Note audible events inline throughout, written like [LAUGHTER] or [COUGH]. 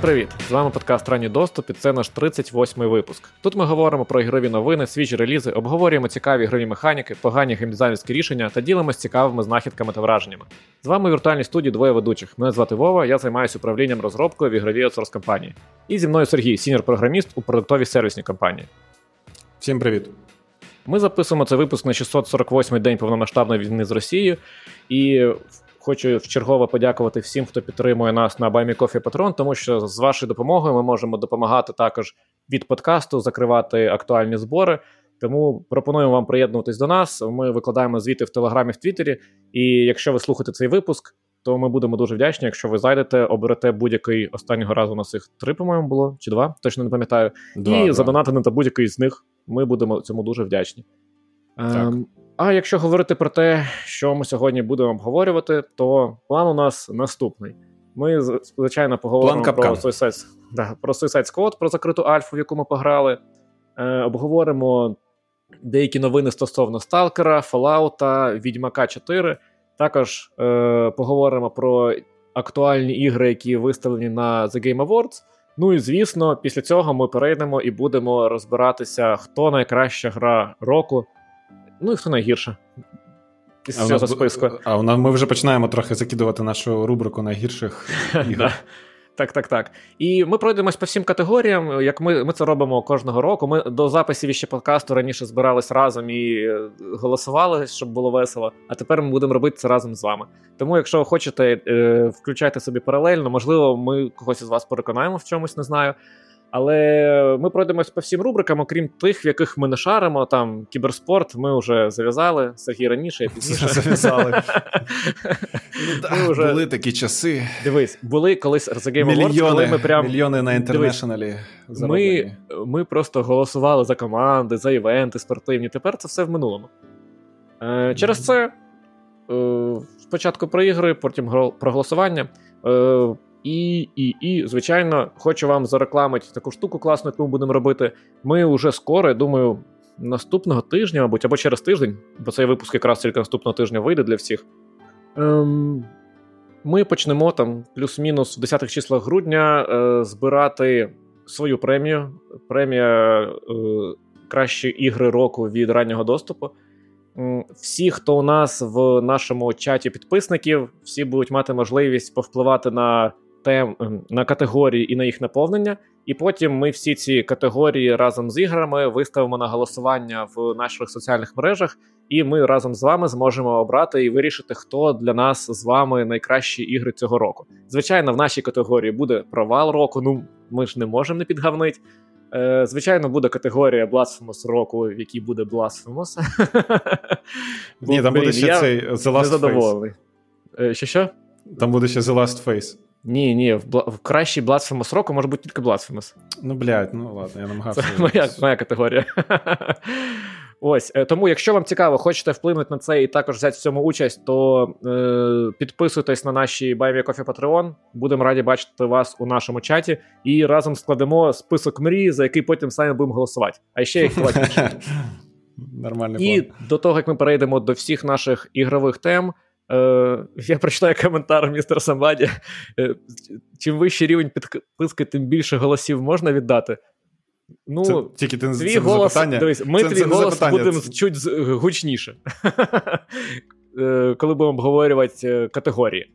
Всім привіт! З вами подкаст Ранній доступ і це наш 38-й випуск. Тут ми говоримо про ігрові новини, свіжі релізи, обговорюємо цікаві ігрові механіки, погані геймдизайнерські рішення та ділимося цікавими знахідками та враженнями. З вами в віртуальній студії двоє ведучих. Мене звати Вова, я займаюся управлінням розробкою в ігровій аутсорс компанії. І зі мною Сергій, сіньор-програміст у продуктовій сервісній компанії. Всім привіт. Ми записуємо цей випуск на 648-й день повномасштабної війни з Росією. І Хочу вчергово подякувати всім, хто підтримує нас на BuyMeCoffee Patreon, тому що з вашою допомогою ми можемо допомагати також від подкасту закривати актуальні збори. Тому пропонуємо вам приєднуватись до нас. Ми викладаємо звіти в Телеграмі в Твіттері. І якщо ви слухаєте цей випуск, то ми будемо дуже вдячні, якщо ви зайдете, оберете будь-який останнього разу у нас їх три, по-моєму, було чи два, точно не пам'ятаю. Два, і задонатити на будь-який з них. Ми будемо цьому дуже вдячні. Так. Ем, а якщо говорити про те, що ми сьогодні будемо обговорювати, то план у нас наступний. Ми, звичайно, поговоримо про Suicide, да, про Suicide Squad, про закриту альфу, в яку ми пограли. Е, Обговоримо деякі новини стосовно Сталкера, Fallout, Відьмака 4. Також е, поговоримо про актуальні ігри, які виставлені на The Game Awards. Ну і звісно, після цього ми перейдемо і будемо розбиратися, хто найкраща гра року. Ну і хто найгірше. Із цього списку. А у нас ми вже починаємо трохи закидувати нашу рубрику найгірших [LAUGHS] ігор. Так, так, так. І ми пройдемось по всім категоріям, як ми ми це робимо кожного року. Ми до записів іще подкасту раніше збирались разом і е, голосували, щоб було весело. А тепер ми будемо робити це разом з вами. Тому, якщо хочете, е, включайте собі паралельно, можливо, ми когось із вас переконаємо в чомусь, не знаю. Але ми пройдемось по всім рубрикам, окрім тих, в яких ми не шаримо. Там кіберспорт ми вже зав'язали. Сергій раніше, я [LAUGHS] пізніше зав'язали. [LAUGHS] Ну, були такі часи. Дивись, були колись The Game Awards, коли ми прям мільйони на інтернешналі. Ми, ми просто голосували за команди, за івенти спортивні. Тепер це все в минулому. Е, Через це е, спочатку про ігри, потім про голосування. І, і, і, звичайно, хочу вам зарекламити таку штуку класну, яку ми будемо робити. Ми вже скоро, думаю, наступного тижня, мабуть, або через тиждень, бо цей випуск якраз тільки наступного тижня вийде для всіх. Ем, Ми почнемо там плюс-мінус в 10-х числах грудня е, збирати свою премію. Премія е, Кращі ігри року від раннього доступу. Всі, хто у нас в нашому чаті підписників, всі будуть мати можливість повпливати на тем ем, на категорії і на їх наповнення. І потім ми всі ці категорії разом з іграми виставимо на голосування в наших соціальних мережах, і ми разом з вами зможемо обрати і вирішити, хто для нас з вами найкращі ігри цього року. Звичайно, в нашій категорії буде провал року. Ну ми ж не можемо не підгавнити. Е, Звичайно, буде категорія Blasphemous року, в якій буде Blasphemous. Ні, там буде ще цей The Last Face. Е, що що? Там буде ще The Last Face. Ні, ні, в, в кращий Blasphemous року може бути тільки Blasphemous. Ну, блядь, ну ладно, я намагався. Це [LAUGHS] моя, моя категорія. [LAUGHS] Ось е, тому, якщо вам цікаво, хочете вплинути на це і також взяти в цьому участь, то е, підписуйтесь на наші Ko-fi, Patreon. Будемо раді бачити вас у нашому чаті і разом складемо список мрій, за який потім самі будемо голосувати. А ще їх [LAUGHS] Нормальний І план. до того як ми перейдемо до всіх наших ігрових тем. Е, Я прочитаю коментар Mr. Somebody. Е, чим вищий рівень підписки, тим більше голосів можна віддати. Ну, це, тільки ти, твій це голос, дивись, Ми це, твій це голос будемо чуть гучніше, е, коли будемо обговорювати категорії.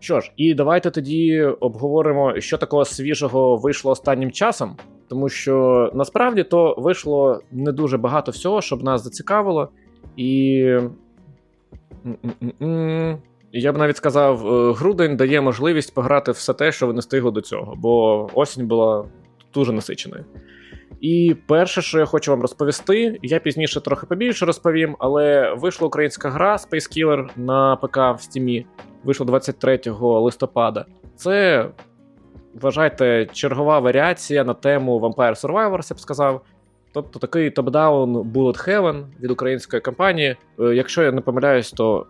Що ж, і давайте тоді обговоримо, що такого свіжого вийшло останнім часом. Тому що насправді то вийшло не дуже багато всього, щоб нас зацікавило. І я б навіть сказав, е, грудень дає можливість пограти все те, що ви не стигли до цього, бо осінь була дуже насиченою. І перше, що я хочу вам розповісти, я пізніше трохи побільше розповім, але вийшла українська гра Space Killer на ПК в стімі. Вийшло 23 листопада. Це, вважайте, чергова варіація на тему Vampire Survivors, я б сказав. Тобто такий top-down Bullet Heaven від української компанії. Е, якщо я не помиляюсь, то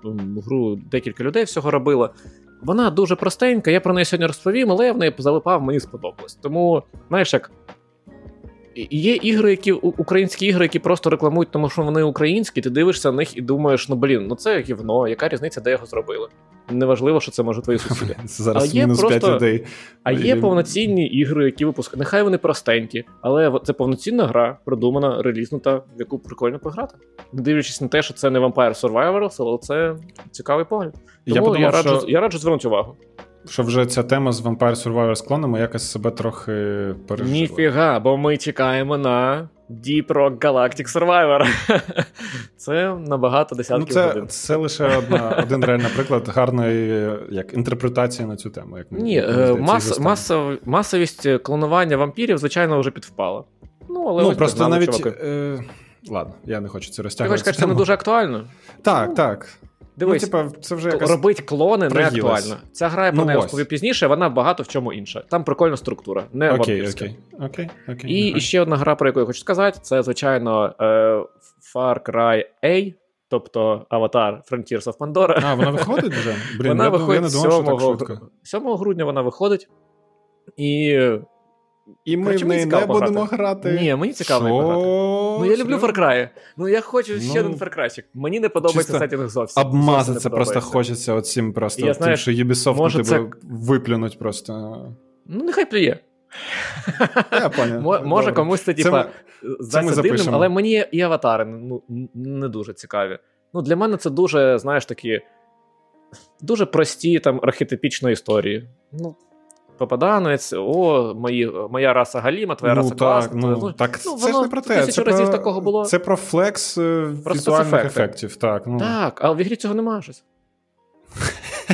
гру декілька людей всього робило. Вона дуже простенька, я про неї сьогодні розповім, але в неї залипав, мені сподобалось. Тому, знаєш, як Є ігри, які українські ігри, які просто рекламують, тому що вони українські, ти дивишся на них і думаєш, ну блін, ну це гівно, яка різниця, де його зробили? Неважливо, що це може твої [LAUGHS] сусіди. Зараз а є мінус просто, 5 людей. А є повноцінні ігри, які випускають. Нехай вони простенькі, але це повноцінна гра, продумана, релізнута, в яку прикольно пограти. Не дивлячись на те, що це не Vampire Survivors, але це цікавий погляд. Тому я, подумав, я раджу що... я раджу звернути увагу. Що вже ця тема з Vampire Survivor з клонами якось себе трохи пережила. Ніфіга, бо ми чекаємо на Deep Rock Galactic Survivor. [LAUGHS] Це набагато десятків ну, це, годин. Це лише одна, [LAUGHS] один реальний приклад гарної як, інтерпретації на цю тему. Як Ні, е, мас, масов, масовість клонування вампірів, звичайно, вже підвпала. Ну, але ну, просто навіть. Е, ладно, я не хочу це розтягувати. Ти хочеш сказати, це не дуже актуально? Так, ну, так. Дивись, ну, типа, це вже якась робить клони не актуально. Ця гра я про неї розповів пізніше, вона багато в чому інша. Там прикольна структура, не окей, окей, окей, окей. І okay. ще одна гра, про яку я хочу сказати, це, звичайно, е, Far Cry A. Тобто Аватар Frontiers of Pandora. А, вона виходить вже? [LAUGHS] Блін, вона я виходить я не думав, 7, 7 грудня вона виходить. І і ми Короче, в неї не будемо грати. Ні, мені цікаво Шо? грати. Ну я люблю Far Cry. Ну я хочу ну, ще один Far Cry. Мені не подобається сетінг зовсім. Обмазатися просто хочеться оцім просто я, тим, що Ubisoft може тебе це... виплюнуть просто. Ну, нехай плює. Я понял. Може комусь це типа здасться дивним, але мені і аватари ну, не дуже цікаві. Ну, Для мене це дуже, знаєш, такі дуже прості там архетипічні історії. Ну, попаданець, о, мої, моя раса галіма, твоя ну, раса класна. Ну, ну, так ну, це ж не про те. Це разів про, такого було. Це про флекс е, про візуальних ефектів. Так, ну. так, але в ігрі цього немає щось.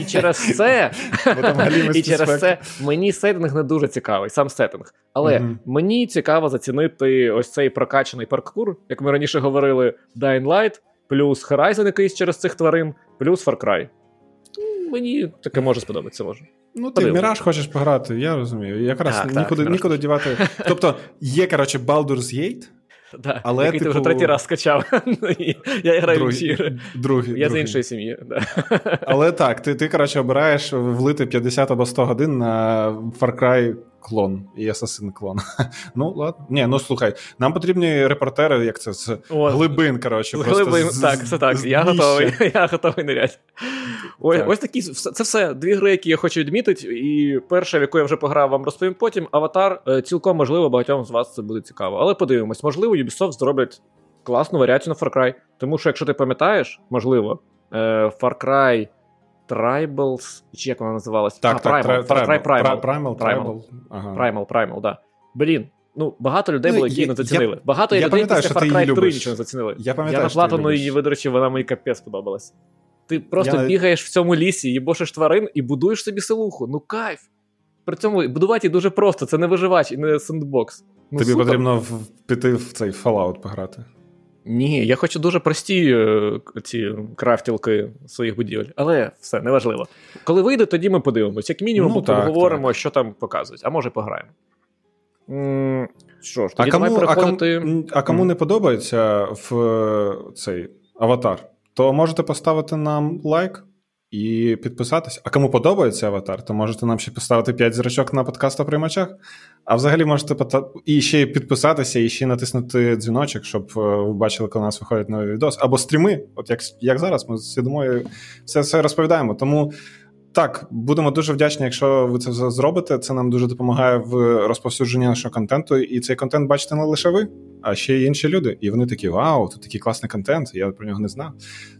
І [LAUGHS] через це [LAUGHS] і через це мені сеттинг не дуже цікавий, сам сеттинг. Але uh-huh. мені цікаво зацінити ось цей прокачаний паркур, як ми раніше говорили, Dying Light, плюс Horizon якийсь через цих тварин, плюс Far Cry. Мені таке може сподобатися може. Ну, ти в Міраж хочеш пограти, я розумію. Якраз так, нікуди так, нікуди дівати. Тобто, є, коротше, Baldur's Gate, Да, але який типу... ти вже третій раз скачав. [LAUGHS] Я граю в ігри. Другий, Я з іншої сім'ї. Да. Але так, ти, ти, коротше, обираєш влити 50 або 100 годин на Far Cry клон і Assassin клон. [LAUGHS] Ну, ладно. Ні, ну слухай, нам потрібні репортери, як це з О, глибин. коротше. Глибин, з, так, це так. [LAUGHS] Я готовий я готовий ниряти. Ось ось такі, це все дві гри, які я хочу відмітити. І перша, в яку я вже пограв, вам розповім потім. Аватар е, цілком можливо, багатьом з вас це буде цікаво. Але подивимось, можливо, Ubisoft зроблять класну варіацію на Far Cry. Тому що, якщо ти пам'ятаєш, можливо, е, Far Cry Tribals, чи як вона називалась? Так, а, так, Primal, Primal. Primal, Primal, Primal, Primal, Primal, да. Блін, ну багато людей ну, було, які не зацінили. Я, багато я людей після Far Cry 3 нічого не зацінили. Я пам'ятаю, я на її видрочив, вона мені капець сподобалась. Ти просто я... бігаєш в цьому лісі, їбошиш тварин і будуєш собі селуху. Ну кайф. При цьому будувати дуже просто, це не виживач і не сендбокс. Ну, Тобі супер. потрібно піти в цей Fallout пограти. Ні, я хочу дуже прості е, ці крафтілки своїх будівель, але все неважливо. Коли вийде, тоді ми подивимось. Як мінімум, ну, так, поговоримо, так. що там показують, а може пограємо. Що ж, тоді а кому, давай переходити... А кому, а кому mm. не подобається в е, цей аватар, то можете поставити нам лайк і підписатись. А кому подобається аватар, то можете нам ще поставити 5 зірочок на подкастоприймачах. А взагалі можете і ще підписатися, і ще натиснути дзвіночок, щоб е, ви бачили, коли у нас виходить новий відос. Або стріми, от як як зараз, ми сидимо і все, все розповідаємо. Тому. Так, будемо дуже вдячні, якщо ви це зробите. Це нам дуже допомагає в розповсюдженні нашого контенту. І цей контент бачите не лише ви, а ще й інші люди. І вони такі: Вау, тут такий класний контент, я про нього не знав.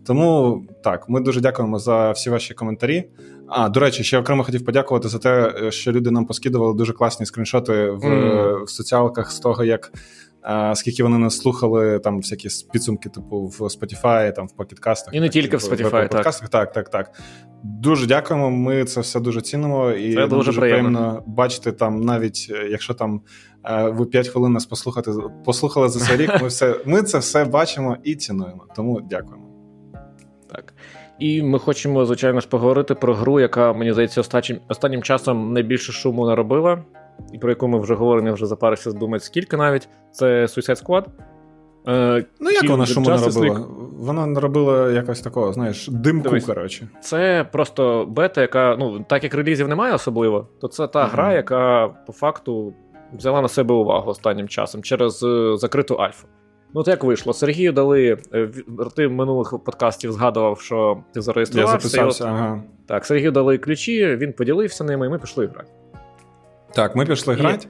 Тому так, ми дуже дякуємо за всі ваші коментарі. А, до речі, ще окремо хотів подякувати за те, що люди нам поскидували дуже класні скріншоти в, mm. в соціалках з того, як скільки вони нас слухали, там всякі підсумки, типу, в Spotify, там в покіткастах. І не тільки типу, в Spotify, так. Так, так, так. Дуже дякуємо. Ми це все дуже цінимо, і це дуже, дуже приємно бачити там, навіть е, якщо там е, ви 5 хвилин нас послухати, послухали за цей рік. Ми все, [LAUGHS] ми це все бачимо і цінуємо. Тому дякуємо. Так. І ми хочемо, звичайно ж, поговорити про гру, яка, мені здається, останнім, останнім часом найбільше шуму наробила і про яку ми вже говоримо, я вже запарився думати, скільки навіть. Це Suicide Squad. Е, ну, як вона шуму не робила? Вона не робила якось такого, знаєш, димку, Дивись, коротше. Це просто бета, яка, ну, так як релізів немає особливо, то це та uh-huh. гра, яка по факту взяла на себе увагу останнім часом через е, закриту альфу. Ну, от як вийшло? Сергію дали. е, Ти в минулих подкастів згадував, що ти Я зареєструвався. записався, от- ага. Так, Сергію дали ключі, він поділився ними, і ми пішли грати. Так, ми пішли І- грати.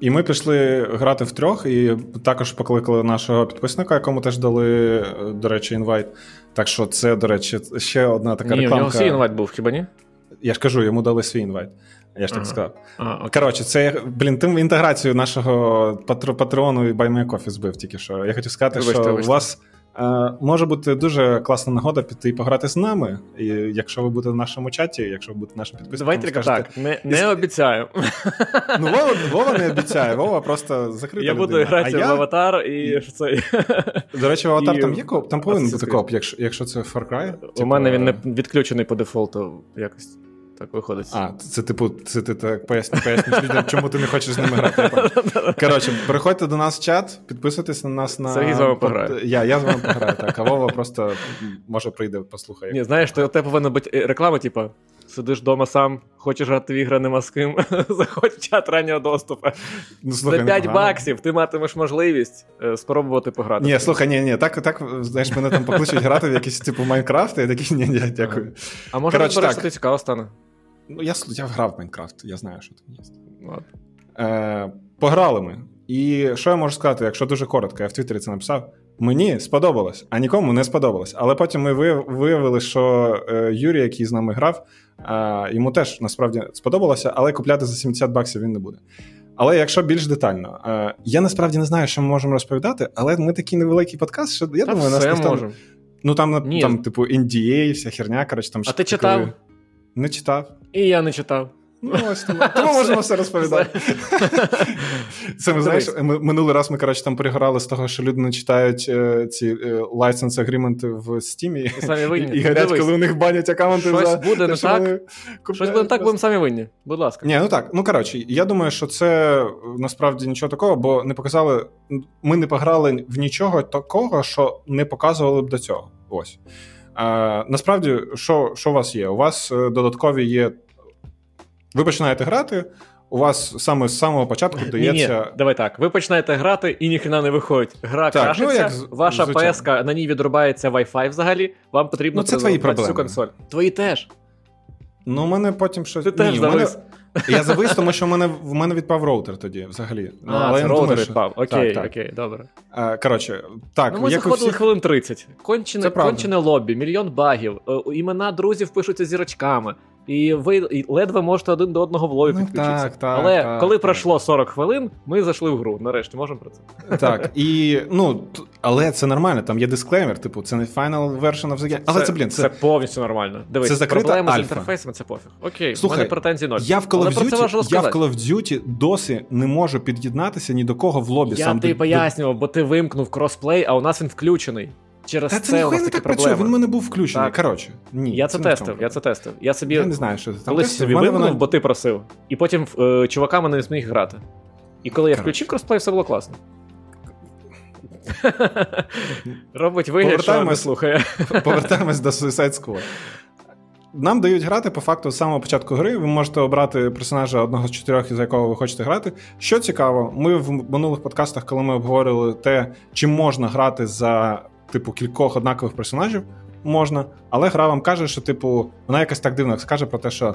І ми пішли грати втрьох, і також покликали нашого підписника, якому теж дали, е, до речі, інвайт. Так що це, до речі, ще одна така Ні, у нього свій інвайт був, хіба ні? Я ж кажу, йому дали свій invite. Я ж так Ага. сказав. А. Коротше, це блін, ти інтеграцію нашого патр- патреону і Buy Me a Coffee збив тільки що. Я хотів сказати, Вибачте, що вибачте. у вас може бути дуже класна нагода піти і пограти з нами. І якщо ви будете в нашому чаті, якщо ви будете нашим підписником, Давай тільки скажете, так, не, не обіцяю. Ну, Вова, Вова не обіцяє, Вова просто закрита Я буду грати а в я, аватар і в цей. До речі, в аватар і- там є коп, там повинен бути коп, якщо, якщо це Far Cry. У Типу, мене він не відключений по дефолту якось. Так виходить. А, це типу, це ти так поясню, поясню людям, чому ти не хочеш з ними грати. Коротше, приходьте до нас в чат, підписуйтесь на нас на. Сергій з вами пограє. Я, я з вами пограю, так. А Вова просто може прийде, послухає. Ні, знаєш, то у тебе повинна бути реклама, типу, сидиш вдома сам, хочеш грати в ігри нема з ким, [LAUGHS] заходь в чат раннього доступу. Ну, За 5 непогано. баксів ти матимеш можливість е, спробувати пограти. Ні, слухай, ні, ні, так, так, знаєш, мене там покличуть грати в якийсь типу Майнкрафт, і я такий, ні, ні, дякую. А може Коротше, розбереш, так. що ти цікаво стане? Ну, я, я грав в Майнкрафт, я знаю, що там є. Ладно. Е, пограли ми. І що я можу сказати, якщо дуже коротко, я в Твіттері це написав. Мені сподобалось, а нікому не сподобалось. Але потім ми виявили, що е, Юрій, який з нами грав, е, йому теж насправді сподобалося, але купляти за 70 баксів він не буде. Але якщо більш детально, е, я насправді не знаю, що ми можемо розповідати, але ми такий невеликий подкаст, що я Та думаю, нас ніхто... можемо. Ну там, Ні. там, типу, NDA, вся херня, коротше, там А ти таке- читав? Не читав. І я не читав. Ну, ось тому, тому можемо все розповідати. [LAUGHS] Це ми знаєш, минулий раз ми коротше там пригорали з того, що люди не читають е, ці е, license агріменти в Steam і, [LAUGHS] Дивись. коли у них банять аккаунти Щось за буде не що так. Щось буде не так, будемо самі винні. Будь ласка. Ні, ну так. Ну коротше, я думаю, що це е, насправді нічого такого, бо не показали. Ми не пограли в нічого такого, що не показували б до цього. Ось. А, насправді, що, що у вас є? У вас додаткові є. Ви починаєте грати, у вас саме з самого початку Ні, ні, дається. давай так. Ви починаєте грати і ніхрена не виходить. Гра Так, крашиться, ну, як ваша звичайно. ПС, на ній відрубається Wi-Fi взагалі. Вам потрібно Ну, це твої проблеми. всю консоль. Твої теж. Ну, у мене потім щось. Ти теж Ні, в мене... Я завис, тому що в мене, в мене відпав роутер тоді взагалі. Ну, А, але це роутер відпав. Окей, Так, так. окей, добре. Е, Коротше, так, ну, ми як заходили всіх... хвилин 30. Кончене, кончене лобі, мільйон багів. е, Імена друзів пишуться зірочками. І ви і ледве можете один до одного в лобі Ну, підключитися. так, так, Але так, коли так. пройшло 40 хвилин, ми зайшли в гру. Нарешті можемо про це. Так, і ну, але це нормально, там є дисклеймер, типу, це не final version of the game. Але це, блін, це, це повністю нормально. Дивись, це закрита проблеми з інтерфейсами це пофіг. Окей, Слухай, в мене претензій ноль. я в Call of це Duty, я в. Call of Duty досі не можу під'єднатися ні до кого в лобі. Я сам до- пояснював, бо ти вимкнув кросплей, а у нас він включений. Через Та це, це ніхуя не так працює, він в мене був включений. Так. Коротше, ні. Я це тестив, я це тестив. Я собі Я не знаю, що ти там колись собі мене вимкнув, воно- бо ти просив. І потім е, чуваками не зміг грати. І коли я включив кросплей, все було класно. [LAUGHS] Робить вигляд, що не слухає. [LAUGHS] Повертаємось до Suicide Squad. Нам дають грати по факту з самого початку гри. Ви можете обрати персонажа одного з чотирьох, із якого ви хочете грати. Що цікаво, ми в минулих подкастах, коли ми обговорили те, чи можна грати за типу кількох однакових персонажів, можна, але гра вам каже, що типу вона якась так дивно скаже про те, що.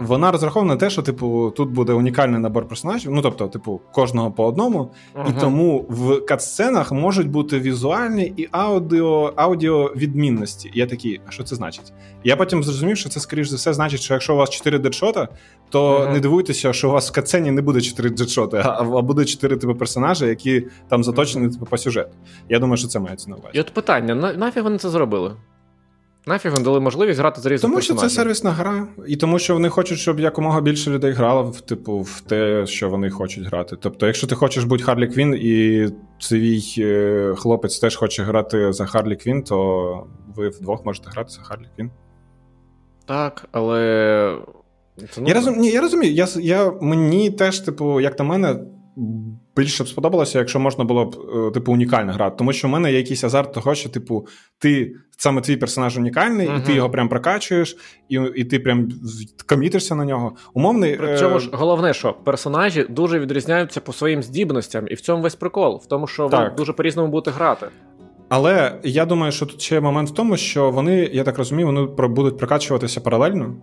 Вона розрахована на те, що, типу, тут буде унікальний набор персонажів, ну тобто, типу, кожного по одному, і тому в катсценах можуть бути візуальні і аудіо, аудіо відмінності. Я такий, а що це значить? Я потім зрозумів, що це, скоріш за все, значить, що якщо у вас 4 дедшота, то Мгм. не дивуйтеся, що у вас в катсцені не буде 4 дедшоти, а, а буде 4 типу персонажі, які там заточені типу, по сюжету. Я думаю, що це мається на увазі. І от питання: на, нафіг вони це зробили? Нафіг вони дали можливість грати за різних Тому що це сервісна гра, і тому що вони хочуть, щоб якомога більше людей грало в типу в те, що вони хочуть грати. Тобто, якщо ти хочеш бути Харлі Квін, і твій е, хлопець теж хоче грати за Харлі Квін, то ви вдвох можете грати за Харлі Квін. Так, але. Це, ну, Я розумію, ні, я розумію. Я, я, мені теж, типу, як на мене, більше б сподобалося, якщо можна було б, е, типу, унікально грати. Тому що в мене є якийсь азарт того, що, типу, ти саме твій персонаж унікальний, uh-huh. і ти його прям прокачуєш, і і ти прям комітишся на нього. Умовний. Причому е... ж головне, що персонажі дуже відрізняються по своїм здібностям, і в цьому весь прикол, в тому, що ви дуже по-різному будете грати. Але я думаю, що тут ще момент в тому, що вони, я так розумію, вони будуть прокачуватися паралельно.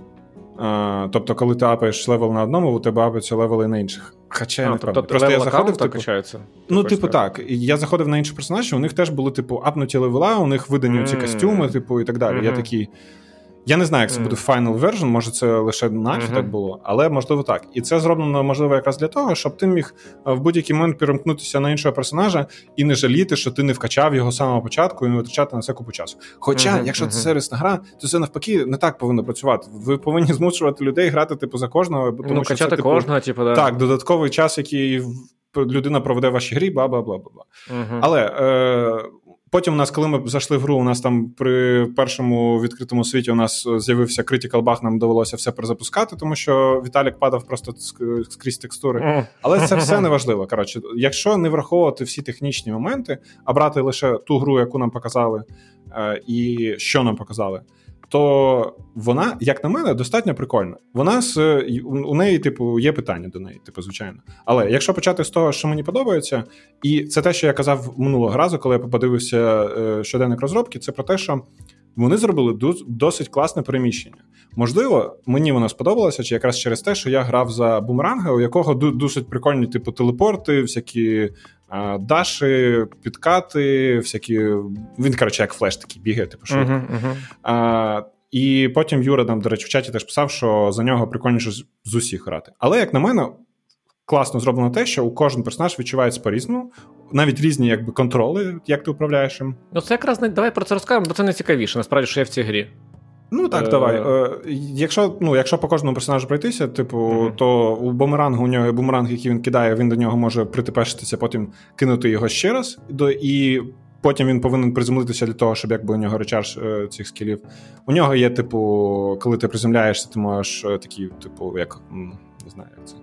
Тобто, коли ти апаєш левел на одному, у тебе апаються левели на інших. Хоча я не тобто, Просто я заходив, типу, качаються. Ну, типу, так. Я заходив на інших персонажі, у них теж були, типу, апнуті левела, у них видані mm. ці костюми, типу, і так далі. Mm-hmm. Я такий. Я не знаю, як це буде final version, може це лише наче uh-huh. так було, але можливо так. І це зроблено можливо якраз для того, щоб ти міг е, в будь-який момент перемкнутися на іншого персонажа і не жаліти, що ти не вкачав його з самого початку і не витрачати на це купу часу. Хоча, uh-huh, якщо це сервісна гра, то це навпаки не так повинно працювати. Ви повинні [LAUGHS] змушувати людей грати типу за кожного, тому ну, що качати це, типу, кожного, типу, да. так, додатковий час, який людина проведе в вашій грі, бла бла бла бла. Але е, Потім у нас, коли ми зайшли в гру, у нас там при першому відкритому світі у нас з'явився Critical Bug, нам довелося все перезапускати, тому що Віталік падав просто скрізь текстури. Але це все не важливо. Коротше, якщо не враховувати всі технічні моменти, а брати лише ту гру, яку нам показали, е, і що нам показали, то вона, як на мене, достатньо прикольна. Вона з у неї, типу, є питання до неї, типу, звичайно. Але якщо почати з того, що мені подобається, і це те, що я казав минулого разу, коли я подивився е, щоденник розробки, це про те, що вони зробили досить класне переміщення. Можливо, мені воно сподобалося, чи якраз через те, що я грав за бумеранга, у якого досить прикольні, типу, телепорти, всякі а, даші, підкати, всякі. Він, коротше, як флеш такий бігає, типу, швидко. Uh-huh, uh-huh. А, І потім Юра нам, до речі, в чаті теж писав, що за нього прикольніше з усіх грати. Але, як на мене, класно зроблено те, що у кожен персонаж відчувається по-різному, навіть різні якби контроли, як ти управляєш їм. Ну, це якраз не давай про це розкажемо, бо це не цікавіше, насправді, що є в цій грі. Ну так, е... давай. Е, Якщо ну, якщо по кожному персонажу пройтися, типу, mm-hmm. то у бумерангу у нього є бумеранг, який він кидає, він до нього може притепешитися, потім кинути його ще раз, і потім він повинен приземлитися для того, щоб якби у нього речарж е, цих скілів. У нього є, типу, коли ти приземляєшся, ти можеш е, такі, типу, як не знаю, як це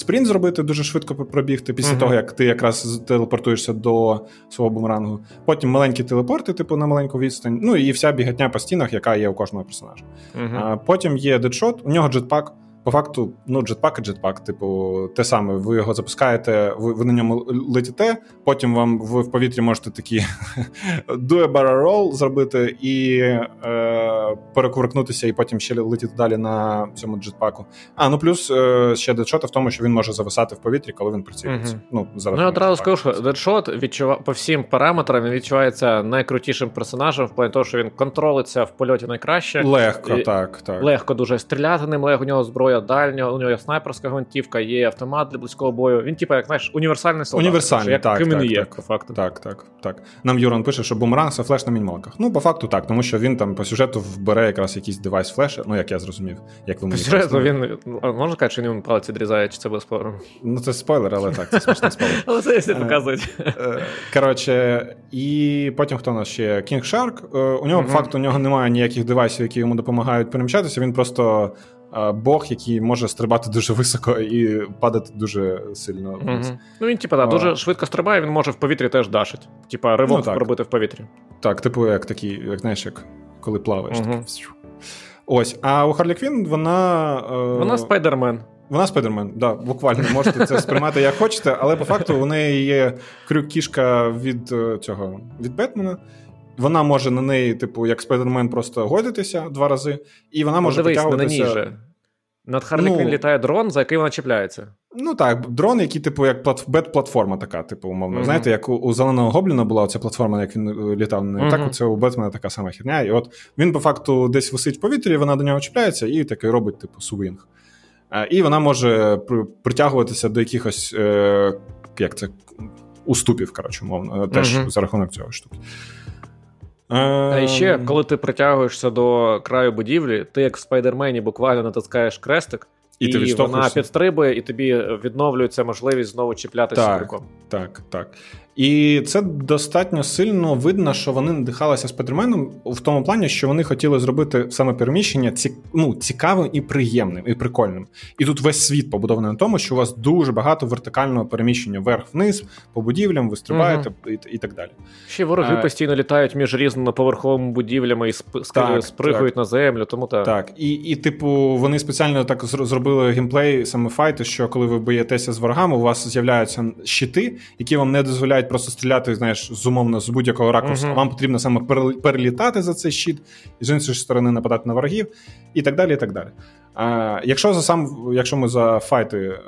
спринт зробити, дуже швидко пробігти після uh-huh. того, як ти якраз телепортуєшся до свого бумерангу. Потім маленькі телепорти, типу на маленьку відстань. Ну і вся бігатня по стінах, яка є у кожного персонажа. Uh-huh. А Потім є дедшот, у нього джетпак. По факту, ну, джетпак і джетпак, типу, те саме, ви його запускаєте, ви ви на ньому летите, потім вам ви в повітрі можете такі [LAUGHS] do a barrel roll зробити і е, перекувыркнутися, і потім ще летіти далі на цьому джетпаку. А, ну плюс е, ще дедшот в тому, що він може зависати в повітрі, коли він працюється. Mm-hmm. Ну, зараз ну, я одразу скажу, що дедшот відчува... по всім параметрам він відчувається найкрутішим персонажем, в плані того, що він контролиться в польоті найкраще. Легко, і... так. так. Легко дуже стріляти ним, легко у нього зброя зброя дальнього, у нього є снайперська гвинтівка, є автомат для близького бою. Він, типу, як знаєш, універсальний солдат. Універсальний, як так, так, так, є, по факту. Так, так, так. Нам Юран пише, що бумеранг це флеш на мінімалках. Ну, по факту так, тому що він там по сюжету бере якраз якийсь девайс флеша, ну як я зрозумів. як ви мені По сюжету він можна сказати, що він палець відрізає, чи це буде спойлером? Ну, це спойлер, але так, це смішний спойлер. [LAUGHS] Але це якщо показують. Е, коротше, і потім хто у нас ще? King Shark. Е, у нього, по факту, у нього немає ніяких девайсів, які йому допомагають переміщатися. Він просто Бог, який може стрибати дуже високо і падати дуже сильно. Угу. Ну він, типа, да, дуже швидко стрибає, він може в повітрі теж дашить. Типа ривок ну, робити в повітрі. Так, типу, як такий, як знаєш, як коли плаваєш. Так. Ось. А у Харлі Квін вона. Е... Вона спайдермен. Вона спайдермен, да, буквально можете це сприймати як хочете, але по факту у неї є крюк-кішка від е, цього від Бетмена. Вона може на неї, типу, як спайдермен, просто гойдатися два рази, і вона може Дивись, потягуватися... На ній же. Над Харлі ну, літає дрон, за який вона чіпляється. Ну так, дрон, який, типу, як плат... бет-платформа така, типу, умовно. Mm-hmm. Знаєте, як у, у Зеленого Гобліна була ця платформа, як він е, літав на неї. Mm-hmm. Так, це у Бетмена така сама херня. І от він, по факту, десь висить в повітрі, вона до нього чіпляється і такий робить, типу, свінг. І вона може притягуватися до якихось е, як це, уступів, коротше, умовно, теж mm-hmm. за рахунок цього штуки. А ще, ем. коли ти притягуєшся до краю будівлі, ти як в спайдермені буквально натискаєш крестик, і, і ти вона підстрибує, і тобі відновлюється можливість знову чіплятися так. Так, так. І це достатньо сильно видно, що вони надихалися спайдерменом в тому плані, що вони хотіли зробити саме переміщення ці, ну, цікавим і приємним, і прикольним. І тут весь світ побудований на тому, що у вас дуже багато вертикального переміщення вверх-вниз, по будівлям, ви стрибаєте угу. і, і так далі. Ще вороги а, постійно літають між різноповерховими будівлями і сп... так, спригують так. на землю. Тому так. Так, і, і, типу, вони спеціально так зробили геймплей саме файти, що коли ви боїтеся з ворогами, у вас з'являються щити, які вам не дозволяють просто стріляти, знаєш, з умовно з будь-якого ракурсу. Uh-huh. Вам потрібно саме перелітати за цей щит, і з іншої сторони нападати на ворогів, і так далі. і так далі. А, Якщо за сам, якщо ми за файти е,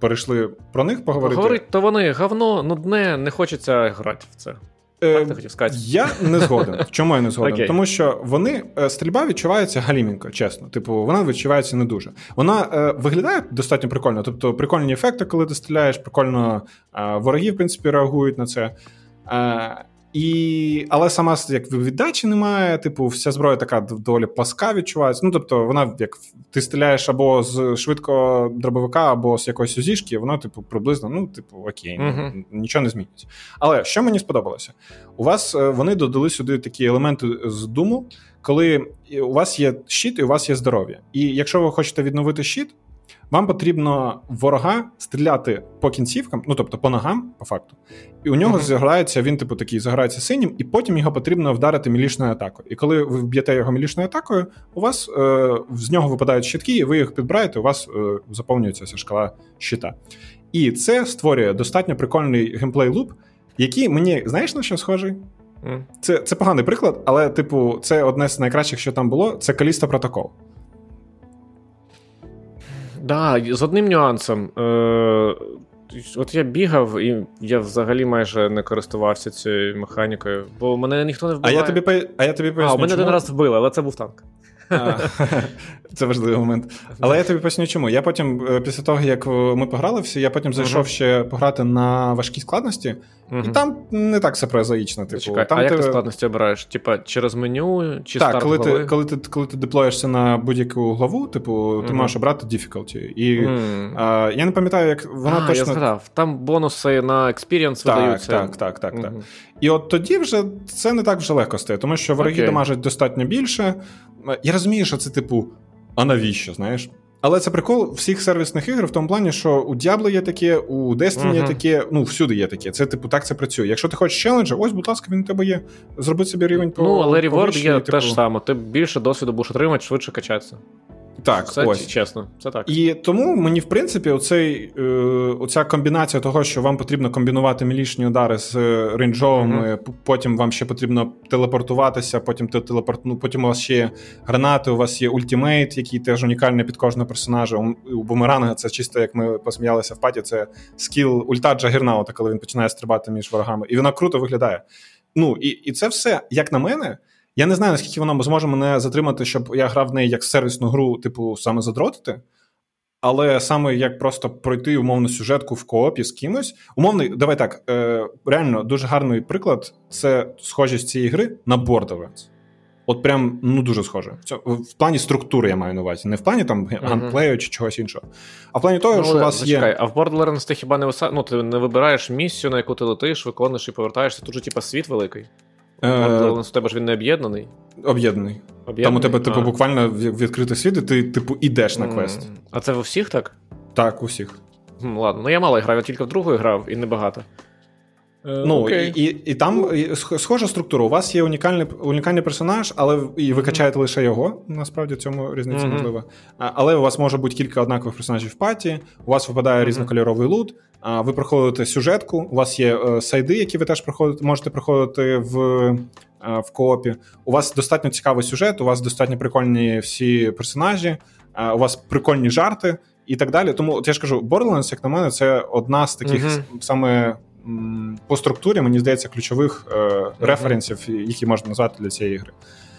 перейшли про них поговорити. Говорить, то вони говно, нудне, не хочеться грати в це. Е, так, хотів сказати. Я не згоден. [LAUGHS] Чому я не згоден? Okay. Тому що вони е, стрільба відчувається галімінко, чесно. Типу, вона відчувається не дуже. Вона е, виглядає достатньо прикольно. Тобто, прикольні ефекти, коли ти стріляєш, прикольно е, вороги, в принципі, реагують на це. Е, і, Але сама як віддачі немає, типу, вся зброя така доволі пласка відчувається. Ну, тобто, вона як ти стріляєш або з швидкого дробовика, або з якоїсь узішки, вона, типу, приблизно, ну, типу, окей, uh-huh. нічого не змінюється. Але що мені сподобалося? У вас е, вони додали сюди такі елементи з думу, коли у вас є щит і у вас є здоров'я. І якщо ви хочете відновити щит, вам потрібно ворога стріляти по кінцівкам, ну тобто по ногам, по факту, і у нього mm-hmm. заграється, він, типу, такий заграється синім, і потім його потрібно вдарити мілішною атакою. І коли ви вб'єте його мілішною атакою, у вас е, з нього випадають щитки, і ви їх підбираєте, у вас е, заповнюється ця шкала щита. І це створює достатньо прикольний геймплей луп, який мені, знаєш, на що схожий? Mm. Це це поганий приклад, але, типу, це одне з найкращих, що там було, це Каліста протокол. Да, з одним нюансом. Е, От я бігав, і я взагалі майже не користувався цією механікою, бо мене ніхто не вбиває. А я тобі а я тобі поясню. А, мене один раз вбили, але це був танк. Це важливий момент. Але я тобі поясню, чому. Я потім, е, після того, як ми пограли всі, я потім зайшов ще пограти на важкій складності, і там не так все прозаїчно. Типу. Чекай, там А як ти складності обираєш? Типа через меню чи так, старт коли глави? ти коли ти коли ти деплоєшся на будь-яку главу, типу, ти можеш обрати difficulty. І а, я не пам'ятаю, як вона а, точно. Я згадав. Там бонуси на experience так, видаються. Так, так, так, так. І от тоді вже це не так вже легко стає, тому що вороги okay. дамажать достатньо більше. Я розумію, що це, типу, а навіщо, знаєш? Але це прикол всіх сервісних ігор в тому плані, що у Diablo є таке, у Destiny uh-huh. є таке, ну всюди є таке. Це типу так це працює. Якщо ти хочеш челенджа, ось, будь ласка, він у тебе є. Зроби собі рівень по. Ну, але реворд є типу... теж саме. Ти більше досвіду будеш отримати, швидше качатися. Так, це ось. чесно, це так. І тому мені, в принципі, оцей, е, оця комбінація того, що вам потрібно комбінувати мілічні удари з рейнджовими, mm-hmm. потім вам ще потрібно телепортуватися, потім телепорт... ну, потім у вас ще є гранати, у вас є ультимейт, який теж унікальний під кожного персонажа. У, у бумеранга це чисто, як ми посміялися в паті, це скіл ульта Джагернаута, коли він починає стрибати між ворогами. І вона круто виглядає. Ну, і, і це все, як на мене. Я не знаю, наскільки воно зможе мене затримати, щоб я грав в неї як сервісну гру, типу, саме задротити. Але саме як просто пройти умовну сюжетку в коопі з кимось. Умовний, давай так, е, реально дуже гарний приклад це схожість цієї гри на Borderlands. От прям ну дуже схоже. В, в плані структури я маю на увазі. Не в плані там ганплею uh-huh. чи чогось іншого. А в плані того, ну, що у вас зачекай, є. А в Borderlands ти хіба не виса... ну, ти не вибираєш місію, на яку ти летиш, виконуєш і повертаєшся. Тут же, типа, світ великий. Е, у тебе ж він не об'єднаний? Об'єднаний. Там у тебе, типу, буквально відкритий світ, і ти, типу, ідеш на квест. А це у всіх так? Так, у всіх. Ладно, ну я мало грав, я тільки в другу грав і небагато. Е, ну, і, і і, там схожа структура. У вас є унікальний унікальний персонаж, але і ви качаєте лише його. Насправді в цьому різниця mm-hmm. можлива. Але у вас може бути кілька однакових персонажів в паті, у вас випадає mm-hmm. різнокольоровий лут, ви проходите сюжетку, у вас є е, сайди, які ви теж проходите, можете проходити в в коопі. У вас достатньо цікавий сюжет, у вас достатньо прикольні всі персонажі, у вас прикольні жарти і так далі. Тому от я ж кажу, Borderlands, як на мене, це одна з таких mm-hmm. саме по структурі, мені здається, ключових е, референсів, які можна назвати для цієї гри.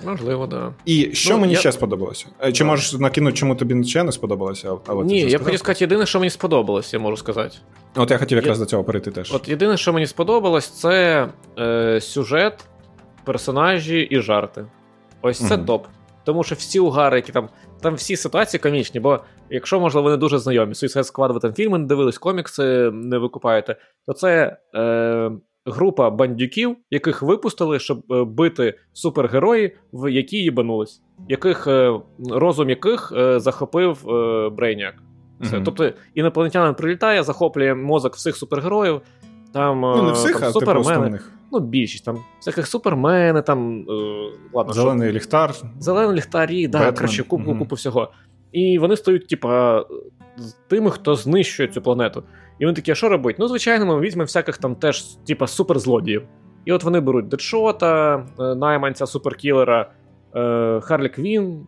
Можливо, так. Да. І що ну, мені я... ще сподобалося? Е, чи да. можеш накинути, чому тобі ще не сподобалося? Але Ні, я б хотів сказати, єдине, що мені сподобалось, я можу сказати. От я хотів якраз я... до цього перейти теж. От єдине, що мені сподобалось, це е, сюжет, персонажі і жарти. Ось це mm топ. Тому що всі угари, які там там всі ситуації комічні, бо якщо, можливо, вони дуже знайомі, Suicide Squad, ви там фільми не дивились, комікси не викупаєте, то це е, група бандюків, яких випустили, щоб е, бити супергерої, в які їбанулись, яких, е, розум яких е, захопив е, Брейняк. Все. Mm-hmm. Тобто інопланетянин прилітає, захоплює мозок всіх супергероїв. Там, ну, не всіх, там а супермени. Ну, більшість там всяких супермени, там. Е, ладно, Зелений що? ліхтар. Зелений ліхтарі, да, коротше, купу mm-hmm. купу всього. І вони стають, типа, тими, хто знищує цю планету. І вони такі, а що робить? Ну, звичайно, ми візьмемо всяких там теж, типа, суперзлодіїв. І от вони беруть Дедшота, е, найманця, суперкілера, е, Харлі Квін,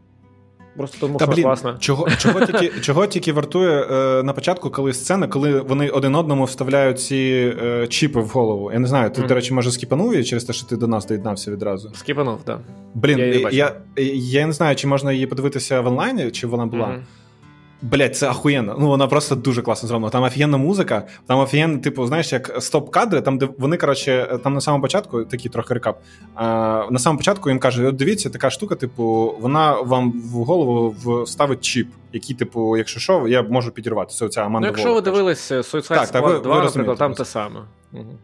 Просто тому Та, що блін, класно. Чого [LAUGHS] чого, тільки чого тільки вартує е, на початку, коли сцена, коли вони один одному вставляють ці е, чіпи в голову. Я не знаю, ти, mm. до речі, може, скіпанув її через те, що ти до нас доєднався відразу. Скіпанув, так. Блін, я, я я, не знаю, чи можна її подивитися в онлайні, чи вона була. Mm-hmm. Блять, це ахуєнно. Ну вона просто дуже класно зроблена. Там офігенна музика, там офігенна, типу, знаєш, як стоп-кадри, там де вони, коротше, там на самому початку, такий трохи рекап. А, На самому початку їм кажуть: от дивіться, така штука, типу, вона вам в голову вставить чіп, який, типу, якщо що, я можу підірвати. Це оця Аманда Ну, Якщо ви дивилися Suicide Squad 2, наприклад, там те саме.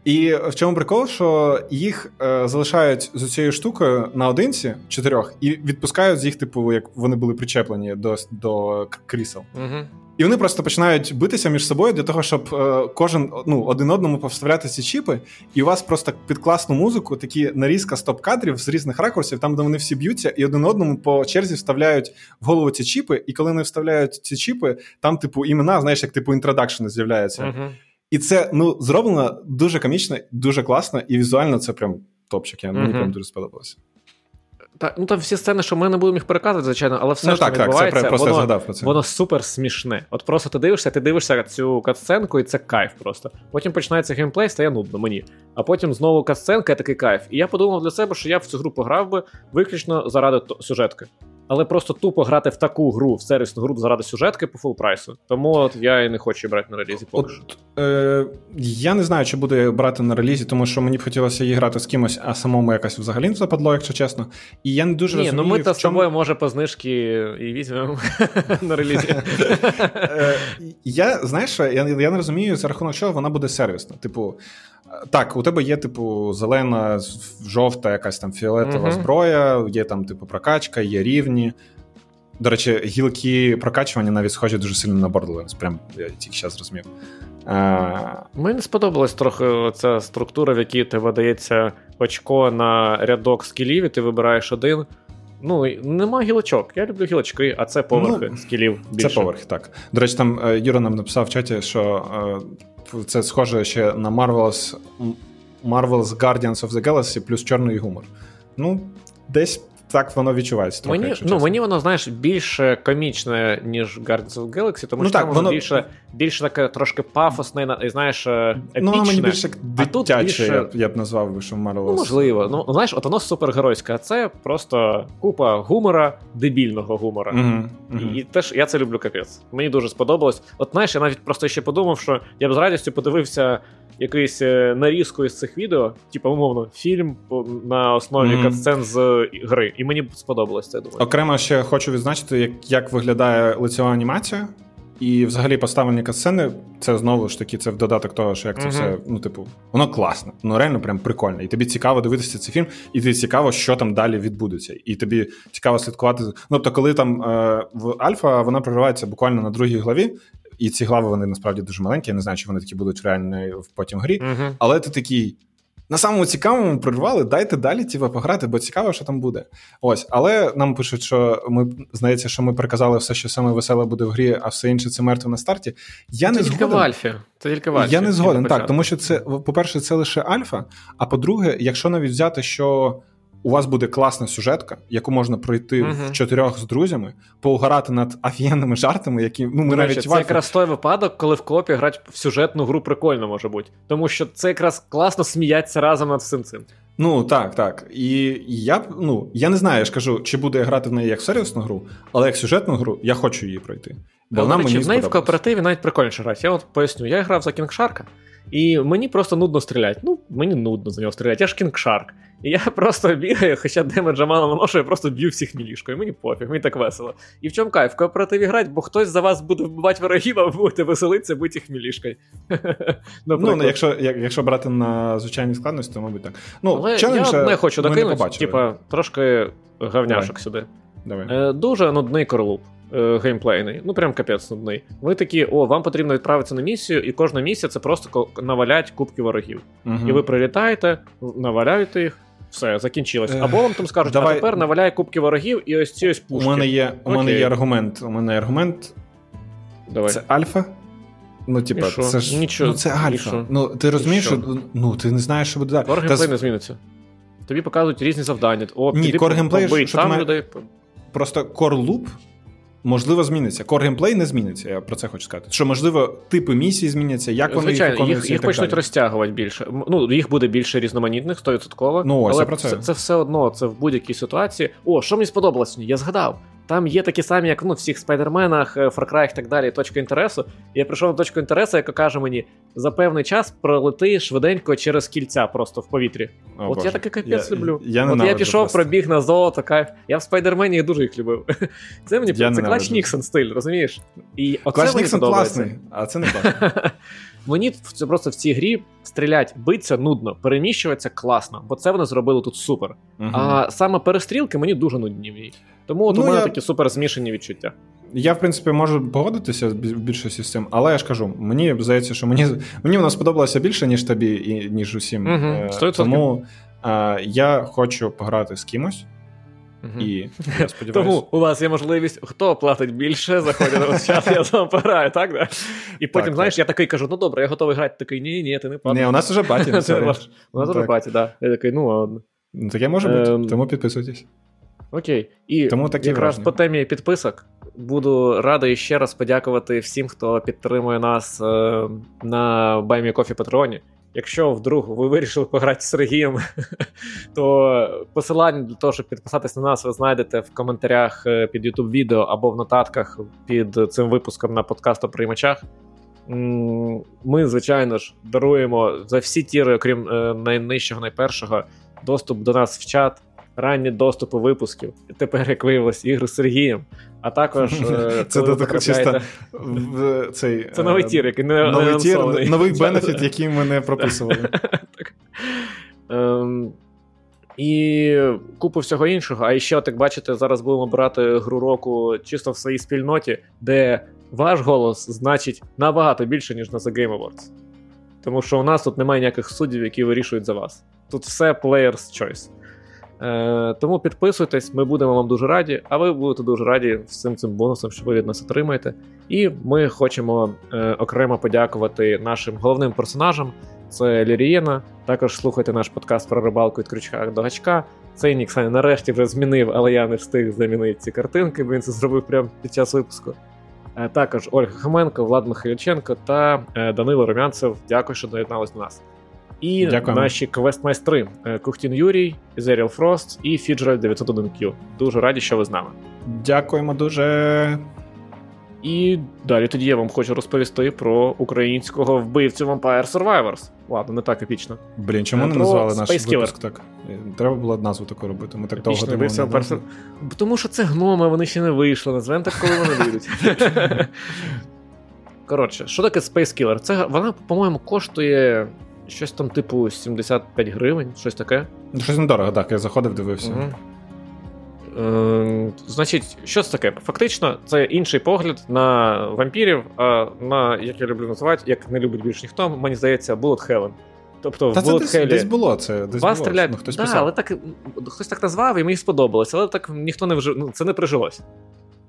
І в чому прикол, що їх е, залишають з цією штукою наодинці чотирьох і відпускають з їх, типу, як вони були причеплені до до крісел. Угу. І вони просто починають битися між собою для того, щоб е, кожен ну, один одному повставляти ці чіпи, і у вас просто під класну музику такі нарізка стоп-кадрів з різних ракурсів, там де вони всі б'ються, і один одному по черзі вставляють в голову ці чіпи. І коли вони вставляють ці чіпи, там, типу, імена, знаєш, як типу інтродакшени з'являються. Угу. І це ну зроблено дуже комічно, дуже класно, і візуально це прям топчик. Я, Мені прям дуже сподобалося. Так, ну там всі сцени, що ми не будемо їх переказувати, звичайно, але все ну, що так, відбувається, так, це просто воно, згадав про це. воно супер смішне. От просто ти дивишся, ти дивишся цю катсценку, і це кайф просто. Потім починається геймплей, стає нудно мені. А потім знову катсценка, і такий кайф. І я подумав для себе, що я в цю гру пограв би виключно заради сюжетки але просто тупо грати в таку гру, в сервісну гру заради сюжетки по full price у. Тому от я і не хочу брати на релізі. поки що. Е, Я не знаю, чи буду брати на релізі, тому що мені б хотілося її грати з кимось, а самому якось взагалі не западло, якщо чесно. І я не дуже Ні, розумію, ну ми то в чому... з тобою, може, по знижки і візьмемо [LAUGHS] на релізі. Е, я знаєш, я не розумію, за рахунок чого вона буде сервісна. Типу. Так, у тебе є, типу, зелена, жовта, якась там фіолетова uh-huh. зброя, є там, типу, прокачка, є рівні. До речі, гілки прокачування навіть схожі дуже сильно на Borderlands, Прям я тільки зараз зрозумів. А... Мені сподобалась трохи ця структура, в якій тебе дається очко на рядок скілів, і ти вибираєш один. Ну, нема гілочок. Я люблю гілочки, а це поверхи ну, скілів. більше. Це поверхи, так. До речі, там е, Юра нам написав в чаті, що е, це схоже ще на Marvel's Marvel's Guardians of the Galaxy плюс чорний гумор. Ну, десь так воно відчувається. трохи, Мені ну, мені воно, знаєш, більше комічне, ніж Guardians of Galaxy, тому ну, що так, воно більше більше таке трошки пафосне, і знаєш, епічне. Ну, воно мені більше дитяче, більше... я, б, я б назвав би, що Marvel. Ну, можливо. Ну, знаєш, от воно супергеройське, а це просто купа гумора, дебільного гумора. Угу, угу. І, і теж я це люблю капець. Мені дуже сподобалось. От знаєш, я навіть просто ще подумав, що я б з радістю подивився якусь е, нарізку із цих відео, типу, умовно, фільм на основі mm-hmm. катсцен з гри. І мені сподобалось це. думаю. Окремо ще хочу відзначити, як як виглядає лицева анімація. І взагалі поставлені катсцени, це знову ж таки, це в додаток того, що як це uh-huh. все, ну, типу, воно класне, воно реально прям прикольне. І тобі цікаво дивитися цей фільм, і тобі цікаво, що там далі відбудеться. І тобі цікаво слідкувати. Ну, тобто, коли там е, в Альфа вона проривається буквально на другій главі, і ці глави вони насправді дуже маленькі. Я не знаю, чи вони такі будуть реально в потім грі. Uh-huh. Але ти такий. На самому цікавому прорвали, дайте далі тіва, пограти, бо цікаво, що там буде. Ось, але нам пишуть, що ми здається, що ми приказали все, що саме веселе буде в грі, а все інше це мертве на старті. Я це не тільки згоден. в Альфі. Це тільки в Альфі. Я не згоден, так, тому що це, по-перше, це лише Альфа. А по-друге, якщо навіть взяти, що у вас буде класна сюжетка, яку можна пройти uh-huh. в чотирьох з друзями, поугарати над офігенними жартами, які ну ми До навіть це якраз той випадок, коли в копі грати в сюжетну гру прикольно може бути, тому що це якраз класно сміятися разом над всім цим. Ну так, так. І я ну я не знаю, я ж кажу, чи буду я грати в неї як сервісну гру, але як сюжетну гру я хочу її пройти. Бо вона мені в неї в кооперативі навіть прикольніше грати. Я от поясню, я грав за Кінгшарка, і мені просто нудно стріляти. Ну, мені нудно за нього стріляти. Я ж Кінгшарк. І я просто бігаю, хоча демеджа мало наношу, я просто б'ю всіх мілішкою. Мені пофіг, мені так весело. І в чому кайф? В кооперативі грати, бо хтось за вас буде вбивати ворогів, а ви будете веселитися, бити їх мілішкою. [LAUGHS] ну, якщо як, якщо брати на звичайній складності, то мабуть так. Ну, Але Я одне хочу докинути, типа, трошки говняшок Давай. сюди. Давай. Е, Дуже нудний королуп. Е, геймплейний, ну прям капець нудний. Ви такі, о, вам потрібно відправитися на місію, і кожна місія це просто навалять кубки ворогів. Угу. І ви прилітаєте, наваляєте їх. Все, закінчилось. Або вам там скажуть, Давай. а тепер наваляй кубки ворогів і ось ці ось пушки. У мене є у мене є аргумент. У мене є аргумент. Давай. Це альфа. Ну, типа, це ж Нічого. Ну, це альфа. Ну, ти розумієш, що ну, ти не знаєш, що буде далі. Core геймплей Та... не зміниться. Тобі показують різні завдання. О, Ні, core геймплей, що там має... людей. Просто core loop можливо, зміниться. Core геймплей не зміниться, я про це хочу сказати. Що, можливо, типи місії зміняться, як вони Звичайно, їх, їх почнуть далі. розтягувати більше. Ну, їх буде більше різноманітних, 100%. Ну, ось, але я про це. це це все одно, це в будь-якій ситуації. О, що мені сподобалось? Я згадав. Там є такі самі, як ну, в всіх спайдерменах, е, Far Cry і так далі, точка інтересу. Я прийшов на точку інтересу, яка каже мені, за певний час пролети швиденько через кільця просто в повітрі. О, От Боже. я такий капець я, люблю. Я От я пішов, просто. пробіг на золото, кайф. Я в спайдермені дуже їх любив. [LAUGHS] Це мені я це Clutch Nixon стиль, розумієш? І оце Clutch Nixon класний, а це не класно. [LAUGHS] Мені це просто в цій грі стрілять, биться нудно, переміщуватися класно, бо це вони зробили тут супер. Угу. А саме перестрілки мені дуже нудні. Тому от ну, у мене я... такі супер змішані відчуття. Я, в принципі, можу погодитися в більшості з цим, але я ж кажу, мені здається, що мені мені вона сподобалася більше, ніж тобі, і ніж усім. Угу, Тому е, я хочу пограти з кимось. Угу. І [LAUGHS] я сподіваюся. Тому у вас є можливість, хто платить більше, заходить на час, я сам пограю, так? Да? І потім, так, знаєш, так. я такий кажу: ну добре, я готовий грати. Такий, ні, ні, ти не платиш. Ні, у нас вже баті. [LAUGHS] У нас вже баті, так. Я такий, ну ладно. Ну, таке може бути, ем, тому підписуйтесь. Окей. І Тому такі якраз враження. по темі підписок буду радий ще раз подякувати всім, хто підтримує нас е, на Баймі Кофі Патреоні. Якщо вдруг ви вирішили пограти з Сергієм, [LAUGHS] то посилання для того, щоб підписатись на нас, ви знайдете в коментарях е, під youtube відео або в нотатках під цим випуском на подкастоприймачах. Ми, звичайно ж, даруємо за всі тіри, окрім е, найнижчого, найпершого, доступ до нас в чат ранні доступи випусків. І тепер, як виявилось, ігри з Сергієм. А також [LAUGHS] е, це додаток чисто цей це новий е, тір, який не новий тір, новий [LAUGHS] бенефіт, який ми не прописували. [LAUGHS] Ем, і купу всього іншого. А ще, от як бачите, зараз будемо брати гру року чисто в своїй спільноті, де ваш голос значить набагато більше, ніж на The Game Awards. Тому що у нас тут немає ніяких суддів, які вирішують за вас. Тут все player's choice. Е, Тому підписуйтесь, ми будемо вам дуже раді, а ви будете дуже раді всім цим бонусом, що ви від нас отримаєте. І ми хочемо е, окремо подякувати нашим головним персонажам. Це Лірієна. Також слухайте наш подкаст про рибалку від крючка до гачка. Цей Ніксай нарешті вже змінив, але я не встиг замінити ці картинки, бо він це зробив прямо під час випуску. Е, також Ольга Хоменко, Влад Михайлюченко та Данило Румянцев. Дякую, що доєднались до нас. І Дякуємо. наші квест-майстри е, Кухтін Юрій, Зеріал Фрост і Фіджераль 901Q. Дуже раді, що ви з нами. Дякуємо дуже. І далі тоді я вам хочу розповісти про українського вбивцю Vampire Survivors. Ладно, не так епічно. Блін, чому е, не назвали наш Space випуск так? Треба було назву таку робити. Ми так довго вбивця Vampire Тому що це гноми, вони ще не вийшли. Назвемо так, коли вони вийдуть. [LAUGHS] Коротше, що таке Space Killer? Це вона, по-моєму, коштує Щось там, типу, 75 гривень, щось таке. Ну, щось недорого, так, я заходив, дивився. Угу. Е, Значить, що це таке? Фактично, це інший погляд на вампірів, а на, як я люблю називати, як не любить більш ніхто, мені здається, Bullet Hell. Тобто Та в Bullet це Hell десь було це. Десь було. Стріляють... Ну, хтось да, писав. але так, хтось так назвав, і мені сподобалося, але так ніхто не вжив, ну, це не прижилось.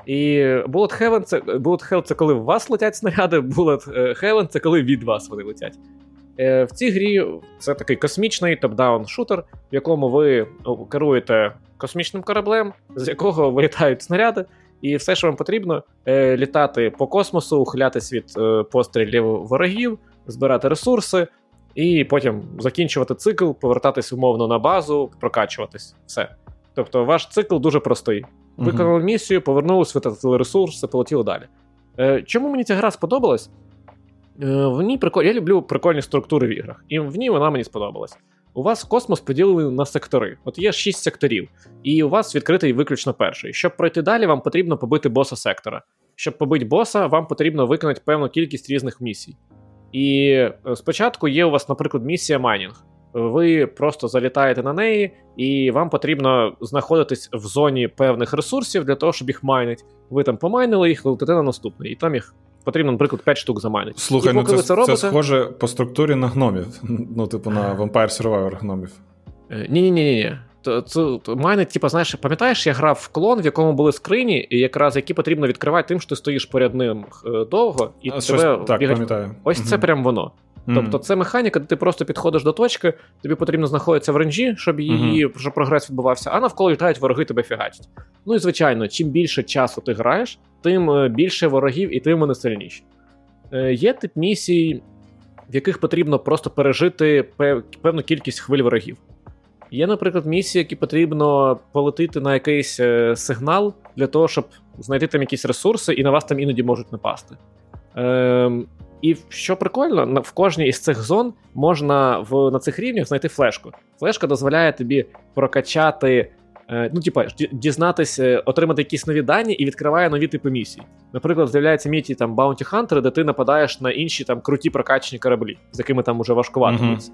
І Bullet Heaven це Bullet Hell це коли в вас летять снаряди, Bullet Heaven це коли від вас вони летять. Е, в цій грі це такий космічний топ-даун шутер, в якому ви керуєте космічним кораблем, з якого вилітають снаряди, і все, що вам потрібно, е, літати по космосу, ухилятись від е, пострілів ворогів, збирати ресурси, і потім закінчувати цикл, повертатись умовно на базу, прокачуватись. Все. Тобто, ваш цикл дуже простий. Виконали місію, повернулись, витратили ресурси, полетіли далі. Чому мені ця гра сподобалась? Е, в ній приколь... Я люблю прикольні структури в іграх, і в ній вона мені сподобалась. у вас космос поділений на сектори. От є шість секторів, і у вас відкритий виключно перший. Щоб пройти далі, вам потрібно побити боса сектора. Щоб побити боса, вам потрібно виконати певну кількість різних місій. І е, спочатку є у вас, наприклад, місія майнінг. Ви просто залітаєте на неї, і вам потрібно знаходитись в зоні певних ресурсів для того, щоб їх майнити. Ви там помайнили їх, летите на наступний, і там їх потрібно, наприклад, 5 штук замайнити. Слухай, ну це, це, робите... це схоже по структурі на гномів. Ну, типу, на Vampire Survivor гномів. Ні, ні. Майнить, типу, знаєш, пам'ятаєш, я грав в клон, в якому були скрині, і якраз які потрібно відкривати тим, що ти стоїш поряд ним е, довго, і А, тебе щось, так, бігать- пам'ятаю. Ось це прям воно. Тобто це механіка, де ти просто підходиш до точки, тобі потрібно знаходитися в ренжі, щоб її щоб прогрес відбувався, а навколо літають вороги, тебе фігачать. Ну і звичайно, чим більше часу ти граєш, тим е, більше ворогів і тим вони сильніші. Е, Є тип місій, в яких потрібно просто пережити пев- певну кількість хвиль ворогів. Є, наприклад, місії, які потрібно полетити на якийсь е, сигнал для того, щоб знайти там якісь ресурси, і на вас там іноді можуть напасти. Ем, і що прикольно, в кожній із цих зон можна в, на цих рівнях знайти флешку. Флешка дозволяє тобі прокачати, е, ну, типа, ді- дізнатись, е, отримати якісь нові дані і відкриває нові типи місій. Наприклад, з'являється місії там Bounty Hunter, де ти нападаєш на інші там круті прокачені кораблі, з якими там уже важкувато. Битися.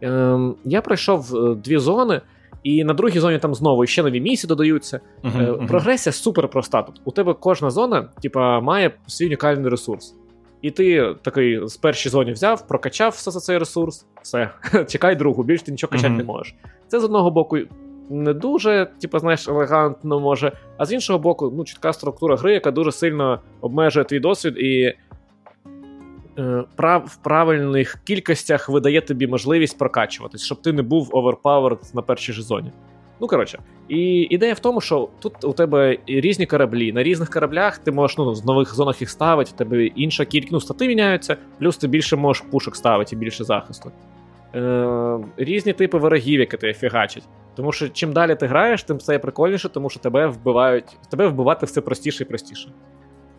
Ем, я пройшов е, дві зони, і на другій зоні там знову ще нові місії додаються. Е, мгм. Прогресія супер проста. Тут у тебе кожна зона, типа, має свій унікальний ресурс. І ти такий з першої зоні взяв, прокачав все за цей ресурс, все, [LAUGHS] чекай другу, більше ти нічого качати Мгм. не можеш. Це з одного боку не дуже, типу, знаєш, елегантно може, а з іншого боку, ну, чітка структура гри, яка дуже сильно обмежує твій досвід і е, прав, в правильних кількостях видає тобі можливість прокачуватись, щоб ти не був overpowered на першій же зоні. Ну, коротше, і ідея в тому, що тут у тебе різні кораблі. На різних кораблях ти можеш ну, в нових зонах їх ставити, в тебе інша кількість, ну, стати міняються, плюс ти більше можеш пушок ставити і більше захисту. Е, різні типи ворогів, які тебе фігачать. Тому що чим далі ти граєш, тим це прикольніше, тому що тебе вбивають, тебе вбивати все простіше і простіше.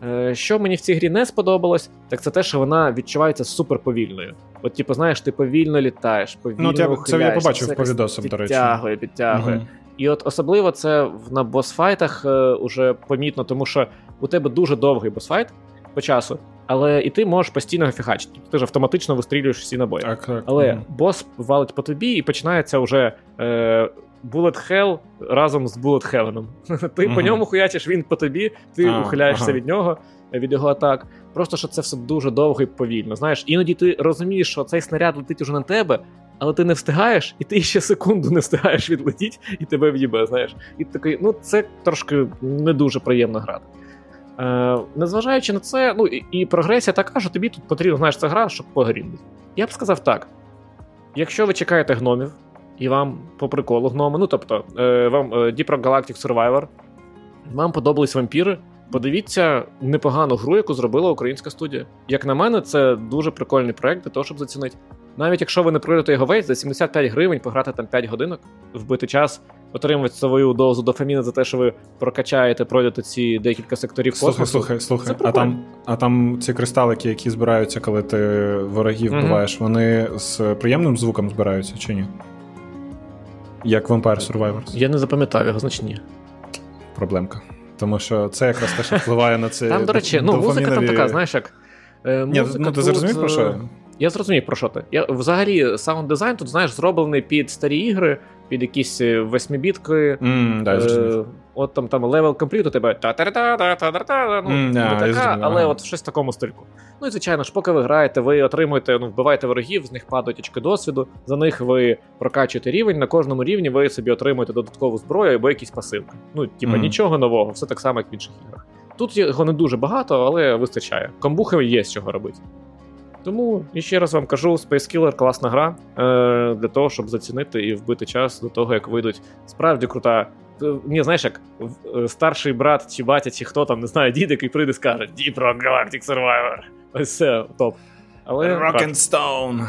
Е, що мені в цій грі не сподобалось, так це те, що вона відчувається супер повільною. От, типу, знаєш, ти повільно літаєш, повільно Ну, я- це я побачив по відосам, до речі. Підтягує, підтягує. Мгм. І от особливо це на босфайтах е, уже помітно, тому що у тебе дуже довгий босфайт по часу, але і ти можеш постійно його фігачити. Тобто ти ж автоматично вистрілюєш всі набої. Так, так. Але Мгм. бос валить по тобі, і починається вже е, Bullet Hell разом з Bullet Heaven. [LAUGHS] Ти по ньому хуячиш, він по тобі, ти А, ухиляєшся ага. від нього, від його атак. Просто що це все дуже довго і повільно. Знаєш, іноді ти розумієш, що цей снаряд летить уже на тебе, але ти не встигаєш, і ти ще секунду не встигаєш відлетіти, і тебе в'їбе, знаєш. І такий, ну це трошки не дуже приємно грати. Е, незважаючи на це, ну і, і прогресія така, що тобі тут потрібно, знаєш, це гра, щоб погрімнути. Я б сказав так: якщо ви чекаєте гномів, і вам по приколу гноми, ну тобто, е, вам е, Deep Rock Galactic Survivor, вам подобались вампіри. Подивіться непогану гру, яку зробила українська студія. Як на мене, це дуже прикольний проект для того, щоб зацінити. Навіть якщо ви не пройдете його весь, за 75 гривень пограти там 5 годинок, вбити час, отримати свою дозу дофаміну за те, що ви прокачаєте, пройдете ці декілька секторів Слухай, космосу. слухай, слухай. Це А там, а там ці кристалики, які збираються, коли ти ворогів вбиваєш, вони з приємним звуком збираються чи ні? Як Vampire Survivors. Я не запам'ятав його значні. Проблемка. Тому що це якраз теж впливає на це. Там, до речі, ну, музика там така, знаєш як. е, Ні, ну ти зрозумів про е, що? я? Я зрозумів про що ти. Я, взагалі, саунд дизайн тут, знаєш, зроблений під старі ігри, під якісь е, восьмібітки. М, да. Е, от там там level complete у тебе та та та та та та та ну, да, я така, але от щось в такому стильку. Ну і звичайно ж, поки ви граєте, ви отримуєте, ну, вбиваєте ворогів, з них падають очки досвіду, за них ви прокачуєте рівень. На кожному рівні ви собі отримуєте додаткову зброю або якісь посилки. Ну, типа, Мгм. нічого нового, все так само, як в інших іграх. Тут його не дуже багато, але вистачає. Комбухи є з чого робити. Тому і ще раз вам кажу: Space Killer класна гра е, для того, щоб зацінити і вбити час до того, як вийдуть справді крута. Е, Ні, знаєш, як е, старший брат чи батя, чи хто там, не знаю, дід, який прийде скаже Deep Rock Galactic Survivor. Ось все, топ. Але Rock and Stone.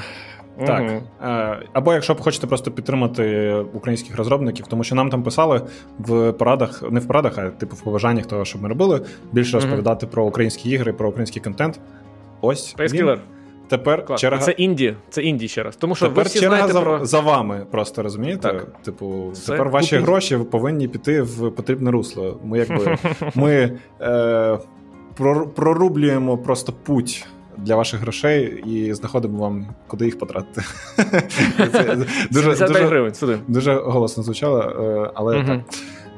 Так. Е, Або якщо б хочете просто підтримати українських розробників, тому що нам там писали в порадах, не в порадах, а типу в побажаннях того, щоб ми робили, більше розповідати про українські ігри, про український контент. Ось Space. Killer. Тепер Клас. черга. Це інді, це інді ще раз. Тому що Тепер ви всі черга знаєте за, про. за вами, просто розумієте? Так. Типу, Все, тепер ваші гроші повинні піти в потрібне русло. Ми якби [LAUGHS] ми е, прорублюємо просто путь для ваших грошей і знаходимо вам, куди їх потратити. [LAUGHS] Це Дуже, 75 дуже, дуже голосно звучало, е, але так.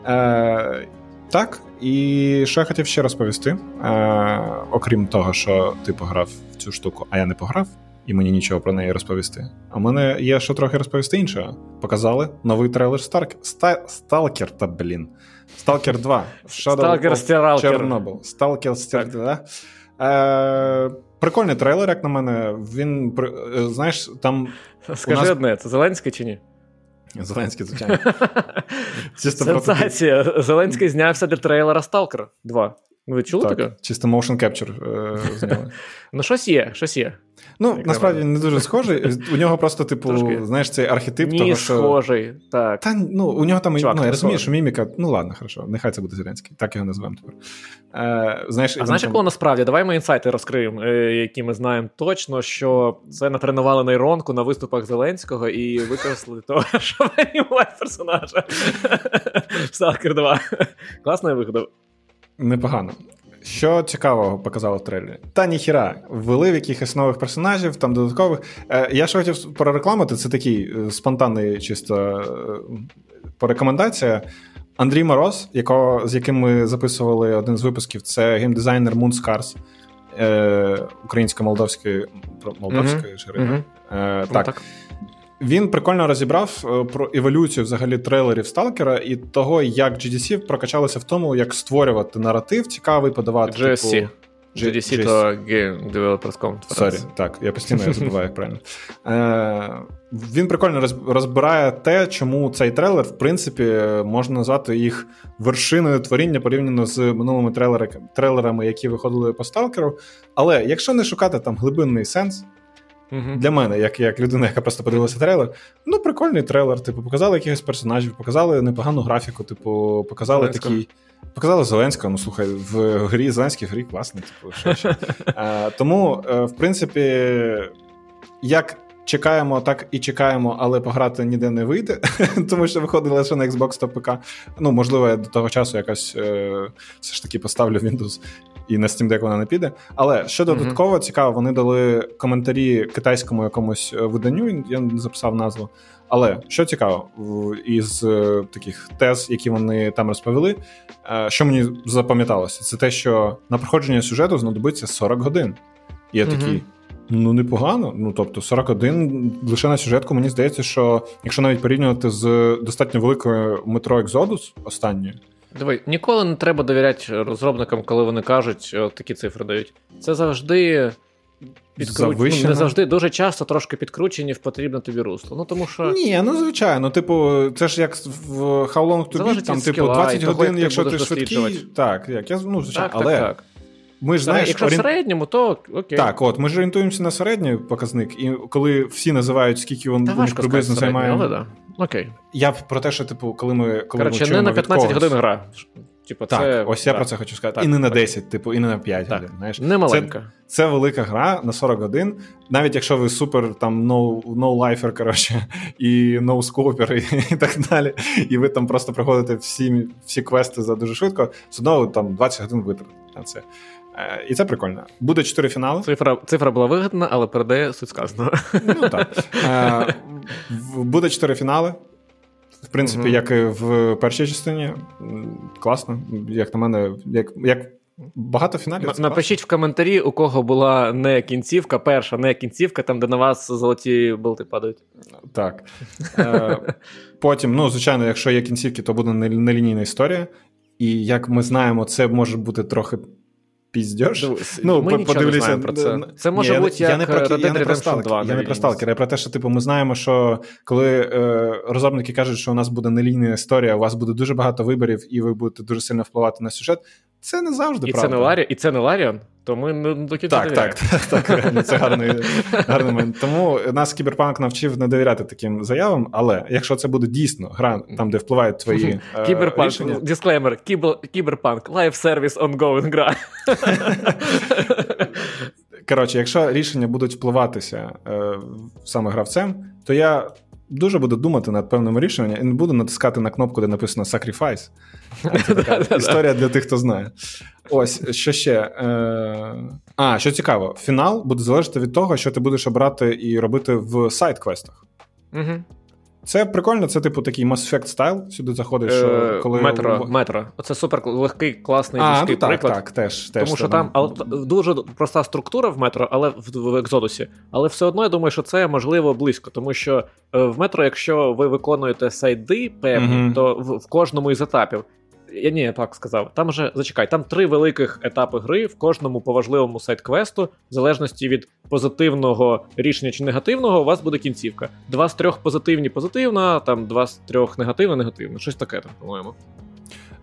Е, так, і що я хотів ще розповісти, е, окрім того, що ти пограв в цю штуку, а я не пограв, і мені нічого про неї розповісти. А в мене є що трохи розповісти іншого. Показали новий трейлер Старк... Ста... Сталкер, та блін. Сталкер 2. Shadow Сталкер Стиралкер. Chernobyl. Сталкер? Е, прикольний трейлер, як на мене. Він, е, знаєш, там Скажи нас- одне, це Зеленський чи ні? Зеленський, звичайно. [LAUGHS] Чисто проти- Сенсація. Зеленський знявся для трейлера Сталкер 2. Ви чули таке? Чисто motion capture е, [LAUGHS] зняли. Ну, щось є, щось є. Ну, Якраз. насправді не дуже схожий. У нього просто, типу, Трошки. знаєш, цей архетип Ні, того, що. схожий. Так. Та ну, у нього там, Чувак, ну, я розумію, що міміка. Ну ладно, хорошо, нехай це буде Зеленський, так його назвемо тепер. Е, знаєш, А знаєш, там- як насправді? Давай ми інсайти розкриємо, е, які ми знаємо точно, що це натренували нейронку на виступах Зеленського і використали того, [LAUGHS] щоб анімувати персонажа. [LAUGHS] Сталкер 2. Класно я вигадав. Непогано. Що цікавого показало в трейлері? Та ніхіра, ввели в якихось нових персонажів, там додаткових. Е, я що хотів прорекламити, це такий е, спонтанний, чисто е, порекомендація. Андрій Мороз, якого, з яким ми записували один з випусків, це геймдизайнер Moonscars, е, українсько-молдовської молдовської mm Мгм. Е, Ну, так. так. Він прикольно розібрав е, про еволюцію взагалі трейлерів Сталкера і того, як GDC прокачалося в тому, як створювати наратив цікавий, подавати. GSC. Типу, GDC то Game Developers Conference. Sorry, так, я постійно я забуваю, як правильно. Е, він прикольно розбирає те, чому цей трейлер, в принципі, можна назвати їх вершиною творіння порівняно з минулими трейлерами, які виходили по Сталкеру. Але якщо не шукати там глибинний сенс, Мгм. для мене, як, як людина, яка просто подивилася трейлер, ну прикольний трейлер. Типу, показали якихось персонажів, показали непогану графіку, типу, показали Зеленського. такий. Показали Зеленського, ну слухай, в грі Зеленський в грі класний, типу, що ще. [LAUGHS] Е, тому, е, в принципі, як чекаємо, так і чекаємо, але пограти ніде не вийде, [LAUGHS] тому що виходить лише на Xbox та ПК. Ну, можливо, я до того часу якось е, все ж таки поставлю Windows і на Steam Deck вона не піде. Але що додатково цікаво, вони дали коментарі китайському якомусь е, виданню, я не записав назву. Але що цікаво, із е, таких тез, які вони там розповіли, е, що мені запам'яталося, це те, що на проходження сюжету знадобиться 40 годин. І я такий. Ну, непогано. Ну, тобто, 41 лише на сюжетку, мені здається, що якщо навіть порівнювати з достатньо великою метро Exodus останньою, Диви, ніколи не треба довіряти розробникам, коли вони кажуть, от такі цифри дають. Це завжди підкручені. Ну, не завжди, дуже часто трошки підкручені в потрібне тобі русло. Ну тому що. Ні, ну звичайно. Типу, це ж як в How Long to Beat, там, типу, 20 того, годин, як якщо ти швидкий. Так, як я ну, звичайно, Так, але так, так. ми ж знаєш, Якщо в середньому, то окей. Так, от ми ж орієнтуємося на середній показник, і коли всі називають, скільки він Та важко приблизно займає. але да. Окей. Я про те, що, типу, коли ми коли Коротше, ми не на від 15 когось- годин гра. Типу, Так, це, ось я так. про це хочу сказати. Так, і не на 10, типу, і не на 5 Так. годин. Знаєш, Не маленька. Це велика гра на 40 годин. Навіть якщо ви супер там no, no коротше, і no і, і так далі, і ви там просто проходите всі, всі квести за дуже швидко, все одно там 20 годин витратите на це. Е, І це прикольно. Буде 4 фінали. Цифра, цифра була вигідна, але передає суть сказаного. Ну так. [LAUGHS] Е, Буде 4 фінали. В принципі, Мгм. як і в першій частині. Класно. Як на мене, як, як багато фіналів. Н- це Напишіть в коментарі, у кого була не кінцівка, перша не кінцівка, там, де на вас золоті болти падають. Так. Е, Потім, ну, звичайно, якщо є кінцівки, то буде нелінійна історія. І як ми знаємо, це може бути трохи піздьош. Ну, ми по- нічого не знаємо про це. Це може бути я як не про, Red я Dead не про Redemption 2. Я не про сталкер, я про те, що типу, ми знаємо, що коли е, розробники кажуть, що у нас буде нелінійна історія, у вас буде дуже багато виборів, і ви будете дуже сильно впливати на сюжет. Це не завжди І правда. це не Ларі, і це не Ларіон, то ми не до кінця Так, так, довіряємо. так, так, реально, [LAUGHS] це гарний, гарний момент. Тому нас кіберпанк навчив не довіряти таким заявам, але якщо це буде дійсно гра, там, де впливають твої е, Кіберпанк, рішення, дисклеймер, кіберпанк, live service ongoing гра. Коротше, якщо рішення будуть впливатися е, саме гравцем, то я дуже буду думати над певним рішенням і не буду натискати на кнопку, де написано Sacrifice. Це [LAUGHS] така історія для тих, хто знає. Ось, що ще. Е... А, що цікаво, фінал буде залежати від того, що ти будеш обрати і робити в сайт-квестах. Угу. Це прикольно, це, типу, такий Mass Effect стайл. Сюди заходиш, що Е, коли. Метро, метро. Оце супер легкий, класний А, ну так, приклад. так, теж. теж Тому що там але, дуже проста структура в метро, але в, в Екзодусі. Але все одно я думаю, що це можливо близько, тому що е, в метро, якщо ви виконуєте сайди певні, Мгм. то в, в кожному із етапів. Я ні, я так сказав. Там же зачекай, там три великих етапи гри в кожному по важливому сайт-квесту, в залежності від позитивного рішення чи негативного, у вас буде кінцівка. Два з трьох позитивні позитивна, там два з трьох негативна, негативна. Щось таке там, по-моєму.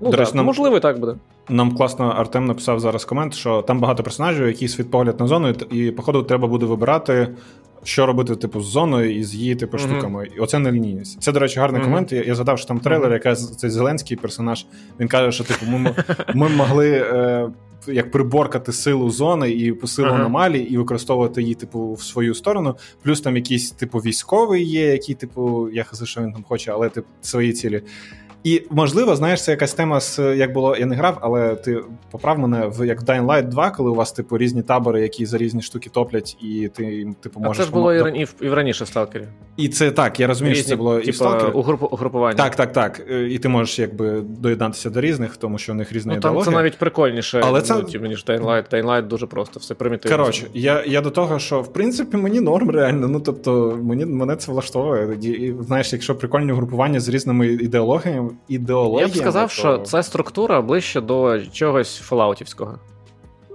Ну, так, нам- можливо, і так буде. Нам класно Артем написав зараз комент, що там багато персонажів, які свій погляд на зону, і походу треба буде вибирати, що робити, типу, з зоною і з її типу штуками. І оце нелінійність. Це, до речі, гарний Мгм. комент. Я, я згадав, що там трейлер, якраз цей зеленський персонаж. Він каже, що типу, ми, ми могли. Е, як приборкати силу зони і силу Ага. аномалій, і використовувати її, типу, в свою сторону. Плюс там якийсь, типу, військовий є, який, типу, я хази, що він там хоче, але типу, свої цілі. І можливо, знаєш, це якась тема з як було, я не грав, але ти поправ мене в як в Dying Light 2, коли у вас типу різні табори, які за різні штуки топлять, і ти типу А це ж було і, і, в- і в раніше в Сталкері. І це так. Я розумію, що це було і в типа, Stalker. угрупу- угрупування. Так, так, так. Е, І ти можеш якби доєднатися до різних, тому що у них різна Ну, там ідеологія. це навіть прикольніше, Але це- ну, типу, ніж Dying Light. Dying Light дуже просто, все примітивно. Коротше, я, я до того, що в принципі мені норм реально. Ну тобто, мені мене це влаштовує. І, і, знаєш, якщо прикольні групування з різними ідеологіями, ідеологіями я б сказав, то... що це структура ближче до чогось фолаутівського.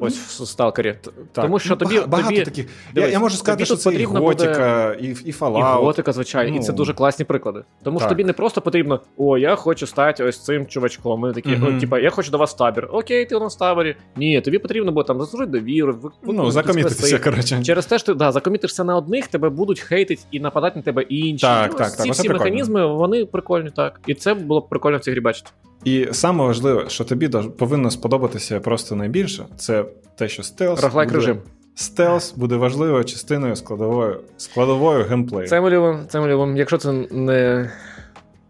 Ось в Сталкері. Так. Тому що Ну, тобі- багато тобі- таких. Я, дивись, я можу сказати, що це і потрібно готіка, і, і І Fallout. готика, звичайно, і це Ну. дуже класні приклади. Тому що тобі не просто потрібно, о, я хочу стати ось цим чувачком. Ми такі, о, типа, я хочу до вас табір. Окей, ти у нас таборі. Ні, тобі потрібно буде там заслужити довіру, ви- Ну, закомітитися, коротше. Через те, що ти да, закомітишся на одних, тебе будуть хейтити і нападати на тебе інші. Так, Ну, так, ці так, всі механізми, вони прикольні, так. І це було б прикольно в цій грі бачити. І саме важливе, що тобі повинно сподобатися просто найбільше, це те, що стелс. Roguelike буде- режим. Стелс буде важливою частиною складовою, складовою геймплею. Це ми любимо, це ми любимо. Якщо це не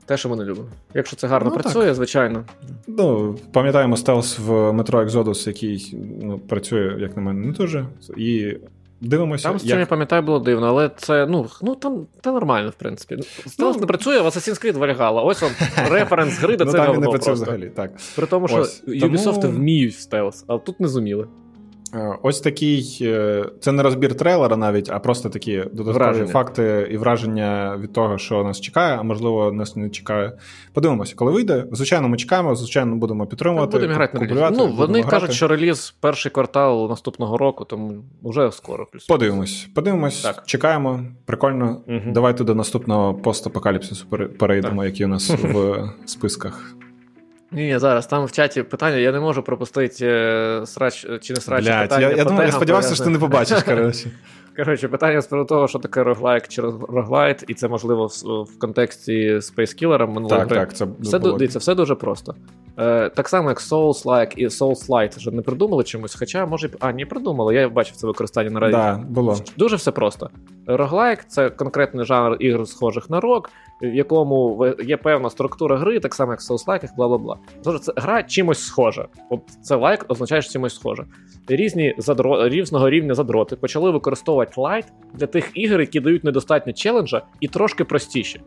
те, що ми не любимо. Якщо це гарно Ну, працює, звичайно. Ну, пам'ятаємо стелс в Metro Exodus, який ну, працює, як на мене, не дуже. І дивимося, Там з цим я пам'ятаю було дивно, але це ну, ну там та нормально, в принципі. Стелс Ну, не працює, в Assassin's Creed Valhalla. Ось он референс гри до [LAUGHS] ну, це там він не працює взагалі. Так. При тому, що Ось, тому- Ubisoft вміють в стелс, а тут не зуміли. Е, Ось такий. е, Це не розбір трейлера навіть, а просто такі додаткові Враження. факти і враження від того, що нас чекає, а можливо, нас не чекає. Подивимося, коли вийде. Звичайно, ми чекаємо, звичайно, будемо підтримувати. Будемо грати на реліз. Ну, будемо вони грати. кажуть, що реліз перший квартал наступного року, тому вже скоро. Плюс. Подивимось, подивимось, Так. чекаємо. Прикольно. Мгм. Давайте до наступного постапокаліпсису пере- перейдемо, який у нас в [LAUGHS] списках. Ні, ні, зараз там в чаті питання, я не можу пропустити е, срач чи не срач Блять, питання. я, я, думаю, я сподівався, що ти не побачиш. [LAUGHS] Коротше. Коротше, питання з приводу того, що таке роглайк чи роглайт, і це можливо в, в контексті Space Killer минулої Так, так, це Все, дивіться, все дуже просто. Е, так само, як Souls-like і Souls-Light вже не придумали чомусь, хоча, може, а, ні, придумали, я бачив це використання на раді. Да, було. Дуже все просто. Roguelike це конкретний жанр ігр, схожих на Rogue, в якому є певна структура гри, так само як в souls-like ах, бла бла бла. Тож це гра чимось схожа. От це like означає, що чимось схоже. Різні задро... різного рівня задроти почали використовувати lite для тих ігор, які дають недостатньо челенджа і трошки простіші.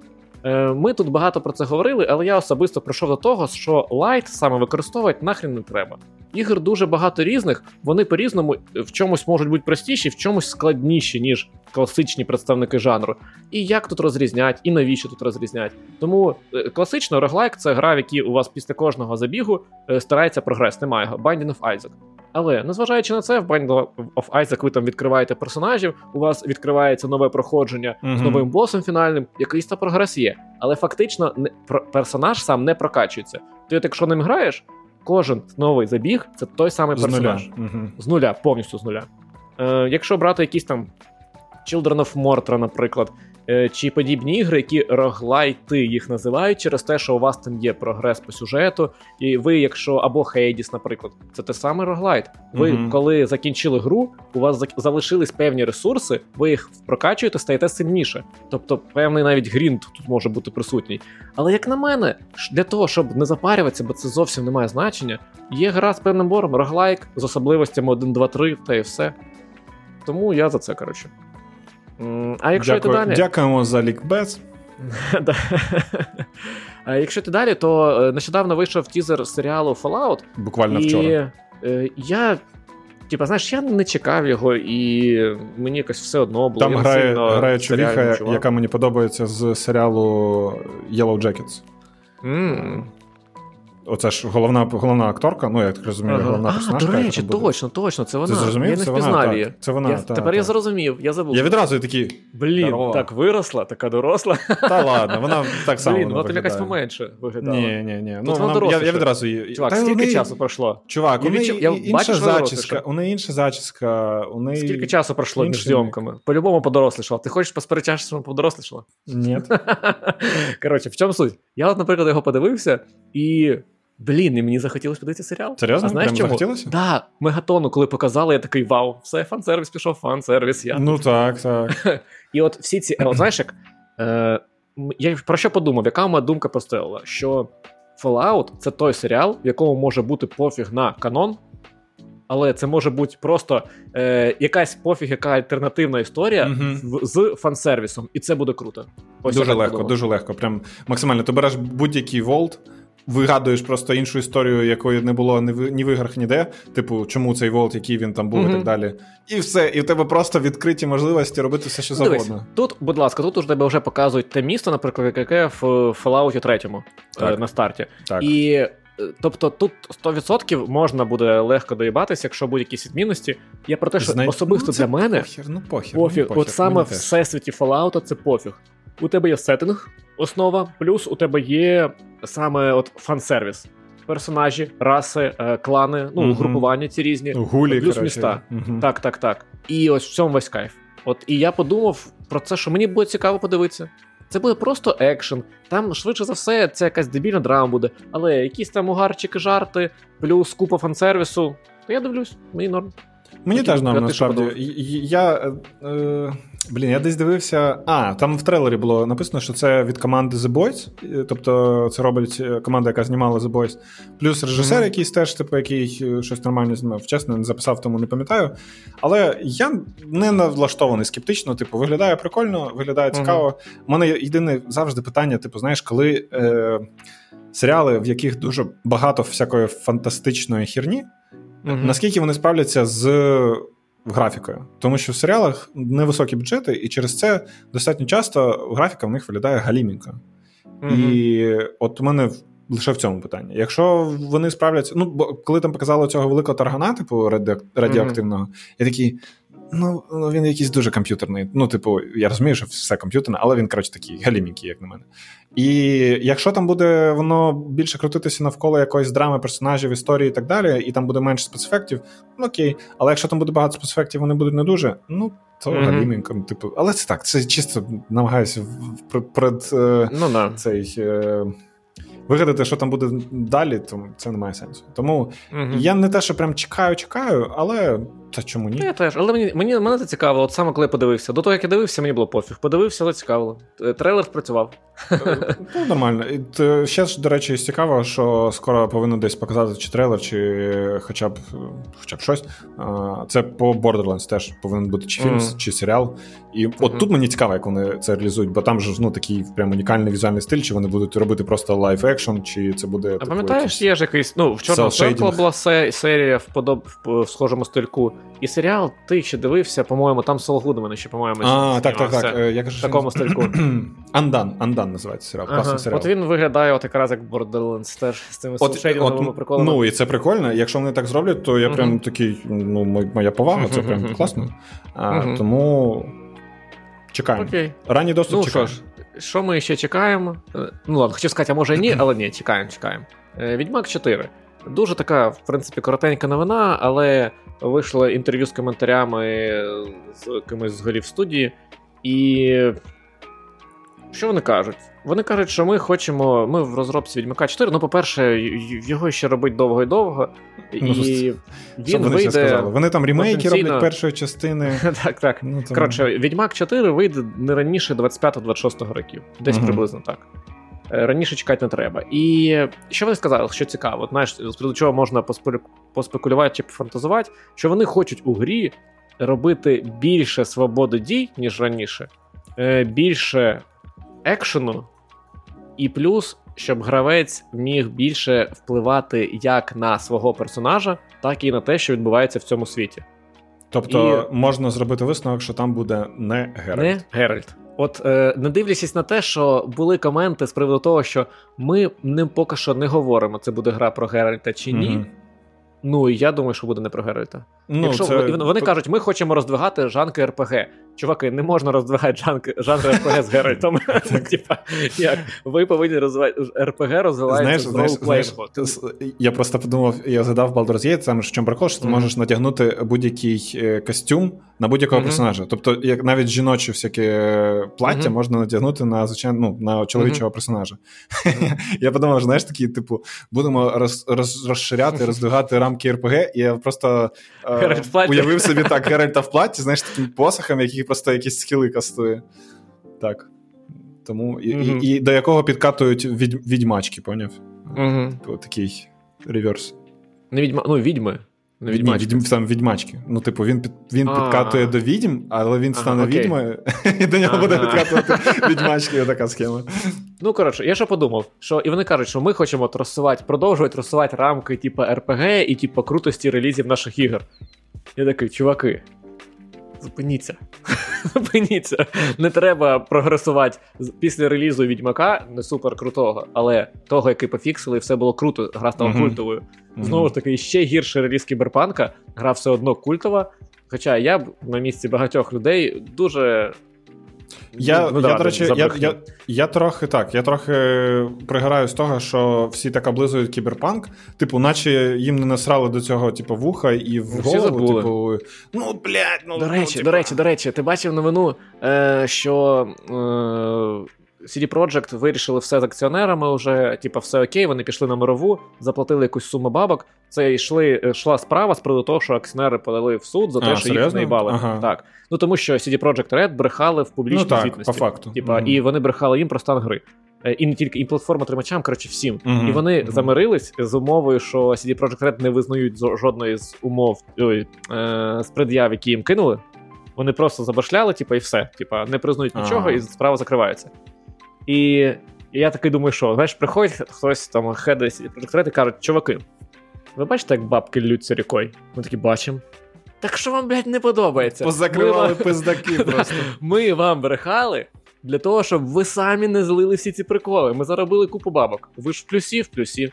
Е, Ми тут багато про це говорили, але я особисто прийшов до того, що lite саме використовувати нахрен не треба. Ігор дуже багато різних, вони по-різному в чомусь можуть бути простіші, в чомусь складніші, ніж класичні представники жанру. І як тут розрізнять, і навіщо тут розрізнять. Тому е, класично роглайк це гра, в якій у вас після кожного забігу е, старається прогрес. Немає його. Binding of Isaac. Але незважаючи на це, в Binding of Isaac ви там відкриваєте персонажів, у вас відкривається нове проходження з новим босом фінальним, якийсь та прогрес є. Але фактично не, про- персонаж сам не прокачується. Ти, от якщо ним граєш, кожен новий забіг це той самий З нуля. персонаж. Мгм. З нуля, повністю з нуля. Е, якщо брати якісь там Children of Morta, наприклад, чи подібні ігри, які роглайти їх називають через те, що у вас там є прогрес по сюжету, і ви, якщо або Хейдіс, наприклад, це те саме роглайт. Ви, Мгм. коли закінчили гру, у вас залишились певні ресурси, ви їх прокачуєте, стаєте сильніше. Тобто, певний навіть грінт тут може бути присутній. Але як на мене, для того, щоб не запарюватися, бо це зовсім не має значення, є гра з певним бором, роглайк з особливостями 1, 2, 3 та і все. Тому я за це, коротше. А якщо йти далі. Дякуємо за лікбез. [LAUGHS] А Якщо йти далі, то е, нещодавно вийшов тізер серіалу Fallout, Буквально і вчора. е, я. Типа, знаєш, я не чекав його, і мені якось все одно було. Там я грає, грає відчував. яка мені подобається з серіалу Yellow Jackets. М. Оце ж головна, головна акторка, ну я так розумію, Ага. головна А, до речі, буде. точно, точно, це вона. Ти зрозумів? Я не Це впізнав її. Це вона, Я- та, Тепер я та. зрозумів, я забув. Я відразу такий, Блін, Здорово. так виросла, така доросла. та ладно, вона так само. Блін, вона там якась поменше виглядала. Ні, ні, ні. Ну, вона вона, я, я відразу її. Чувак, Та скільки неї- часу пройшло? Чувак, Я у неї я інша зачіска, у неї інша зачіска, у неї... Скільки часу пройшло між зйомками? По-любому подорослішала. Ти хочеш посперечатися, що подорослішала? Ні. [LAUGHS] Коротше, в чому суть? Я, от, наприклад, його подивився, і. Блін, і мені захотілося подивитися серіал. Серйозно? А знаєш Прям чому? захотілося? Да, мегатону, коли показали, я такий вау, все, фан-сервіс пішов, фан-сервіс. Я. Ну так, так. [LAUGHS] І от всі ці. От, знаєш, як. Е, я про що подумав? Яка мене думка постояла? Що Fallout це той серіал, в якому може бути пофіг на канон, але це може бути просто е, якась пофіг, яка альтернативна історія в, з фан-сервісом, і це буде круто. Ось дуже легко, подумав. дуже легко. Прям максимально. Ти береш будь-який волт, вигадуєш просто іншу історію, якої не було ні в, ні в іграх, ніде. Типу, чому цей волт, який він там був, і так далі. І все. І в тебе просто відкриті можливості робити все, що Ну, дивись, завгодно. тут, будь ласка, тут уже тебе вже показують те місто, наприклад, яке в Fallout 3 Так. е, на старті. Так. І е, тобто тут 100% можна буде легко доїбатися, якщо будуть якісь відмінності. Я про те, що Знай- особисто ну, це для мене Похер, ну похер. пофіг, ну, похер. от саме в всесвіті Fallout це пофіг. У тебе є сеттинг, основа, плюс у тебе є саме от фан-сервіс. Персонажі, раси, е, клани, ну, Мгм. групування ці різні. Гулі, плюс коротше. міста. Мгм. Так, так, так. І ось в цьому весь кайф. От і я подумав про це, що мені буде цікаво подивитися. Це буде просто екшен. Там, швидше за все, це якась дебільна драма буде, але якісь там угарчики, жарти, плюс купа фан-сервісу. То я дивлюсь, мені норм. Мені Хотів теж що насправді. Я. е, е, Блін, я десь дивився. А, там в трейлері було написано, що це від команди The Boys. е, Тобто це робить е, команда, яка знімала The Boys. Плюс режисер, Мгм. якийсь теж, типу, який е, щось нормально знімав. Чесно, не записав, тому не пам'ятаю. Але я не налаштований скептично. Типу, виглядає прикольно, виглядає цікаво. У мене єдине завжди питання: типу, знаєш, коли е, серіали, в яких дуже багато всякої фантастичної херні. Мгм. Наскільки вони справляться з графікою? Тому що в серіалах невисокі бюджети, і через це достатньо часто графіка в них виглядає галімінка. Mm-hmm. І от у мене лише в цьому питання. Якщо вони справляться, ну бо коли там показали цього великого таргана, типу радіоактивного, mm-hmm. я такий. Ну, він якийсь дуже комп'ютерний. Ну, типу, я розумію, що все комп'ютерне, але він, коротше, такий галімінький, як на мене. І якщо там буде воно більше крутитися навколо якоїсь драми персонажів, історії і так далі, і там буде менше спецефектів, ну окей. Але якщо там буде багато спецефектів, вони будуть не дуже, ну то Мгм. галімінько. Типу, але це так, це чисто намагаюся пред. е, Ну да. цей. Е, Вигадати, що там буде далі, то це не має сенсу. Тому Мгм. я не те, що прям чекаю, чекаю, але та чому ні? Я теж, але мені, мені мене це цікавило, от саме коли я подивився. До того, як я дивився, мені було пофіг. Подивився, зацікавило. Е, Трейлер спрацював. Ну, нормально. І ще ж, до речі, цікаво, що скоро повинен десь показати чи трейлер, чи хоча б хоча б щось. Це по Borderlands теж повинен бути чи фільм, Мгм. чи серіал. І от Мгм. тут мені цікаво, як вони це реалізують, бо там же ж ну такий прям унікальний візуальний стиль, чи вони будуть робити просто live action, чи це буде. А пам'ятаєш, якийсь- є ж якийсь. Ну, в Circle була серія в, подоб... в схожому стильку. І серіал, ти ще дивився, по-моєму, там Сол Гудман ще, по-моєму, А, так, так, так. Е, Я кажу, в такому стильку. [CLEARS THROAT] Андан, Андан називається серіал. Ага. Класний серіал. От він виглядає от якраз як Borderlands теж з цими селшейдинговими приколами. ну і це прикольно. Якщо вони так зроблять, то я прям такий, ну, моя повага, це прям класно. Тому чекаємо. Ранній доступ Ну що чекаємо. ж, що ми ще чекаємо? Е, Ну ладно, хотів сказати, а може ні, [CLEARS THROAT] але ні, чекаємо, чекаємо. Е, Відьмак 4. Дуже така, в принципі, коротенька новина, але вийшло інтерв'ю з коментарями з кимось з голів студії. І що вони кажуть? Вони кажуть, що ми хочемо. Ми в розробці Відьмака 4. Ну, по-перше, його ще робить довго і довго. І ну, він вони вийде. сказали? Вони там ремейки потенційно... роблять першої частини. [LAUGHS] Так, так. Ну, там... Коротше, Відьмак 4 вийде не раніше 25-26 років. Десь угу. приблизно так. Е, раніше чекати не треба. І що вони сказали, що цікаво, знаєш, з чого можна поспекулювати чи пофантазувати, що вони хочуть у грі робити більше свободи дій, ніж раніше, е, більше екшену, і плюс, щоб гравець міг більше впливати як на свого персонажа, так і на те, що відбувається в цьому світі. Тобто і... можна зробити висновок, що там буде не Геральт. Не Геральт. От е, не дивлячись на те, що були коменти з приводу того, що ми ним поки що не говоримо, це буде гра про Геральта чи ні. Mm-hmm. Ну і я думаю, що буде не про Геральта. Ну, Якщо це... вони, вони кажуть, ми хочемо роздвигати жанки РПГ. Чуваки, не можна роздвигати жанки, жанри РПГ з Геральтом. [LAUGHS] [LAUGHS] Типа, як ви повинні розвивати РПГ розвивається з ролплеєм. Я просто подумав, я згадав Baldur's Gate, саме що прикол, що ти можеш надягнути будь-який е, костюм на будь-якого персонажа. Тобто, як навіть жіночі всякі е, плаття можна надягнути на звичайно ну, на чоловічого персонажа. [LAUGHS] Я подумав, знаєш, такі, типу, будемо розширяти, роздвигати рамки РПГ, і я просто е, уявив собі так Геральта в платі, знаєш, таким посохом, який просто якісь скіли кастує. Так. Тому і, mm-hmm. і, і до якого підкатують відь, відьмачки, поняв? Mm-hmm. Такий реверс. Не відьма... Ну, відьми. Не відьмачки. Ні, відьм, сам відьмачки. Ну, типу, він під, він підкатує до відьм, але він стане ага, відьмою, [LAUGHS] і до нього буде підкатувати відьмачки, така схема. Ну, коротше, я що подумав, що і вони кажуть, що ми хочемо тросувати, продовжувати тросувати рамки, типу, РПГ і типу, крутості релізів наших ігор. Я такий, чуваки, Зупиніться. [LAUGHS] Зупиніться. Не треба прогресувати після релізу Відьмака, не супер крутого, але того, який пофіксили, все було круто, гра стала uh-huh. культовою. Знову ж таки, ще гірший реліз кіберпанка, гра все одно культова. Хоча я б на місці багатьох людей дуже я, ну, я, до речі, я, я я, трохи так, я трохи пригораю з того, що всі так облизують кіберпанк, типу, наче їм не насрали до цього, типу, вуха і в всі голову, типу, ну, блядь, ну. До ну, речі, типу... до речі, до речі, ти бачив новину, е, що. Е, CD Projekt вирішили все з акціонерами. Вже типу, все окей. Вони пішли на мирову, заплатили якусь суму бабок. Це йшли йшла справа з приводу того, що акціонери подали в суд за те, а, що серйозно? їх наїбали. Ага. Так. Ну тому що CD Projekt Red брехали в публічній ну, так, звітності. По факту. Типа, mm. і вони брехали їм про стан гри. Е, і не тільки і платформа тримачам, коротше, всім. Mm-hmm. І вони mm-hmm. замирились з умовою, що CD Projekt Red не визнають жодної з умов ой, е, з пред'яв, які їм кинули. Вони просто забашляли, типу, і все. Типа, не признають нічого, і справа закривається. І я такий думаю, що знаєш, приходить хтось там хеди і кажуть, чуваки, ви бачите, як бабки ллються рікою? Ми такі бачимо. Так що вам, блядь, не подобається? Позакривали вам... пиздаки [LAUGHS] просто. Ми вам брехали для того, щоб ви самі не злили всі ці приколи. Ми заробили купу бабок. Ви ж в плюсі, в плюсі.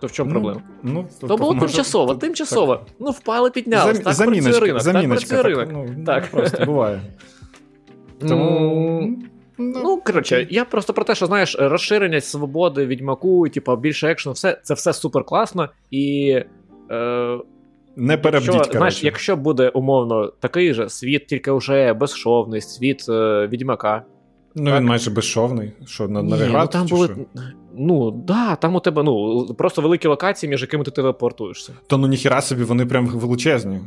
То в чому ну, проблема? Ну, То, то було може, тимчасово, то, тимчасово. Так. Ну, впали, піднялись. Зам, так заміночка, працює ринок. Заміночка, так працює так, ринок. Ну, так. Просто буває. Тому. Ну, ну коротше, я просто про те, що знаєш, розширення свободи, відьмаку, типу, більше екшену, все це все супер класно. І е, не перебдіть, якщо, знаєш, якщо буде умовно такий же світ, тільки вже безшовний, світ е, відьмака. Ну, так? він майже безшовний. Що на Ні, ну, там були, що? Ну, да, там у тебе ну, просто великі локації, між якими ти телепортуєшся. То ну ніхіра собі, вони прям величезні.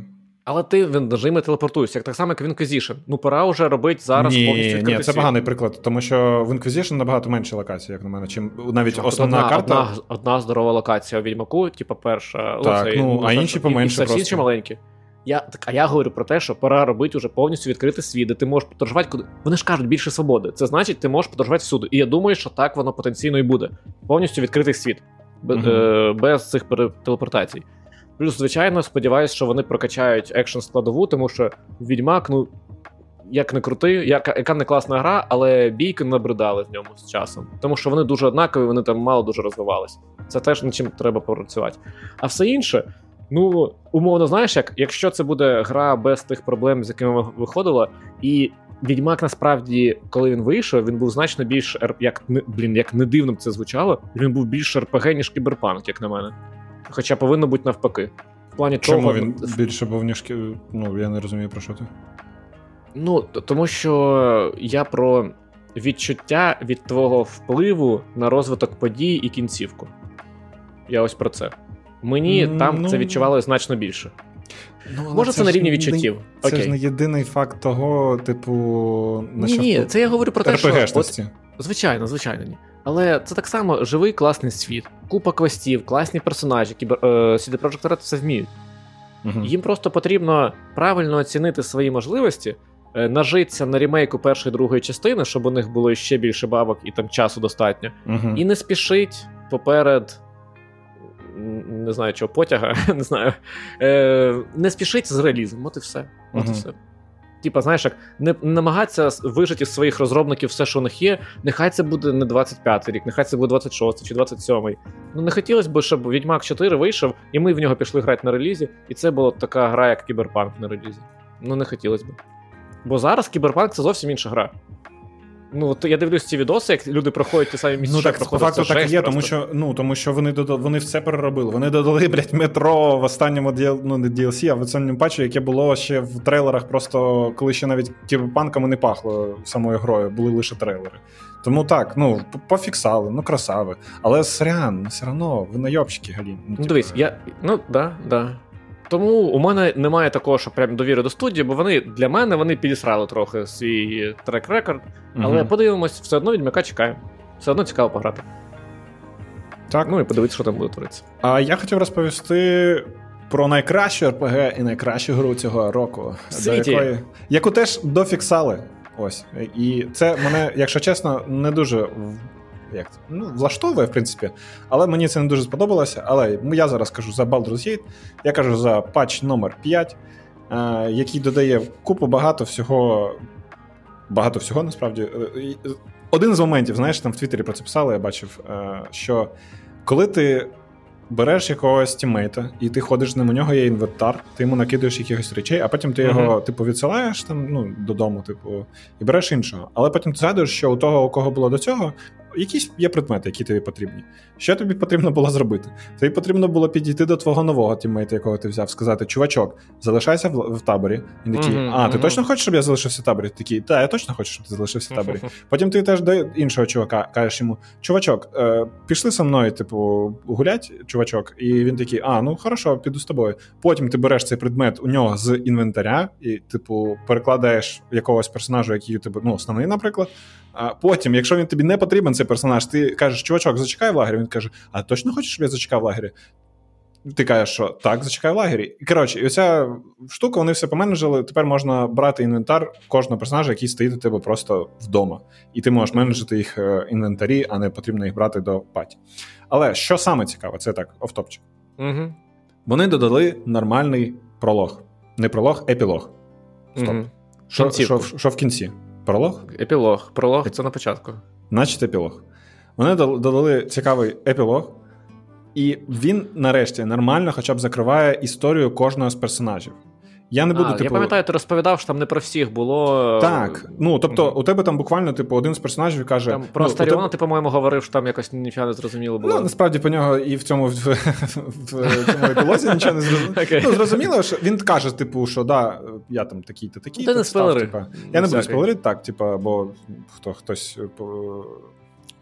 Але ти в нажими телепортуєшся, як так само, як в Inquisition. Ну, пора вже робити зараз ні, повністю Ні, це поганий приклад, тому що в Inquisition набагато менше локацій, як на мене, чим навіть Чому? основна одна, карта. Одна одна здорова локація у Відьмаку, типу перша. Так, оцей, ну, а інші поменше. І, і інші маленькі. Я, так, А я говорю про те, що пора робити вже повністю відкритий світ, де ти можеш подорожувати куди. Вони ж кажуть більше свободи. Це значить, ти можеш подорожувати всюди. І я думаю, що так воно потенційно і буде. Повністю відкритий світ. Без, угу. е, без цих телепортацій. Плюс, звичайно, сподіваюся, що вони прокачають екшн складову, тому що Відьмак, ну як не крутий, яка, яка не класна гра, але бійки набридали в ньому з часом. Тому що вони дуже однакові, вони там мало дуже розвивалися. Це теж над чим треба попрацювати. А все інше, ну умовно, знаєш, як якщо це буде гра без тих проблем, з якими виходила, і Відьмак насправді, коли він вийшов, він був значно більш як блін, як не дивно б це звучало, він був більш РПГ, ніж кіберпанк, як на мене. Хоча повинно бути навпаки. В плані Чому того, він більше був, ніж. Ну, я не розумію, про що ти. Ну, тому що я про відчуття від твого впливу на розвиток подій і кінцівку. Я ось про це. Мені mm, там ну... це відчувало значно більше. Ну, Може, це, це на рівні відчуттів. Не, це Окей. ж не єдиний факт того, типу, на що Ні, це я говорю про те, що. От, звичайно, звичайно, ні. Але це так само живий класний світ, купа квестів, класні персонажі, кібер... е, CD Projekt Red все вміють. Угу. Їм просто потрібно правильно оцінити свої можливості, е, нажитися на ремейку першої другої частини, щоб у них було ще більше бабок і там часу достатньо. Угу. І не спішить поперед. Не знаю, чого потяга, [LAUGHS] не знаю. Е, Не спішить з релізом, от і все. От uh і все типа, знаєш, як не намагатися вижити з своїх розробників все, що у них є. Нехай це буде не 25-й рік, нехай це буде 26-й чи 27-й. Ну не хотілося б, щоб Відьмак 4 вийшов, і ми в нього пішли грати на релізі, і це була така гра, як Кіберпанк на релізі. Ну не хотілося б. Бо зараз Кіберпанк це зовсім інша гра. Ну, то я дивлюсь ці відоси, як люди проходять ті самі місця. Ну так по факту так і є, тому що ну, тому що вони додали, вони все переробили. Вони додали, блядь, метро в останньому ну, не DLC, а в останньому патчі, яке було ще в трейлерах, просто коли ще навіть кіберпанками не пахло самою грою, були лише трейлери. Тому так, ну, пофіксали, ну красави. Але сорян, все одно, ви найобщики, Галін. Ну, ну дивись, я. Ну, да, да. Тому у мене немає такого, що прям довіри до студії, бо вони для мене вони підісрали трохи свій трек-рекорд. Але угу. подивимось, все одно відьмака чекаємо. Все одно цікаво пограти. Так. Ну і подивитися, що там буде творитися. А я хотів розповісти про найкращу РПГ і найкращу гру цього року, до якої, яку теж дофіксали. Ось. І це мене, якщо чесно, не дуже як ну, влаштовує, в принципі, але мені це не дуже сподобалося. Але я зараз кажу за Baldur's Gate, я кажу за патч номер 5 е, який додає купу багато всього. Багато всього насправді. Е, один з моментів, знаєш, там в Твіттері про це писали, я бачив, е, що коли ти береш якогось тіммейта, і ти ходиш з ним, у нього є інвентар, ти йому накидаєш якихось речей, а потім ти його, uh-huh. типу, відсилаєш там, ну, додому, типу, і береш іншого. Але потім ти згадуєш, що у того, у кого було до цього, якісь є предмети, які тобі потрібні. Що тобі потрібно було зробити? Тобі потрібно було підійти до твого нового тіммейта, якого ти взяв, сказати: чувачок, залишайся в, в таборі. Він такий, uh-huh, а, ти uh-huh. точно хочеш, щоб я залишився в таборі? Такий, так, я точно хочу, щоб ти залишився в таборі. Потім ти теж до іншого чувака кажеш йому: чувачок, е, пішли со мною, типу, гулять, чувачок, і він такий, а, ну хорошо, піду з тобою. Потім ти береш цей предмет у нього з інвентаря, і, типу, перекладаєш якогось персонажу, який у тебе, ну, основний, наприклад. А потім, якщо він тобі не потрібен, цей персонаж, ти кажеш, чувачок, зачекай в лагері. Він каже: А точно хочеш, щоб я зачекав в лагері? Ти кажеш, що так, зачекай в лагері. І коротше, і оця штука, вони все поменеджили. Тепер можна брати інвентар кожного персонажа, який стоїть у тебе просто вдома. І ти можеш менеджити їх е, інвентарі, а не потрібно їх брати до паті. Але що саме цікаво, це так, офтопчик. Угу. Вони додали нормальний пролог. Не пролог, епілог. Стоп. Угу. Що, що, що в кінці? Пролог? Епілог. Пролог це на початку. Значить, епілог. Вони додали цікавий епілог, і він нарешті нормально хоча б закриває історію кожного з персонажів. Я не буду, а, типу... Я пам'ятаю, ти розповідав, що там не про всіх було. Так. Ну, тобто, у тебе там буквально, типу, один з персонажів каже. Там Про ну, Старіона, тебе... ти, по-моєму, говорив, що там якось ніфіга не зрозуміло було. Ну, насправді по нього і в цьому в, в цьому епілозі нічого не зрозуміло. [LAUGHS] Okay. Ну, зрозуміло, що він каже, типу, що да, я там такий-то такий. Ти не спойлери. Типу. Я не буду спойлерити, так, типу, бо хто хтось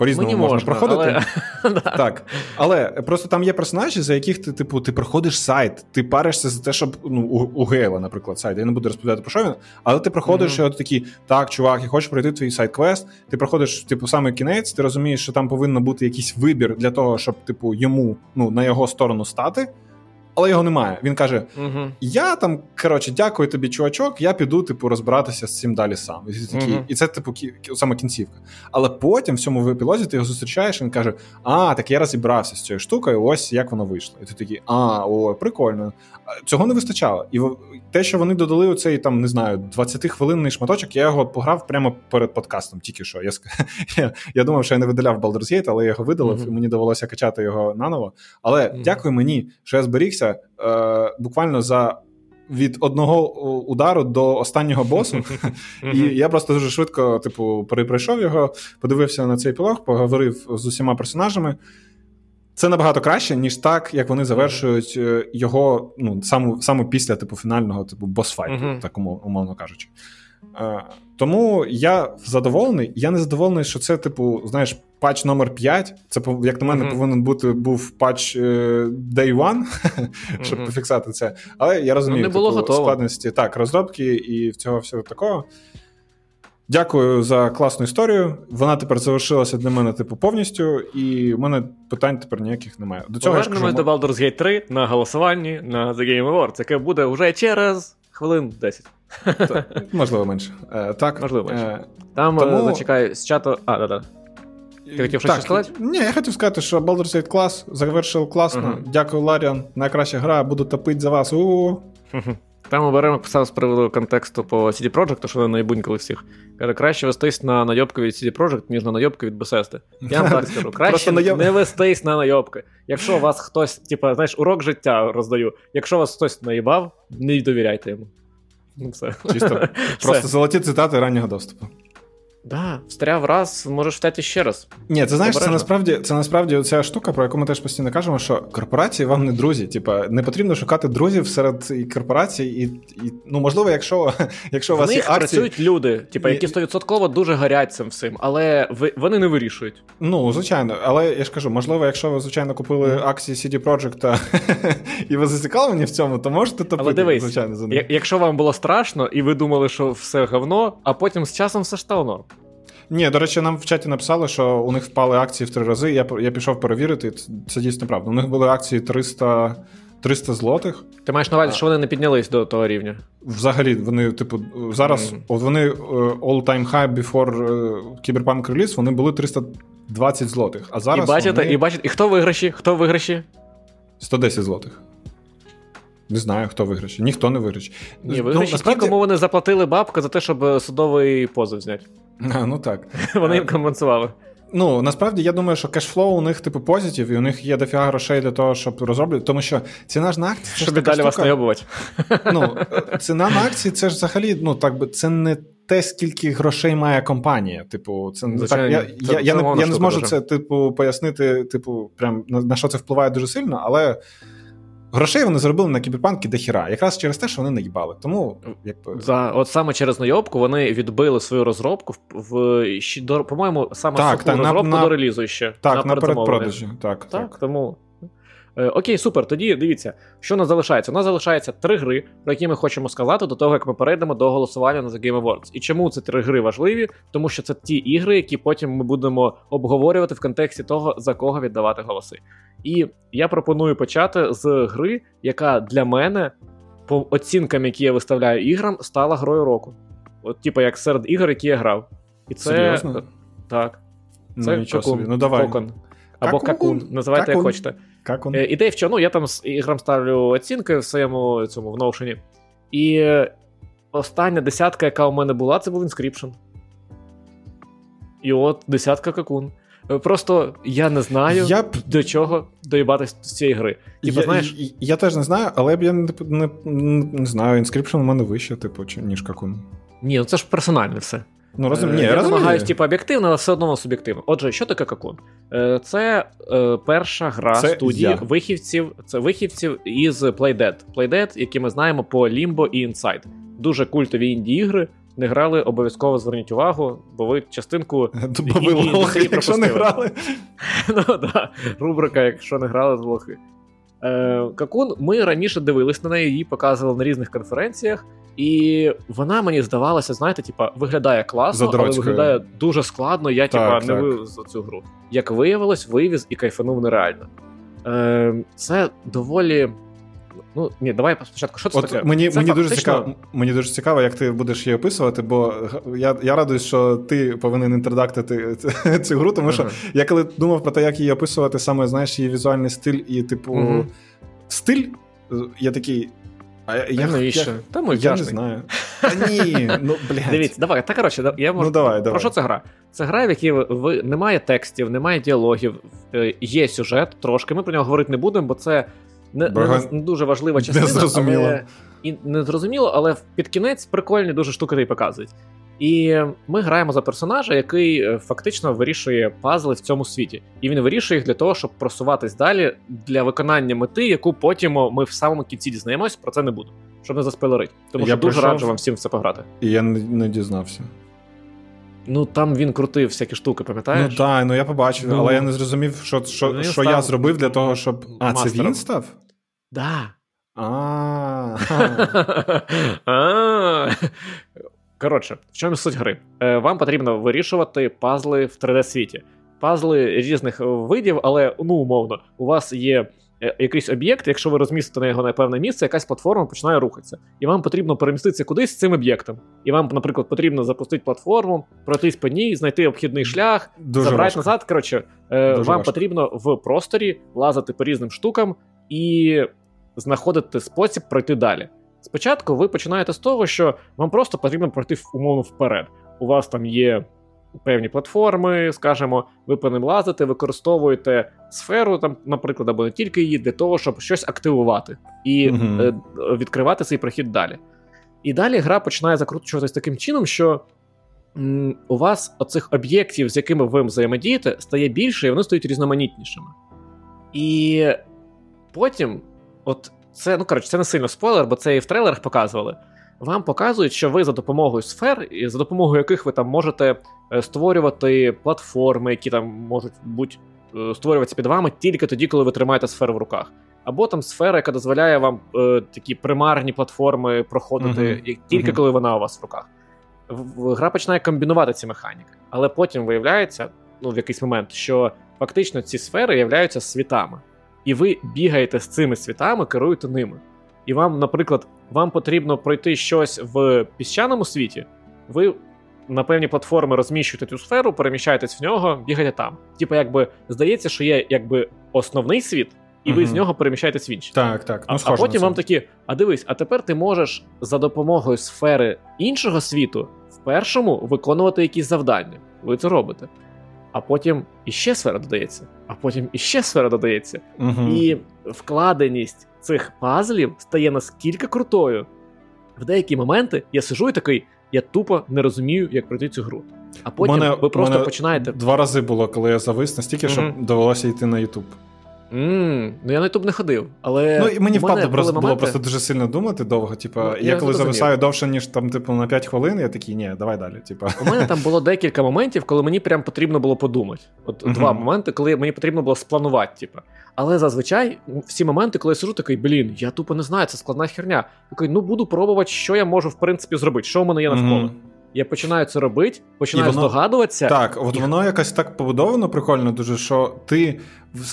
по-різному можна, можна проходити. Але... [LAUGHS] Так. Але просто там є персонажі, за яких ти, типу, ти проходиш сайт, ти паришся за те, щоб ну, у, у Гейла, наприклад, сайт. Я не буду розповідати про що він, але ти проходиш mm-hmm. і от такі, так, чувак, я хочу пройти твій сайт-квест. Ти проходиш, типу, саме кінець, ти розумієш, що там повинен бути якийсь вибір для того, щоб, типу, йому ну, на його сторону стати але його немає. Він каже: угу. Я там, коротше, дякую тобі, чувачок, я піду, типу, розбиратися з цим далі сам. І такі, угу. і це, типу, кі, саме кінцівка. Але потім в цьому епілозі ти його зустрічаєш, і він каже: А, так я розібрався з цією штукою, ось як воно вийшло. І ти такий, а, о, прикольно. Цього не вистачало. І те, що вони додали оцей там, не знаю, 20-хвилинний шматочок, я його пограв прямо перед подкастом, тільки що. Я [LAUGHS] я, я думав, що я не видаляв Baldur's Gate, але я його видалив, угу. і мені довелося качати його наново. Але дякую мені, що я зберігся е, буквально за. Від одного удару до останнього босу, [LAUGHS] і я просто дуже швидко, типу, перепройшов його, подивився на цей пілог, поговорив з усіма персонажами. Це набагато краще, ніж так, як вони завершують е, його ну, саме саме після типу фінального типу босфайту, так умовно кажучи. Е, тому я задоволений. Я не задоволений, що це, типу, знаєш, патч номер 5. Це, як на мене, uh-huh. повинен бути був патч е, Day One, [LAUGHS] щоб uh-huh. пофіксати це. Але я розумію, ну, не було типу, складності так, розробки і всього всього такого. Дякую за класну історію. Вона тепер завершилася для мене, типу, повністю, і в мене питань тепер ніяких немає. До цього Повернемось до Baldur's Gate 3 на голосуванні на The Game Awards, яке буде вже через хвилин 10. Можливо, менше. Е, так. Можливо, менше. Е, Там тому... зачекай з чату. А, да-да. Ти хотів щось сказати? Ні, я хотів сказати, що Baldur's Gate клас, завершив класно. Uh-huh. Дякую, Ларіан. Найкраща гра, буду топити за вас. У-у-у. [LAUGHS] Там оберемо писав з приводу контексту по CD Projekt, що вони найбунькали всіх. Каже, краще вестись на найобки від CD Projekt, ніж на найобки від Bethesda. Я вам так скажу. [LAUGHS] Краще не вестись на найобки. Якщо вас хтось, типа, знаєш, урок життя роздаю. Якщо вас хтось наїбав, не довіряйте йому. Ну, все. Чисто. [LAUGHS] Просто золоті цитати раннього доступу. Да, встряв раз, можеш втяти ще раз. Ні, це знаєш, це насправді це насправді ця штука, про яку ми теж постійно кажемо, що корпорації вам не друзі. Типа, не потрібно шукати друзів серед корпорацій, і, і ну можливо, якщо [LAUGHS] якщо у вас є акції... працюють люди, типа, які стовідсотково дуже горять цим всім, але ви, вони не вирішують. Ну, звичайно, але я ж кажу, можливо, якщо ви звичайно купили mm. акції CD Projekt [LAUGHS] і ви зацікавлені в цьому, то можете топити, але дивись, звичайно, за них. Якщо вам було страшно, і ви думали, що все говно, а потім з часом все стало норм. Ні, до речі, нам в чаті написали, що у них впали акції в три рази. Я я пішов перевірити, це дійсно правда. У них були акції 300 300 злотих. Ти маєш на увазі, що вони не піднялись до того рівня? Взагалі, вони, типу, зараз, mm. от вони е, all-time high before е, Cyberpunk Release, вони були 320 злотих. А зараз. І бачите, вони... і бачите, і хто виграші? Хто виграші? 110 злотих. Не знаю, хто виграші. Ніхто не виграші. Ні, виграші ну, насправді... ті, кому вони заплатили бабка за те, щоб судовий позов зняти. А, Ну так. [LAUGHS] Вони їм компенсували. Ну, насправді я думаю, що кешфлоу у них типу позитив, і у них є дофіга грошей для того, щоб розроблювати. Тому що ціна ж на акції. Щоб далі штука... вас найобувати. Ну, [LAUGHS] ціна на акції це ж взагалі, ну так би це не те, скільки грошей має компанія. Типу, це Звичайно, так. Я це, я, це я, не, я не зможу дуже. це, типу, пояснити, типу, прям на, на що це впливає дуже сильно, але. Грошей вони заробили на кіберпанки до хіра, якраз через те, що вони наїбали. Тому якби за от саме через найобку вони відбили свою розробку в, в по-моєму, саме так, так, розробку на, до релізу ще так на, на передпродажі. Так, так, так тому. Е, окей, супер. Тоді дивіться, що у нас залишається. У нас залишається три гри, про які ми хочемо сказати до того, як ми перейдемо до голосування на The Game Awards. І чому ці три гри важливі? Тому що це ті ігри, які потім ми будемо обговорювати в контексті того, за кого віддавати голоси. І я пропоную почати з гри, яка для мене, по оцінкам, які я виставляю іграм, стала грою року. От, типу, як серед ігор, які я грав. І це Серйозно? так. Ну, це ну, Какун. Ну, давай. Кокон. Або Какун. Називайте Какун. як хочете. Как он? Е, ідея в чому? Ну, я там з іграм ставлю оцінки в своєму цьому в ноушені. І остання десятка, яка у мене була, це був Inscription. І от десятка какун. Е, просто я не знаю, я б... до чого доїбатися з цієї гри. Типу, я, знаєш... я, я теж не знаю, але б я не не, не знаю, Inscription у мене вище, типу, ніж какун. Ні, ну це ж персональне все. Ну, розум... Ні, е, Я намагаюся типу, об'єктивно, але все одно суб'єктивно. Отже, що таке какун? Е, це е, перша гра це студії я. вихівців це вихівців із Playdead. Playdead, які ми знаємо по Limbo і Inside. Дуже культові інді ігри. Не грали, обов'язково зверніть увагу, бо ви частинку [LAUGHS] лохи, якщо не грали. [LAUGHS] Ну так, рубрика, якщо не грали, з лохи. Какун, ми раніше дивились на неї, її показували на різних конференціях. І вона мені здавалася, знаєте, типа, виглядає класно, але виглядає дуже складно. Я типа не вивіз за цю гру. Як виявилось, вивіз і кайфанув нереально. Е, Це доволі. Ну ні, давай спочатку. Що це От таке? Мені це мені дуже цікаво, мені дуже цікаво, як ти будеш її описувати, бо я я радуюсь, що ти повинен інтердактити [LAUGHS] цю гру, тому що uh-huh. я коли думав про те, як її описувати, саме знаєш, її візуальний стиль і, типу, uh-huh. стиль, я такий. А я, навіщо? Я, Та я не знаю. Та ні, ну блядь. Дивіться, давай, так коротше, я можу. Ну, давай, Про що це гра? Це гра, в якій ви немає текстів, немає діалогів, е, є сюжет трошки. Ми про нього говорити не будемо, бо це не, не, не дуже важлива частина. Не зрозуміло. Але... І не зрозуміло, але під кінець прикольні дуже штуки показують. І ми граємо за персонажа, який е, фактично вирішує пазли в цьому світі. І він вирішує їх для того, щоб просуватись далі для виконання мети, яку потім ми в самому кінці дізнаємось, про це не буду. щоб не заспойлерити. Тому що Я дуже раджу вам всім в це пограти. І я не, не дізнався. Ну там він крутив всякі штуки, пам'ятаєш? Ну так, ну я побачив, Ну, але я не зрозумів, що, що, що я зробив для того, щоб. А, це він став? Да. А. [LAUGHS] А. Коротше, в чому суть гри? Е, Вам потрібно вирішувати пазли в 3D-світі. Пазли різних видів, але ну умовно, у вас є якийсь об'єкт, якщо ви розмістите на його на певне місце, якась платформа починає рухатися. І вам потрібно переміститися кудись з цим об'єктом. І вам, наприклад, потрібно запустити платформу, пройтись по ній, знайти обхідний шлях, Дуже забрати важко. назад. Коротше, е, Дуже вам важко. потрібно в просторі лазити по різним штукам і знаходити спосіб пройти далі. Спочатку ви починаєте з того, що вам просто потрібно пройти умовно вперед. У вас там є певні платформи, скажімо, ви по ним лазите, використовуєте сферу, там, наприклад, або не тільки її, для того, щоб щось активувати і е, відкривати цей прохід далі. І далі гра починає закручуватись таким чином, що м, у вас оцих об'єктів, з якими ви взаємодієте, стає більше, і вони стають різноманітнішими. І потім, от це, ну коротше, це не сильно спойлер, бо це і в трейлерах показували. Вам показують, що ви за допомогою сфер, і за допомогою яких ви там можете е, створювати платформи, які там можуть бути е, створюватися під вами тільки тоді, коли ви тримаєте сферу в руках. Або там сфера, яка дозволяє вам е, такі примарні платформи проходити як- тільки Мгм. коли вона у вас в руках. Гра починає комбінувати ці механіки, але потім виявляється, ну в якийсь момент, що фактично ці сфери являються світами, і ви бігаєте з цими світами, керуєте ними. І вам, наприклад, вам потрібно пройти щось в піщаному світі, ви на певні платформи розміщуєте цю сферу, переміщаєтесь в нього, бігаєте там. Типа, якби здається, що є якби основний світ, і ви Мгм. з нього переміщаєтесь в інший. Так, так. Ну, А, потім вам такі: а дивись, а тепер ти можеш за допомогою сфери іншого світу в першому виконувати якісь завдання. Ви це робите. А потім іще сфера додається, а потім іще сфера додається. Мгм. І вкладеність цих пазлів стає наскільки крутою. В деякі моменти я сижу і такий, я тупо не розумію, як пройти цю гру. А потім мене- ви просто мене починаєте. Два рази було, коли я завис настільки, що Мгм. довелося йти на Ютуб. Мм, ну я на YouTube не ходив, але. Ну і мені у просто були було моменти- просто дуже сильно думати довго. Типа, Ну, я, я коли зависаю довше, ніж там, типу, на 5 хвилин, я такий, ні, давай далі. Типа. У мене там було декілька моментів, коли мені прям потрібно було подумати. От Мгм. два моменти, коли мені потрібно було спланувати, типу. Але зазвичай всі моменти, коли я сижу, такий, блін, я тупо не знаю, це складна херня. Такий, ну буду пробувати, що я можу в принципі зробити, що в мене є навколо. Мгм. Я починаю це робити, починаю воно- здогадуватися. Так, от і- воно якось так побудовано прикольно, дуже що ти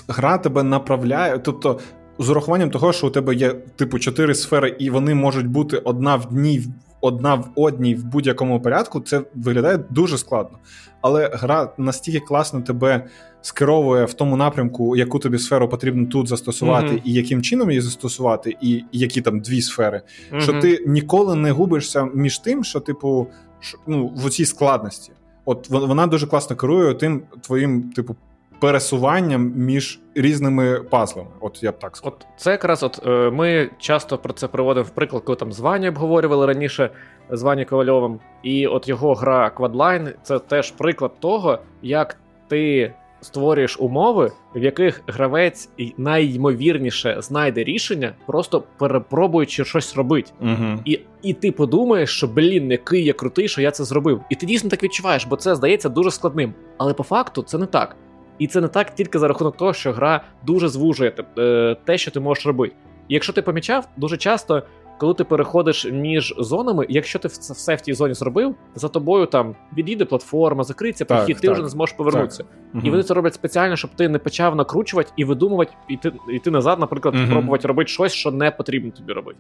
гра тебе направляє. Тобто, з урахуванням того, що у тебе є типу чотири сфери, і вони можуть бути одна в дні, одна в одній в будь-якому порядку, це виглядає дуже складно. Але гра настільки класно тебе скеровує в тому напрямку, яку тобі сферу потрібно тут застосувати, Мгм. і яким чином її застосувати, і, які там дві сфери. Мгм. Що ти ніколи не губишся між тим, що, типу, ну, в цій складності. От вон- вона дуже класно керує тим твоїм, типу, пересуванням між різними пазлами. От я б так сказав. От це якраз от е, ми часто про це приводимо в приклад, коли там звання обговорювали раніше з Вані Ковальовим. І от його гра Quadline це теж приклад того, як ти створюєш умови, в яких гравець і найймовірніше знайде рішення, просто перепробуючи щось робити. Угу. І, і ти подумаєш, що блін, який я крутий, що я це зробив. І ти дійсно так відчуваєш, бо це здається дуже складним. Але по факту це не так. І це не так тільки за рахунок того, що гра дуже звужує те- е, те, що ти можеш робити. І якщо ти помічав, дуже часто, коли ти переходиш між зонами, якщо ти все в тій зоні зробив, за тобою там відійде платформа, закриється Так, прохід, ти так, вже не зможеш повернутися. Угу. І вони це роблять спеціально, щоб ти не почав накручувати і видумувати, іти, іти назад, наприклад, Мгм. пробувати робити щось, що не потрібно тобі робити.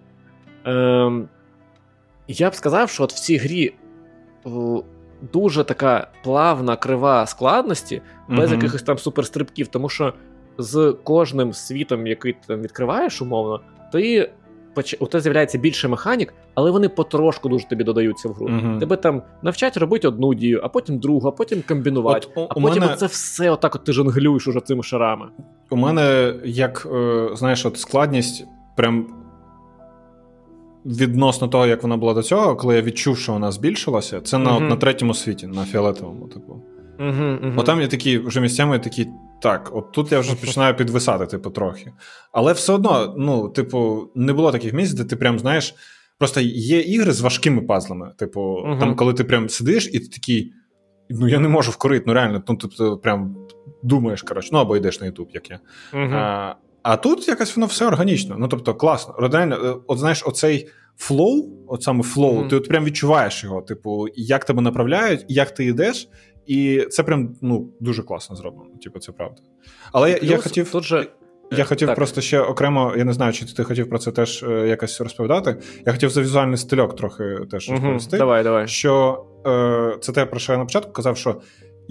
Ем, я б сказав, що от в цій грі дуже така плавна, крива складності, без Мгм. якихось там суперстрибків, тому що з кожним світом, який ти там відкриваєш, умовно, ти у тебе з'являється більше механік, але вони потрошку дуже тобі додаються в гру. Мгм. Тебе там навчать робити одну дію, а потім другу, а потім комбінувати. От а у потім мене- це все отак от ти жонглюєш уже цими шарами. У мене як, е, знаєш, от складність прям відносно того, як вона була до цього, коли я відчув, що вона збільшилася, це на, от, на третьому світі, на фіолетовому, типу. Угу. От там я такі вже місцями я такі, так, от тут я вже починаю підвисати, типу, трохи. Але все одно, ну, типу, не було таких місць, де ти прям знаєш, Просто є ігри з важкими пазлами. Типу, там, коли ти прям сидиш, і ти такий. Ну, я не можу вкурити, ну реально, ну тобто прям думаєш, коротше, ну або йдеш на Ютуб, як я. Uh-huh. А а тут якось воно все органічно. Ну, тобто, класно. Реально, е, от знаєш, оцей flow, от саме флоу, mm-hmm. ти от прям відчуваєш його, типу, як тебе направляють, як ти йдеш, і це прям ну, дуже класно зроблено. Типу, це правда. Але Плюс, я хотів. Тут же... Я хотів так. просто ще окремо, я не знаю, чи ти хотів про це теж е, якось розповідати. Я хотів за візуальний стильок трохи теж розповісти. Угу, давай, давай. Що е, це те, про що я на початку казав, що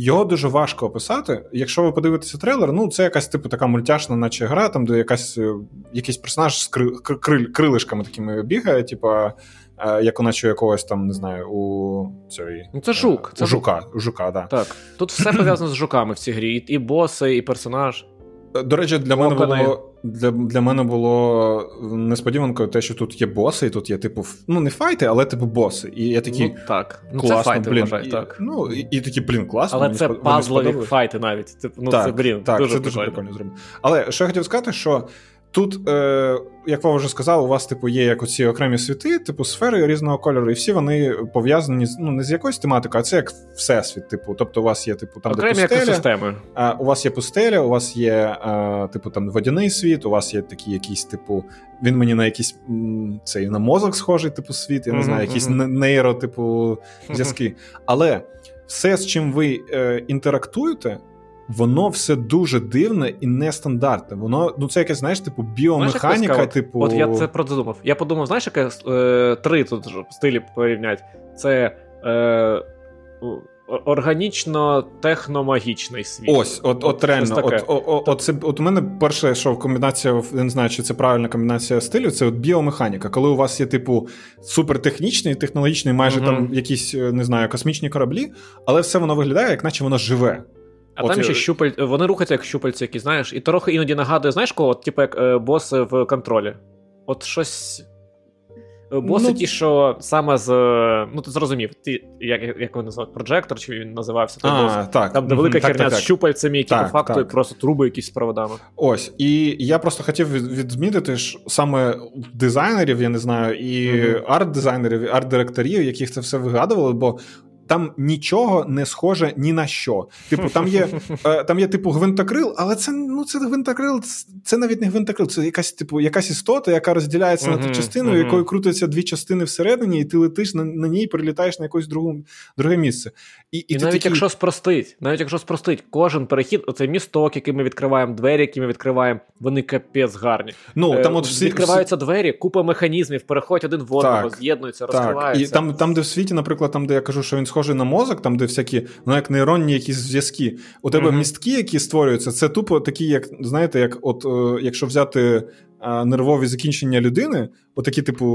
його дуже важко описати. Якщо ви подивитеся трейлер, ну це якась типу така мультяшна, наче гра, там де якась е, якийсь персонаж з кри, кри, крилишками такими бігає, типу, як наче якогось там, не знаю, у цієї. Ну, це жук. Це у жука, у жука, да. Так. Тут все пов'язано з жуками в цій грі. І боси, і персонаж. До речі, для мене було для для мене було несподіванкою те, що тут є боси, і тут є, типу, ну не файти, але типу боси. І я такий, Ну, так. Ну, класно, це файти, блін. Вважаю, і, так. Ну, і, і такі, блін, класно. Але це пазлові файти навіть. Типу, ну, так, це, блін, так, дуже це прикольно. дуже прикольно зроблено. Але що я хотів сказати, що Тут, е, як Вова вже сказав, у вас, типу, є як оці окремі світи, типу, сфери різного кольору, і всі вони пов'язані ну, не з якоюсь тематикою, а це як всесвіт. Типу, тобто, у вас є, типу, там окремі де пустеля, а, у вас є пустеля, у вас є, а, типу, там водяний світ, у вас є такий якийсь, типу, він мені на якийсь цей на мозок схожий, типу, світ, я не mm-hmm, знаю, якісь mm-hmm. нейро, типу, [LAUGHS] зв'язки. Mm-hmm. Але все, з чим ви е, інтерактуєте воно все дуже дивне і нестандартне. Воно ну це якесь, знаєш, типу біомеханіка. Знаєш, типу, от я це продумав. Я подумав, знаєш, яке е, три тут стилі порівнять. Це е, органічно-техномагічний світ. Ось, от от реально. От, от, от, от, це, от у мене перше, що комбінація, я не знаю, чи це правильна комбінація стилів, це от біомеханіка. Коли у вас є, типу, супертехнічний, технологічний, майже угу. там якісь, е, не знаю, космічні кораблі, але все воно виглядає, як наче воно живе. А От там ще щупаль... вони рухаються як щупальці, які, знаєш, і трохи іноді нагадує, знаєш кого? От, типу, як е, боси в контролі. От щось. Е, боси ну, ті, що саме з. Ну, ти зрозумів, ти, як як вони називають, проджектор, чи він називався бос. Так. Там де велика херня так, так, з щупальцями, які так, по факту просто труби якісь з проводами. Ось. І я просто хотів відмітити, що саме дизайнерів, я не знаю, і mm-hmm. арт-дизайнерів, арт-директорів, яких це все вигадували, бо там нічого не схоже ні на що. Типу, там є е, там є типу гвинтокрил, але це ну це гвинтокрил, це навіть не гвинтокрил, це якась типу якась істота, яка розділяється uh-huh, на ту частину, uh-huh. якою крутиться дві частини всередині, і ти летиш на на ній, прилітаєш на якесь друге місце. І і, і навіть такі... якщо спростить, навіть якщо спростить, кожен перехід, оцей місток, який ми відкриваємо, двері, які ми відкриваємо, вони капець гарні. Ну там от всі відкриваються двері, купа механізмів, переходять один в одного, з'єднуються, так. розкриваються. І там, там, де в світі, наприклад, там, де я кажу, що він схожий на мозок, там, де всякі, ну як нейронні якісь зв'язки. У тебе mm-hmm. містки, які створюються, це тупо такі, як знаєте, як от е, якщо взяти. Нервові закінчення людини, отакі, типу,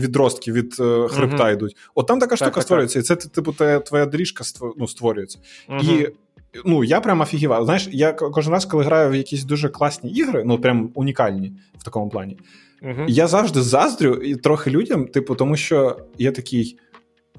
відростки від е, хребта mm-hmm. йдуть. От там така так, штука так, створюється, і це, типу, те, твоя доріжка ну, створюється. Mm-hmm. І ну, я прям офігівав. Знаєш, я кожен раз, коли граю в якісь дуже класні ігри, ну прям унікальні в такому плані, mm-hmm. я завжди заздрю і трохи людям, типу, тому що я такий.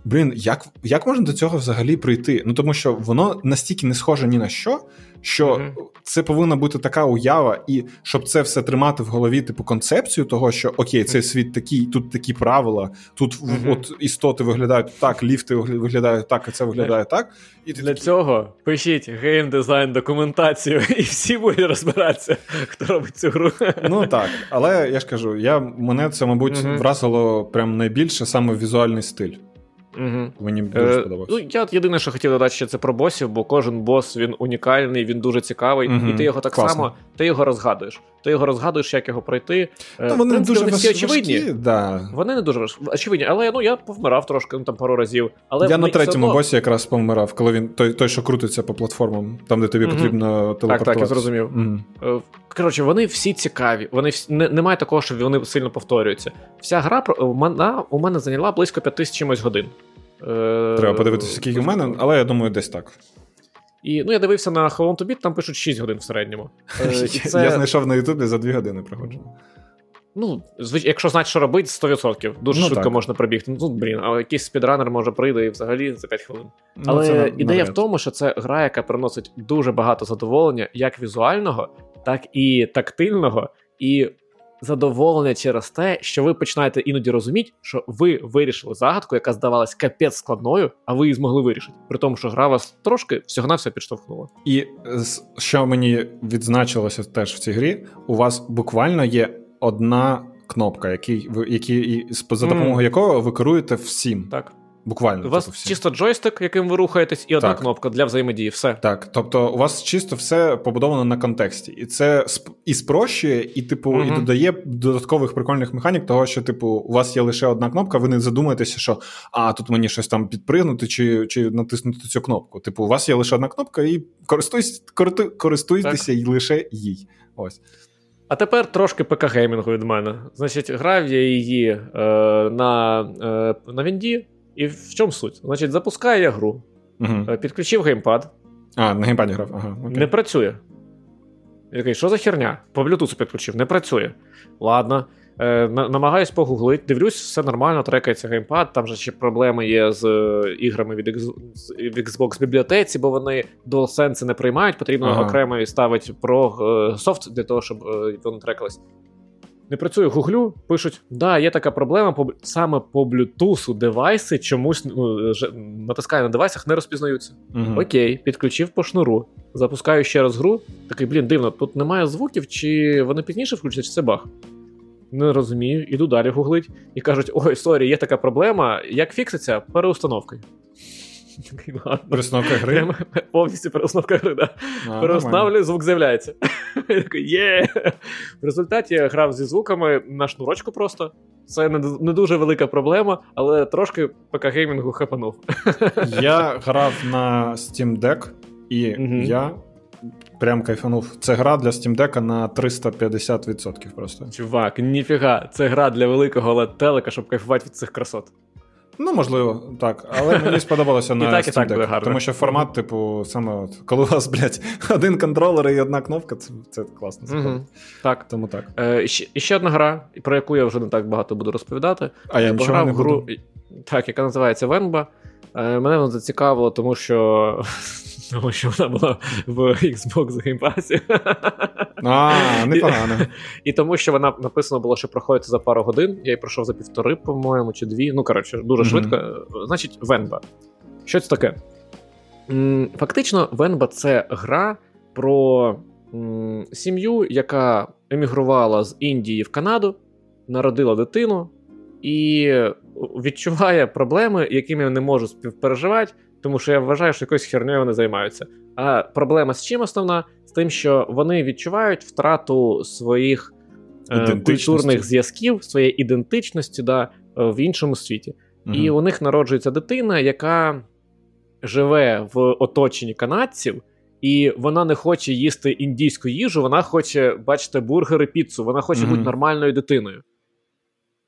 Блін, як як можна до цього взагалі прийти? Ну тому що воно настільки не схоже ні на що, що mm-hmm. це повинна бути така уява, і щоб це все тримати в голові, типу концепцію того, що окей, цей світ такий, тут такі правила, тут mm-hmm. от істоти виглядають так, ліфти виглядають так, і це виглядає так. І Для такі... цього пишіть геймдизайн, документацію, [LAUGHS] і всі будуть розбиратися, хто робить цю гру. Ну так, але я ж кажу, я мене це, мабуть, вразило прям найбільше саме візуальний стиль. Угу. Мені дуже е, сподобався. Ну, Я єдине, що хотів додати, що це про босів, бо кожен бос він унікальний, він дуже цікавий, угу. і ти його так Класно. само ти його розгадуєш. Ти його розгадуєш, як його пройти. Е, ну, Вони принципі, дуже вони всі очевидні. Важкі, да. Вони не дуже очевидні, але ну, я повмирав трошки ну, там пару разів. Але Я на третьому одно... босі якраз помирав, коли він той, той, що крутиться по платформам, там, де тобі угу. потрібно телепортуватися. Так, так, я зрозумів. Угу. Коротше, вони всі цікаві. Вони всі... Не, Немає такого, що вони сильно повторюються. Вся гра у мене зайняла близько п'яти з чимось годин. Е, Треба подивитися, скільки в мене, але я думаю, десь так. І ну, я дивився на How Long to Beat, там пишуть 6 годин в середньому. Е, [LAUGHS] і це... Я знайшов на Ютубі за 2 години проходжу. Ну, звич... якщо знати, що робити, 100%. Дуже ну, швидко так. можна пробігти. Ну, блін, а якийсь спідранер може прийде і взагалі за 5 хвилин. Ну, але це ідея навряд. в тому, що це гра, яка приносить дуже багато задоволення, як візуального, так і тактильного. І задоволення через те, що ви починаєте іноді розуміти, що ви вирішили загадку, яка здавалась капець складною, а ви її змогли вирішити. При тому, що гра вас трошки всього на все підштовхнула. І що мені відзначилося теж в цій грі, у вас буквально є одна кнопка, який ви які за допомогою mm. якого ви керуєте всім. Так. Буквально у вас всі. чисто джойстик, яким ви рухаєтесь, і одна так. кнопка для взаємодії. Все так. Тобто, у вас чисто все побудовано на контексті, і це і спрощує, і типу, угу. і додає додаткових прикольних механік, того що, типу, у вас є лише одна кнопка, ви не задумаєтеся, що а тут мені щось там підпригнути чи чи натиснути цю кнопку. Типу, у вас є лише одна кнопка, і користуйтесь, користуйтеся і лише їй. Ось. А тепер трошки ПК-геймінгу від мене. Значить, грав я її е, на е, на Вінді. І в чому суть? Значить, запускаю я гру, угу. підключив геймпад. А, на геймпаді грав. Ага, окей. Не працює. Я такий, що за херня? По Bluetooth підключив, не працює. Ладно. Е, Намагаюсь погуглити, дивлюсь, все нормально, трекається геймпад. Там же ще проблеми є з е, іграми від в Xbox бібліотеці, бо вони DualSense не приймають. Потрібно ага. окремо ставити про е, софт для того, щоб е, воно трекалось. Не працює, гуглю, пишуть: да, є така проблема, саме по Bluetooth девайси чомусь ну, натискаю на девайсах, не розпізнаються. Угу. Окей, підключив по шнуру. Запускаю ще раз гру. Такий, блін, дивно, тут немає звуків, чи вони пізніше включаться, чи це баг. Не розумію, іду далі гуглить і кажуть: ой, sorry, є така проблема. Як фікситься переустановкою. Перестановка гри? Прямо повністю переустановка гри, да. Переустанавлюю, звук з'являється. [LAUGHS] Я такий, є. В результаті я грав зі звуками на шнурочку просто. Це не, не дуже велика проблема, але трошки ПК геймінгу хапанув. [LAUGHS] Я грав на Steam Deck, і угу. я прям кайфанув. Це гра для Steam Deck на 350% просто. Чувак, ніфіга, це гра для великого led телека, щоб кайфувати від цих красот. Ну, можливо, так. Але мені сподобалося на так, Steam так буде гарно. Тому що формат, типу, саме от, коли у вас, блядь, [LAUGHS] один контролер і одна кнопка, це це класно. Угу. Так. Тому так. Е, ще, ще одна гра, про яку я вже не так багато буду розповідати. А я нічого не гру, буду. Так, яка називається Венба. Е, мене воно зацікавило, тому що [LAUGHS] тому що вона була в Xbox Game Pass. А, непогано. І, і тому, що вона написано було, що проходиться за пару годин. Я її пройшов за півтори, по-моєму, чи дві. Ну, коротше, дуже mm-hmm. швидко. Значить, Венба. Що це таке? Фактично, Венба це гра про сім'ю, яка емігрувала з Індії в Канаду, народила дитину і відчуває проблеми, якими не можу співпереживати, тому що я вважаю, що якоюсь хернею вони займаються. А проблема з чим основна? З тим, що вони відчувають втрату своїх е, культурних зв'язків, своєї ідентичності да, в іншому світі. Угу. І у них народжується дитина, яка живе в оточенні канадців. І вона не хоче їсти індійську їжу, вона хоче бачити бургери, піцу, вона хоче mm бути нормальною дитиною.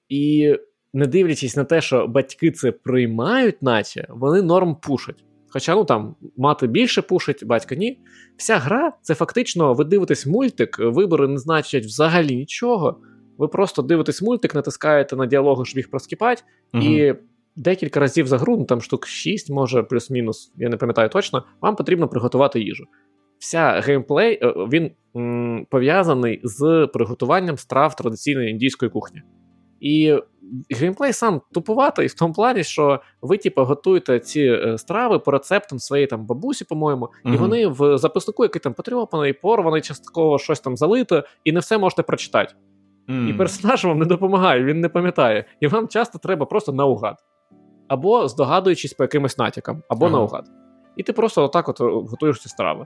І не дивлячись на те, що батьки це приймають, наче вони норм пушать. Хоча ну там мати більше пушить, батько ні. Вся гра це фактично ви дивитесь мультик, вибори не значать взагалі нічого. Ви просто дивитесь мультик, натискаєте на діалоги, щоб їх проскіпати, угу. і декілька разів за гру, ну там штук 6, може плюс-мінус, я не пам'ятаю точно, вам потрібно приготувати їжу. Вся геймплей е, він м, пов'язаний з приготуванням страв традиційної індійської кухні. І геймплей сам тупуватий в тому плані, що ви, типу, готуєте ці е, страви по рецептам своєї там бабусі, по-моєму, uh-huh. і вони в записнику, який там потрьопаний, порваний, частково щось там залито, і не все можете прочитати. Mm. І персонаж вам не допомагає, він не пам'ятає. І вам часто треба просто наугад. Або здогадуючись по якимось натякам, або uh-huh. наугад. І ти просто отак от е, готуєш ці страви.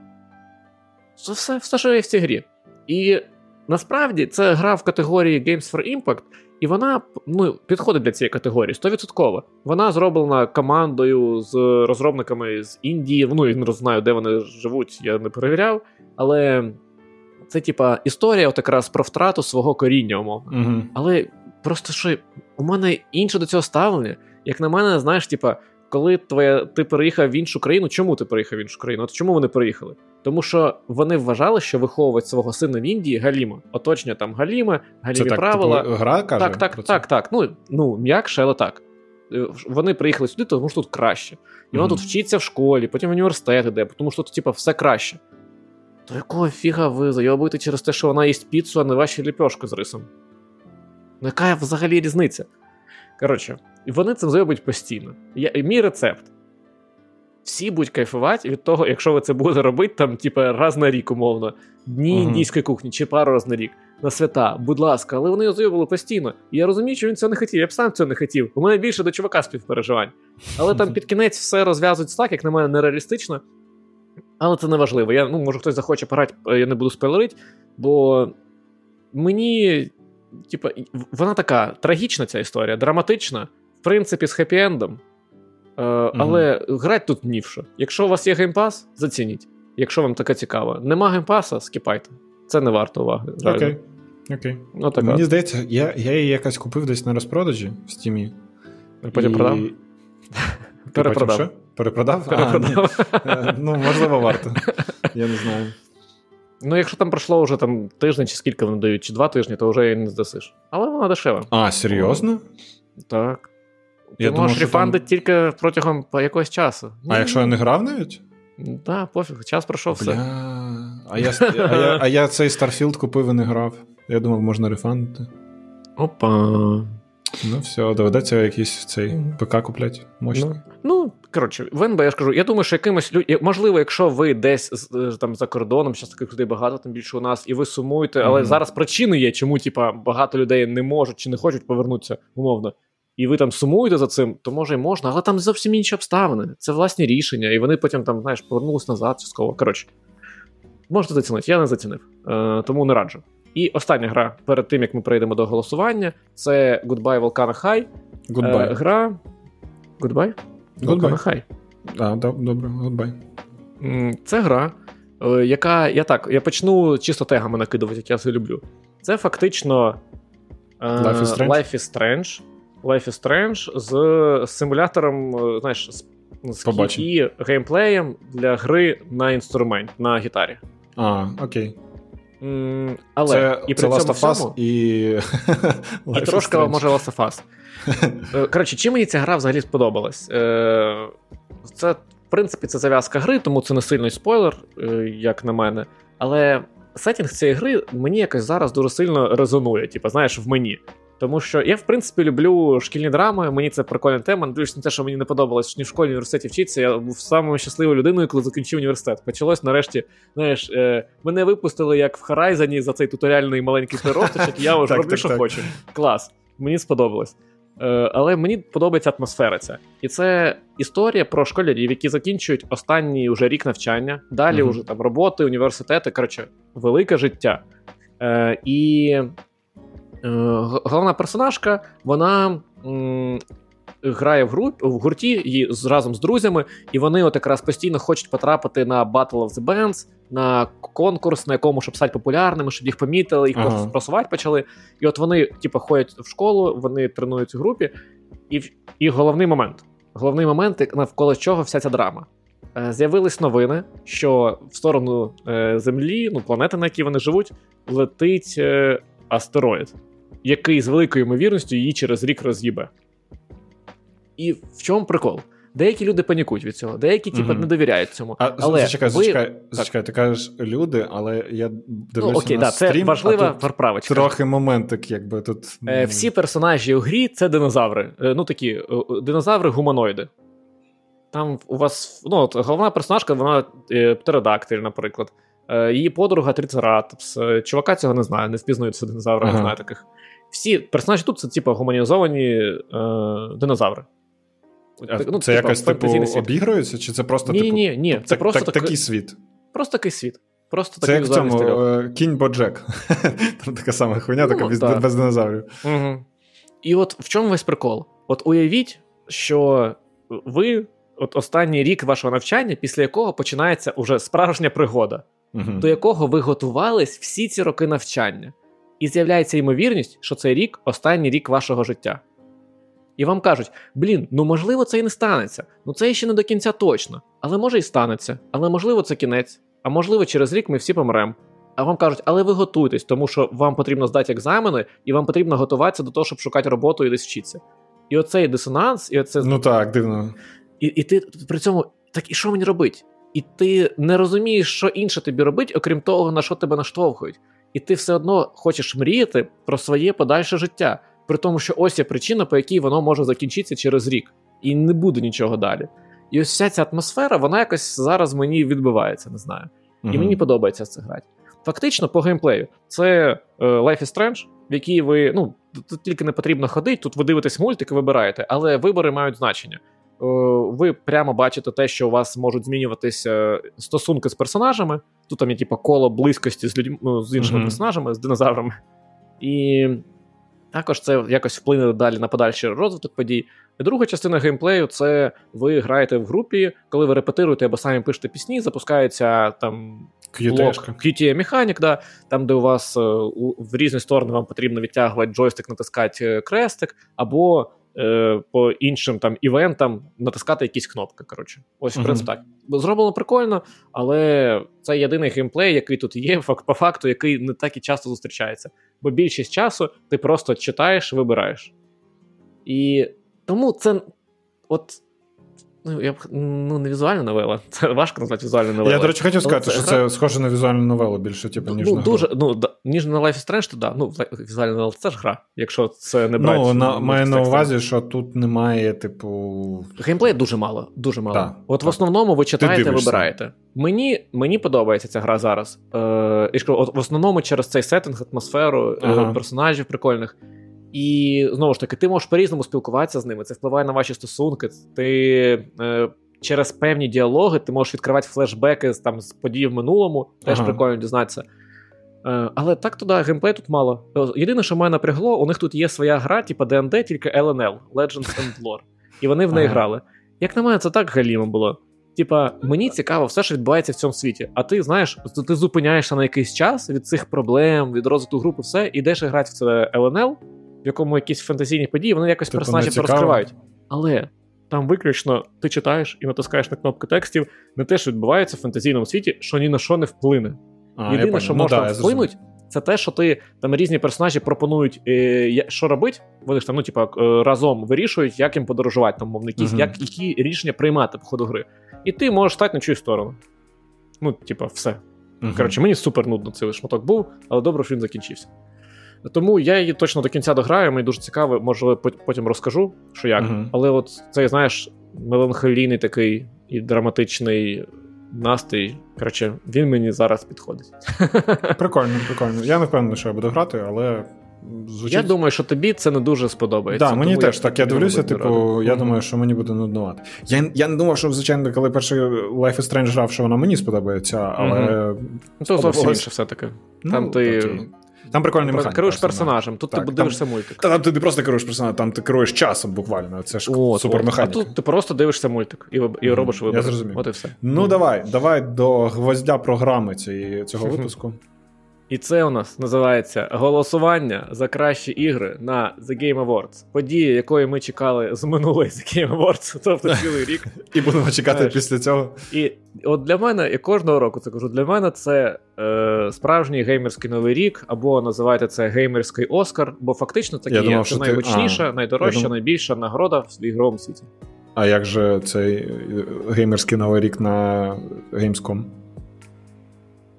Це все, все, що є в цій грі. І насправді це гра в категорії Games for Impact, і вона ну, підходить для цієї категорії 100%. Вона зроблена командою з розробниками з Індії. Ну, я не знаю, де вони живуть, я не перевіряв. Але це, типа, історія от якраз про втрату свого коріння, умовно. Угу. Але просто що у мене інше до цього ставлення. Як на мене, знаєш, типа, коли твоя, ти переїхав в іншу країну, чому ти переїхав в іншу країну? От чому вони переїхали? Тому що вони вважали, що виховувати свого сина в Індії галіма. Оточення там галіме, галімі це правила. Так, типу, гра каже Так, так, так, так. Ну ну м'якше, але так. Е, вони приїхали сюди, тому що тут краще. І вона mm-hmm. тут вчиться в школі, потім в університет іде, тому що тут, типу, все краще. То якого фіга ви зайобуєте через те, що вона їсть піцу, а не ваші ліпьошки з рисом? Ну, яка взагалі різниця? Коротше, і вони цим зроблять постійно. Я, Мій рецепт. Всі будуть кайфувати від того, якщо ви це будете робити, там, типа, раз на рік, умовно, дні uh-huh. індійської кухні чи пару раз на рік на свята, будь ласка, але вони його постійно. І я розумію, що він цього не хотів. Я б сам цього не хотів. У мене більше до чувака співпереживань. Але там [LAUGHS] під кінець все розв'язується так, як на мене, нереалістично. Але це не важливо. Я, ну, Може хтось захоче пограти, е, я не буду спойлерити, бо мені, типа, вона така трагічна, ця історія, драматична, в принципі, з хеппі-ендом. Е, Але mm грать тут нівше. Якщо у вас є геймпас, зацініть. Якщо вам таке цікаво. Нема геймпаса, скіпайте. Це не варто уваги. Окей. Окей. Ну, така. Мені здається, я я її якось купив десь на розпродажі в стімі. Потім і... продав? Перепродав. Потім Перепродав? Перепродав. А, ні. Е, ну, можливо, варто. Я не знаю. Ну, якщо там пройшло вже там тиждень, чи скільки вони дають, чи два тижні, то вже її не здасиш. Але вона дешева. А, серйозно? Так. Ти я можеш рефандити там... тільки протягом якогось часу. А якщо я не грав навіть? Так, да, пофіг, час пройшов Бля... все. А я а, я, а я цей Starfield купив і не грав. Я думав, можна рефандити. Опа. Ну, все, доведеться якийсь цей ПК купляти. Мощний. Ну, ну коротше, в НБ я ж кажу, я думаю, що якимось людям, можливо, якщо ви десь е, там за кордоном, зараз таких людей багато, тим більше у нас, і ви сумуєте, але mm-hmm. зараз причини є, чому типа, багато людей не можуть чи не хочуть повернутися, умовно. І ви там сумуєте за цим, то може й можна, але там зовсім інші обставини. Це власні рішення, і вони потім там, знаєш, повернулись назад частково. Коротше, можете зацінити, я не зацінив, е, тому не раджу. І остання гра перед тим, як ми перейдемо до голосування, це Goodbye Volcano High. Goodbye. Е, гра. Goodbye? High. А, добре, Goodbye. Це гра, е, яка. Я так, я почну чисто тегами накидувати, як я це люблю. Це фактично е, Life is Strange. Life is Strange. Life is Strange з симулятором, е, знаєш, з, і геймплеєм для гри на інструмент на гітарі. А, окей. Але це, і при це Last of Us і [LAUGHS] і трошки може Last of Us. Е, коротше, чим мені ця гра взагалі сподобалась? Е, це, в принципі, це зав'язка гри, тому це не сильний спойлер, е, як на мене. Але сетінг цієї гри мені якось зараз дуже сильно резонує, типу, знаєш, в мені. Тому що я, в принципі, люблю шкільні драми, мені це прикольна тема. Дивлюсь на те, що мені не подобалось ні в школі, ні в університеті вчитися. Я був самою щасливою людиною, коли закінчив університет. Почалось нарешті, знаєш, е, мене випустили як в Харайзані за цей туторіальний маленький приросточок, я [LAUGHS] вже роблю, що хочу. Клас, мені сподобалось. Е, але мені подобається атмосфера ця. І це історія про школярів, які закінчують останній уже рік навчання, далі mm-hmm. вже там роботи, університети. Коротше, велике життя. Е, І Е, головна персонажка, вона м, грає в груп, в гурті і разом з друзями, і вони от якраз постійно хочуть потрапити на Battle of the Bands, на конкурс, на якому щоб стати популярними, щоб їх помітили, їх ага. просувати почали. І от вони, типу, ходять в школу, вони тренуються в групі, і і головний момент. Головний момент, навколо чого вся ця драма. Е, з'явились новини, що в сторону е, Землі, ну планети, на якій вони живуть, летить е, астероїд який з великою ймовірністю її через рік роз'їбе. І в чому прикол? Деякі люди панікують від цього, деякі, типу, mm-hmm. не довіряють цьому. А але зачекай, ви... зачекай, зачекай, ти кажеш люди, але я дивлюся ну, окей, на да, стрім, це важлива поправочка. Трохи моментик, якби тут. Е, Всі персонажі у грі це динозаври. Е, ну такі е, динозаври-гуманоїди. Там у вас ну, от, головна персонажка, вона е, птеродактиль, наприклад. Е, її подруга Трицератопс. Е, чувака цього не знає, не впізнаються динозаври, ага. не знаю таких. Всі персонажі тут це, типу, гуманізовані е, динозаври. Ну, Це типу, якось типу, обігрується, чи це просто ні, типу, ні, ні, це так, просто так, такий світ. Просто такий світ. Просто Це як в цьому е, кінь Боджек. [LAUGHS] Там така сама хуйня, ну, така без, без динозаврів. Угу. І от в чому весь прикол? От уявіть, що ви, от останній рік вашого навчання, після якого починається уже справжня пригода, угу. до якого ви готувались всі ці роки навчання. І з'являється ймовірність, що цей рік останній рік вашого життя. І вам кажуть: блін, ну можливо, це і не станеться. Ну це ще не до кінця точно. Але може і станеться. Але можливо, це кінець. А можливо, через рік ми всі помремо. А вам кажуть, але ви готуйтесь, тому що вам потрібно здати екзамени, і вам потрібно готуватися до того, щоб шукати роботу і десь вчитися. І оцей дисонанс, і оце. Ну так, дивно. І і ти при цьому так і що мені робить? І ти не розумієш, що інше тобі робить, окрім того, на що тебе наштовхують і ти все одно хочеш мріяти про своє подальше життя. При тому, що ось є причина, по якій воно може закінчитися через рік, і не буде нічого далі. І ось вся ця атмосфера, вона якось зараз мені відбивається, не знаю. І мені подобається це грати. Фактично, по геймплею, це е, Life is Strange, в якій ви. Ну, тут тільки не потрібно ходити, тут ви дивитесь мультик і вибираєте, але вибори мають значення. Е, ви прямо бачите те, що у вас можуть змінюватися стосунки з персонажами. Тут там є типу, коло близькості з людьми ну, з іншими mm-hmm. персонажами, з динозаврами. І також це якось вплине далі на подальший розвиток подій. І Друга частина геймплею це ви граєте в групі, коли ви репетируєте або самі пишете пісні, запускається там блок QT механік, да, там, де у вас е, в різні сторони вам потрібно відтягувати джойстик, натискати е, крестик, або е, по іншим там івентам натискати якісь кнопки. Коротше, ось в принципі так. Зроблено прикольно, але це єдиний геймплей, який тут є, [LAUGHS] по факту, який не так і часто зустрічається. Бо більшість часу ти просто читаєш, вибираєш. І тому це. От Ну, я б ну, не візуальна новела. [LAUGHS] Це важко назвати візуальною новелою. Я, до речі, хотів сказати, що це схоже на візуальну новелу більше, типу, ніж ну, на дуже, Ну, да, ніж на Life is Strange, то да. Ну, візуальна новела це ж гра, якщо це не брати. Ну, на, маю на увазі, що тут немає, типу. Геймплею дуже мало. Дуже мало. Да, От так. в основному ви читаєте, вибираєте. Мені мені подобається ця гра зараз. Е, і В основному через цей сеттинг, атмосферу, ага. е, персонажів прикольних. І знову ж таки, ти можеш по-різному спілкуватися з ними. Це впливає на ваші стосунки. Ти е, через певні діалоги ти можеш відкривати флешбеки з там з подій в минулому, теж ага. прикольно дізнатися. Е, але так туди геймплей тут мало. Е, єдине, що мене напрягло, у них тут є своя гра, типу ДНД, тільки LNL, Legends and Lore. І вони в неї ага. грали. Як на мене, це так галімо було. Типа, мені цікаво все, що відбувається в цьому світі. А ти знаєш, ти зупиняєшся на якийсь час від цих проблем, від розвитку групи, все, ідеш грати в це ЛНЛ, в якому якісь фантазійні події, вони якось типу персонажів розкривають. Але там виключно ти читаєш і натискаєш на кнопки текстів не те, що відбувається в фантазійному світі, що ні на що не вплине. А, Єдине, що ну, може да, вплинути, це те, що ти там різні персонажі пропонують, е, що робити. Вони ж там, ну, типа, е, разом вирішують, як їм подорожувати, там, мовно, якісь, uh-huh. як, які рішення приймати по ходу гри. І ти можеш стати на чию сторону. Ну, типа, все. Uh-huh. Коротше, мені супер нудно цей шматок був, але добре, що він закінчився. Тому я її точно до кінця дограю, мені дуже цікаво, можливо, потім розкажу, що як. uh Але от цей, знаєш, меланхолійний такий і драматичний настрій. Коротше, він мені зараз підходить. [LAUGHS] Прикольно, прикольно. Я не впевнений, що я буду грати, але. Звучить... Я думаю, що тобі це не дуже сподобається. Так, мені теж так. Я дивлюся, типу, ради. я mm-hmm. думаю, що мені буде нуднувати. Я я не думав, що, звичайно, коли перший Life is Strange грав, що воно мені сподобається, але. Mm-hmm. Це зовсім інше все-таки. Там ну, ти тобто... Там прикольний механіка. керуєш персонажем, тут так, ти дивишся мультик. Та там ти не просто керуєш персонажем, там ти керуєш часом буквально. Це ж от, супермеханіка. А тут ти просто дивишся мультик і і робиш вибір. Я зрозумів. От і все. Ну давай, давай до гвоздя програми цієї, цього випуску. І це у нас називається голосування за кращі ігри на The Game Awards. Події, якої ми чекали з минулої The Game Awards, [LAUGHS] тобто цілий рік. І будемо чекати після цього. І от для мене, я кожного року це кажу, для мене це е, справжній геймерський новий рік, або називайте це геймерський Оскар, бо фактично є це найгучніша, ти... найдорожча, думав... найбільша нагорода в ігровому світі. А як же цей геймерський новий рік на Gamescom?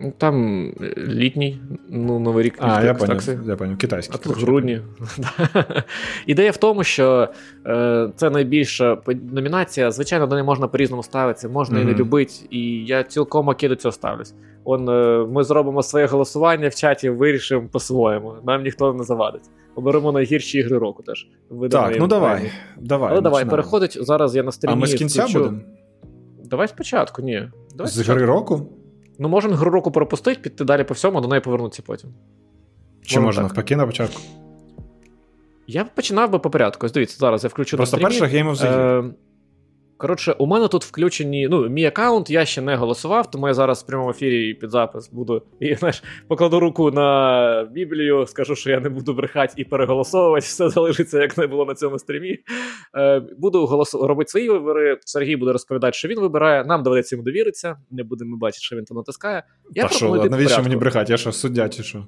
Ну, там е, літній, ну, Новий рік А, я поняв, я поняв, китайський. А тут в грудні. [LAUGHS] Ідея в тому, що е, це найбільша номінація. Звичайно, до неї можна по-різному ставитися, можна mm-hmm. і не любити, і я цілком окей до цього ставлюсь. Он, е, Ми зробимо своє голосування в чаті, вирішимо по-своєму. Нам ніхто не завадить. Оберемо найгірші ігри року теж. Так, ну давай. давай. Але давай, переходить. Зараз я на стрімі. А ми з кінця будемо? Давай спочатку, ні. Давай з гри року? Ну, можна гру року пропустити, піти далі по всьому, до неї повернутися потім. Чи можна навпаки на початку? Я б починав би по порядку. Дивіться, зараз я включу Просто перша Game of the Year. Е, Коротше, у мене тут включені. Ну, мій аккаунт, я ще не голосував, тому я зараз в прямому ефірі під запис буду і знаєш, покладу руку на Біблію, скажу, що я не буду брехати і переголосовувати, все залишиться, як не було на цьому стрімі. Е, Буду голос... робити свої вибори. Сергій буде розповідати, що він вибирає. Нам доведеться йому довіритися, не будемо бачити, що він там натискає. Я Та що, навіщо мені брехати? Я що, суддя чи що?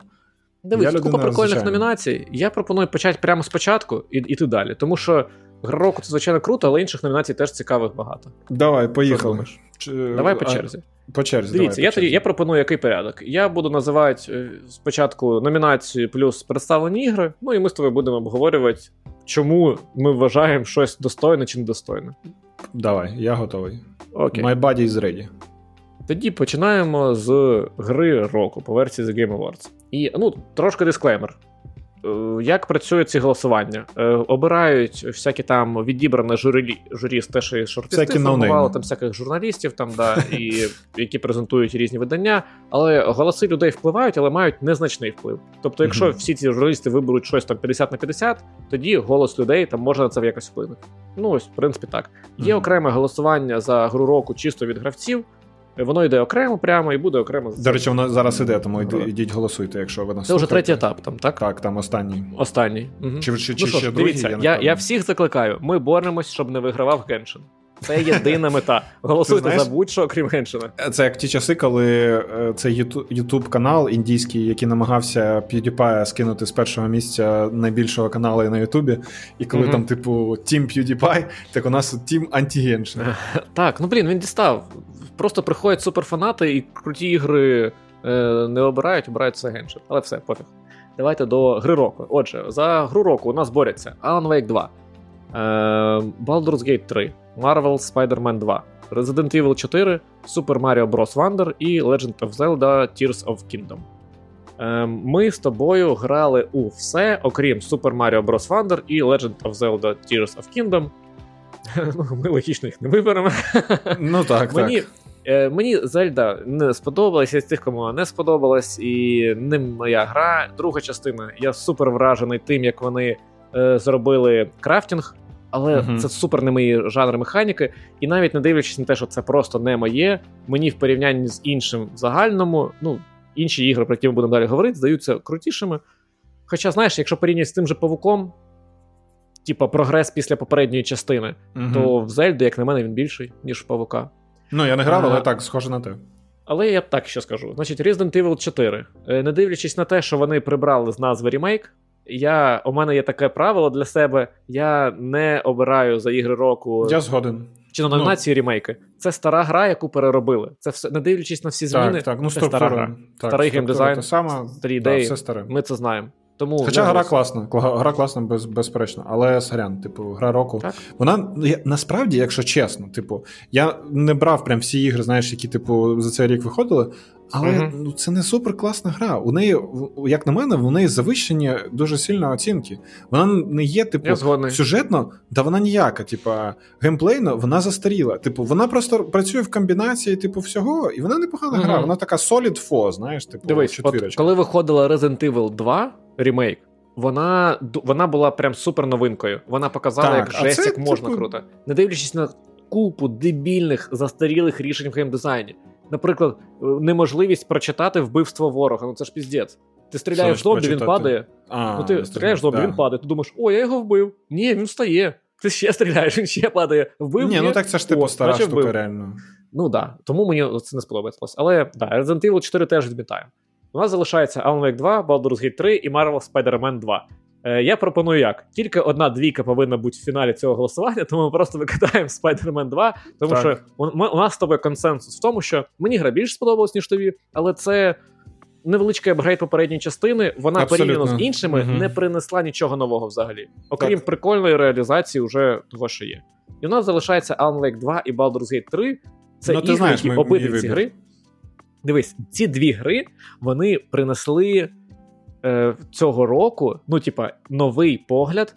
Дивись, купа прикольних звичайно. номінацій. Я пропоную почати прямо спочатку і йти далі. Тому що Гра року це звичайно круто, але інших номінацій теж цікавих багато. Давай, поїхали. Чи... Давай по черзі. По черзі. Дивіться, давай, я по тоді черзі. я пропоную який порядок. Я буду називати е, спочатку номінацію плюс представлені ігри. Ну і ми з тобою будемо обговорювати, чому ми вважаємо щось достойне чи недостойне. Давай, я готовий. Окей. My body is ready. Тоді починаємо з гри року по версії The Game Awards. І ну, трошки дисклеймер. Е, Як працюють ці голосування? Е, Обирають всякі там відібране журі, журі з те, що і шортисти формували, там всяких журналістів, там, да, і, [LAUGHS] які презентують різні видання. Але голоси людей впливають, але мають незначний вплив. Тобто, якщо всі ці журналісти виберуть щось там 50 на 50, тоді голос людей там може на це якось вплинути. Ну, ось, в принципі, так. Є окреме голосування за гру року чисто від гравців. Воно йде окремо прямо і буде окремо. До речі, воно зараз іде, тому йдіть голосуйте, якщо ви нас це вже третій етап, там, так? Так, там останній. Останній. Угу. Чи, чи, чи ну що ще другий? дивіться, не я, я всіх закликаю. Ми боремось, щоб не вигравав Геншин. Це єдина мета. [LAUGHS] Голосуйте знаєш- за будь-що, окрім Геншина. Це як ті часи, коли е, цей ютуб канал індійський, який намагався PewDiePie скинути з першого місця найбільшого каналу на Ютубі, і коли Мгм. там, типу, Тім PewDiePie, так у нас Тім Антігеншин. [LAUGHS] Так, ну блін, він дістав. Просто приходять суперфанати і круті ігри е, не обирають, обирають все Геншин. Але все, пофіг. Давайте до гри року. Отже, за гру року у нас борються Alan Wake 2, е, Baldur's Gate 3, Marvel Spider-Man 2, Resident Evil 4, Super Mario Bros. Wonder і Legend of Zelda Tears of Kingdom. Е, Ми з тобою грали у все, окрім Super Mario Bros. Wonder і Legend of Zelda Tears of Kingdom. [LAUGHS] Ну, Ми логічно їх не виберемо. Ну так, Мені, так. Е, мені Зельда не сподобалась, я з тих, кому вона не сподобалась, і не моя гра. Друга частина. Я супер вражений тим, як вони е, зробили крафтінг, але Мгм. це супер не мої жанри механіки. І навіть не дивлячись на те, що це просто не моє, мені в порівнянні з іншим в загальному, ну, інші ігри, про які ми будемо далі говорити, здаються крутішими. Хоча, знаєш, якщо порівнювати з тим же павуком, типа прогрес після попередньої частини, Мгм. то в Зельді, як на мене, він більший, ніж в павука. Ну, я не грав, але так, схоже на те. Але я так ще скажу. Значить, Resident Evil 4. Е, Не дивлячись на те, що вони прибрали з назви ремейк, я, у мене є таке правило для себе: я не обираю за ігри року Я згоден. чи на номінації ремейки. Це стара гра, яку переробили. Це все, не дивлячись на всі зміни, Так, так, ну це стара структура. гра. Так, Старий геймдизайн, старі да, все старе. Ми це знаємо. Тому Хоча гра голос- класна, кла- гра класна, без, безперечно, але сорян, типу, гра року. Так. Вона ну, насправді, якщо чесно, типу, я не брав прям всі ігри, знаєш, які, типу, за цей рік виходили. Але Мгм. ну, це не супер класна гра. У неї, як на мене, в неї завищені дуже сильно оцінки. Вона не є, типу, сюжетно, да вона ніяка. Типу, геймплейно вона застаріла. Типу, вона просто працює в комбінації, типу, всього, і вона непогана Мгм. гра. Вона така solid фо, знаєш, типу, Дивись, от, коли виходила Resident Evil 2 ремейк, вона, вона була прям супер новинкою. Вона показала, Так, як жесть, це, як можна типу- круто. Не дивлячись на купу дебільних застарілих рішень в геймдизайні. Наприклад, е, неможливість прочитати вбивство ворога. Ну це ж піздець. Ти стріляєш в зомбі, він падає. А, ну ти стріляєш в зомбі, да. він падає. Ти думаєш, о, я його вбив. Ні, він встає. Ти ще стріляєш, він ще падає. Вбив. Ні, ну так це ж типу стара штука, вбив. реально. Ну да, тому мені це не сподобається. Але да, Resident Evil 4 теж відмітаю. У нас залишається Alan Wake 2, Baldur's Gate 3 і Marvel Spider-Man 2. Е, я пропоную як? Тільки одна двійка повинна бути в фіналі цього голосування, [LAUGHS] тому ми просто викидаємо Spider-Man 2, тому Так. що у, ми- у нас з тобою консенсус в тому, що мені гра більше сподобалась, ніж тобі, але це невеличкий апгрейд попередньої частини. Вона Абсолютно. порівняно з іншими Мгм. не принесла нічого нового взагалі. Окрім Так. прикольної реалізації уже того, що є. І у нас залишається Alan Wake 2 і Baldur's Gate 3. Це Ну, ти ігри, знаєш, які обидві ці вибір. гри. Дивись, ці дві гри вони принесли е, цього року, ну, типа, новий погляд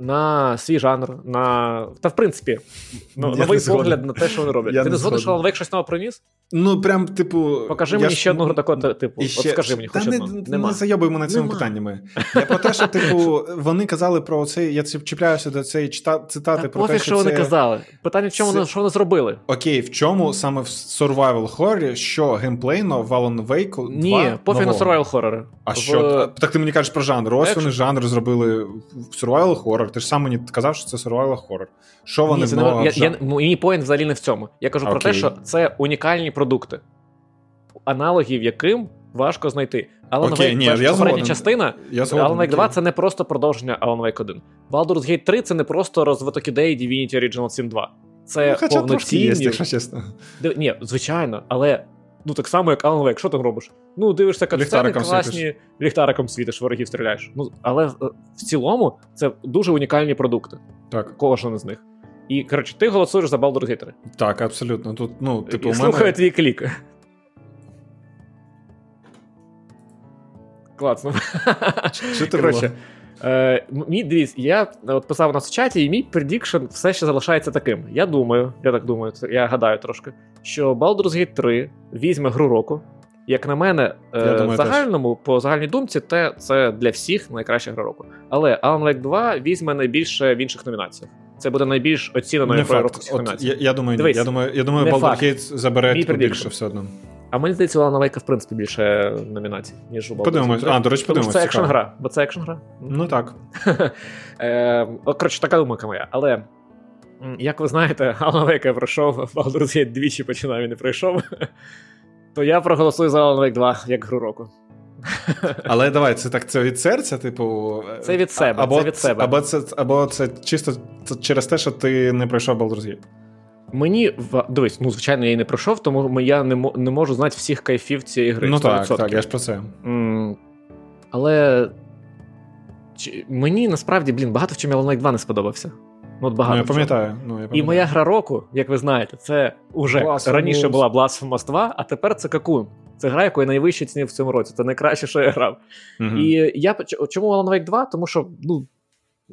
на свій жанр. на... Та в принципі, ну, новий погляд на те, що вони роблять. Я Ти не згоден, що згоден. Щось нове приніс? Ну, прям, типу. Покажи мені ще одну гру такого типу. От скажи мені, хоч не, одну. не, не зайобуй мене цими питаннями. Я про те, що, типу, [LAUGHS] вони казали про цей. Я чіпляюся до цієї чита- цитати Та про те, що вони казали. Питання, в чому що вони зробили? Окей, в чому саме в survival horror, що геймплейно в Alan Wake 2 Ні, пофіг на survival хорори. А що? Так ти мені кажеш про жанр. Ось вони жанр зробили в survival horror. Ти ж сам мені казав, що це survival horror. Що вони Ні, це не, я, я, мій поінт взагалі не в цьому. Я кажу про те, що це унікальні продукти, аналогів яким важко знайти. Alan Окей, Wake, ні, перша я попередня згоден. частина, Я згоден, Alan Wake 2 це не просто продовження Alan Wake 1. Baldur's Gate 3 це не просто розвиток ідеї Divinity Original Sin 2. Це ну, хоча повноцінні... є, якщо чесно. Ні, звичайно, але ну так само, як Alan Wake, що там робиш? Ну, дивишся катсцени класні, світиш. ліхтариком світиш, ворогів стріляєш. Ну, Але в, в цілому це дуже унікальні продукти. Так. Кожен з них. І, коротше, ти голосуєш за Baldur's Gate 3. Так, абсолютно. Тут, ну, типу, І слухаю мене... твій клік. Класно. Що ти Коротше, Е, мій дивіться, я от писав у нас в чаті, і мій предікшн все ще залишається таким. Я думаю, я так думаю, я гадаю трошки, що Baldur's Gate 3 візьме гру року. Як на мене, е, думаю, в загальному, теж. по загальній думці, те, це для всіх найкраща гра року. Але Alan Wake 2 візьме найбільше в інших номінаціях. Це буде найбільш оціненою грою року Я, я думаю, Дивись, я думаю, я думаю, Baldur's Gate забере більше все одно. А мені здається, у Вейка, в принципі, більше номінацій, ніж у Baldur's Подивимось. А, до речі, подивимось. Це екшн гра, бо це екшн гра. Ну так. [LAUGHS] е, Коротше, така думка моя. Але, як ви знаєте, [LAUGHS] Алана Вейка пройшов, [LAUGHS] Baldur's Gate двічі починав і не пройшов. То я проголосую за Alan Wake 2 як гру року. Але давай, це так це від серця, типу. Це від себе. Або це від себе. Або це або це чисто через те, що ти не пройшов Baldur's Gate. Мені дивись, ну звичайно, я її не пройшов, тому я не не можу знати всіх кайфів цієї гри. Ну 100%. так, так, я ж про це. Mm, але чи, мені насправді, блін, багато в чому Alan Wake 2 не сподобався. Ну, от багато ну, я пам'ятаю. Ну, я пам'ятаю. І моя гра року, як ви знаєте, це уже Blasphemous. раніше була Blasphemous 2, а тепер це Какун. Це гра, яку я найвище цінив в цьому році. Це найкраще, що я грав. Mm-hmm. І я чому Alan Wake 2? Тому що ну,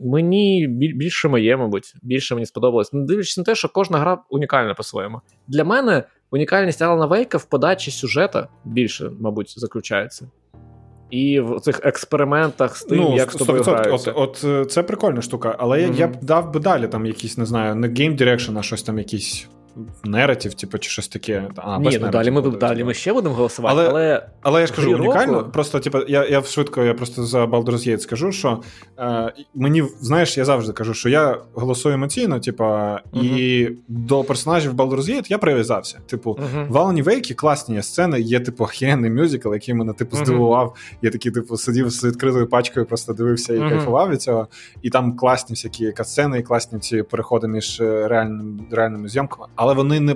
Мені більше моє, мабуть, більше мені сподобалось. Не дивлячись на те, що кожна гра унікальна по-своєму. Для мене унікальність Алана Вейка в подачі сюжета більше, мабуть, заключається. І в цих експериментах з тим, ну, як з тобою граються. От, от це прикольна штука, але mm-hmm. я б дав би далі там якісь, не знаю, не game direction, а щось там якісь нератів, типу, чи щось таке. А, Ні, ну далі ми далі ми ще будемо голосувати. Але але, але я ж кажу, унікально. Року... Просто, типу, я я швидко я просто за Baldur's Gate скажу, що е, мені, знаєш, я завжди кажу, що я голосую емоційно, типу, uh і до персонажів Baldur's Gate я прив'язався. Типу, uh в Alan Wake класні сцени, є, типу, охеренний мюзикл, який мене типу здивував. Я такий, типу, сидів з відкритою пачкою, просто дивився і кайфував від цього. І там класні всякі катсцени, і класні ці переходи між е, реальними реальними зйомками, але вони не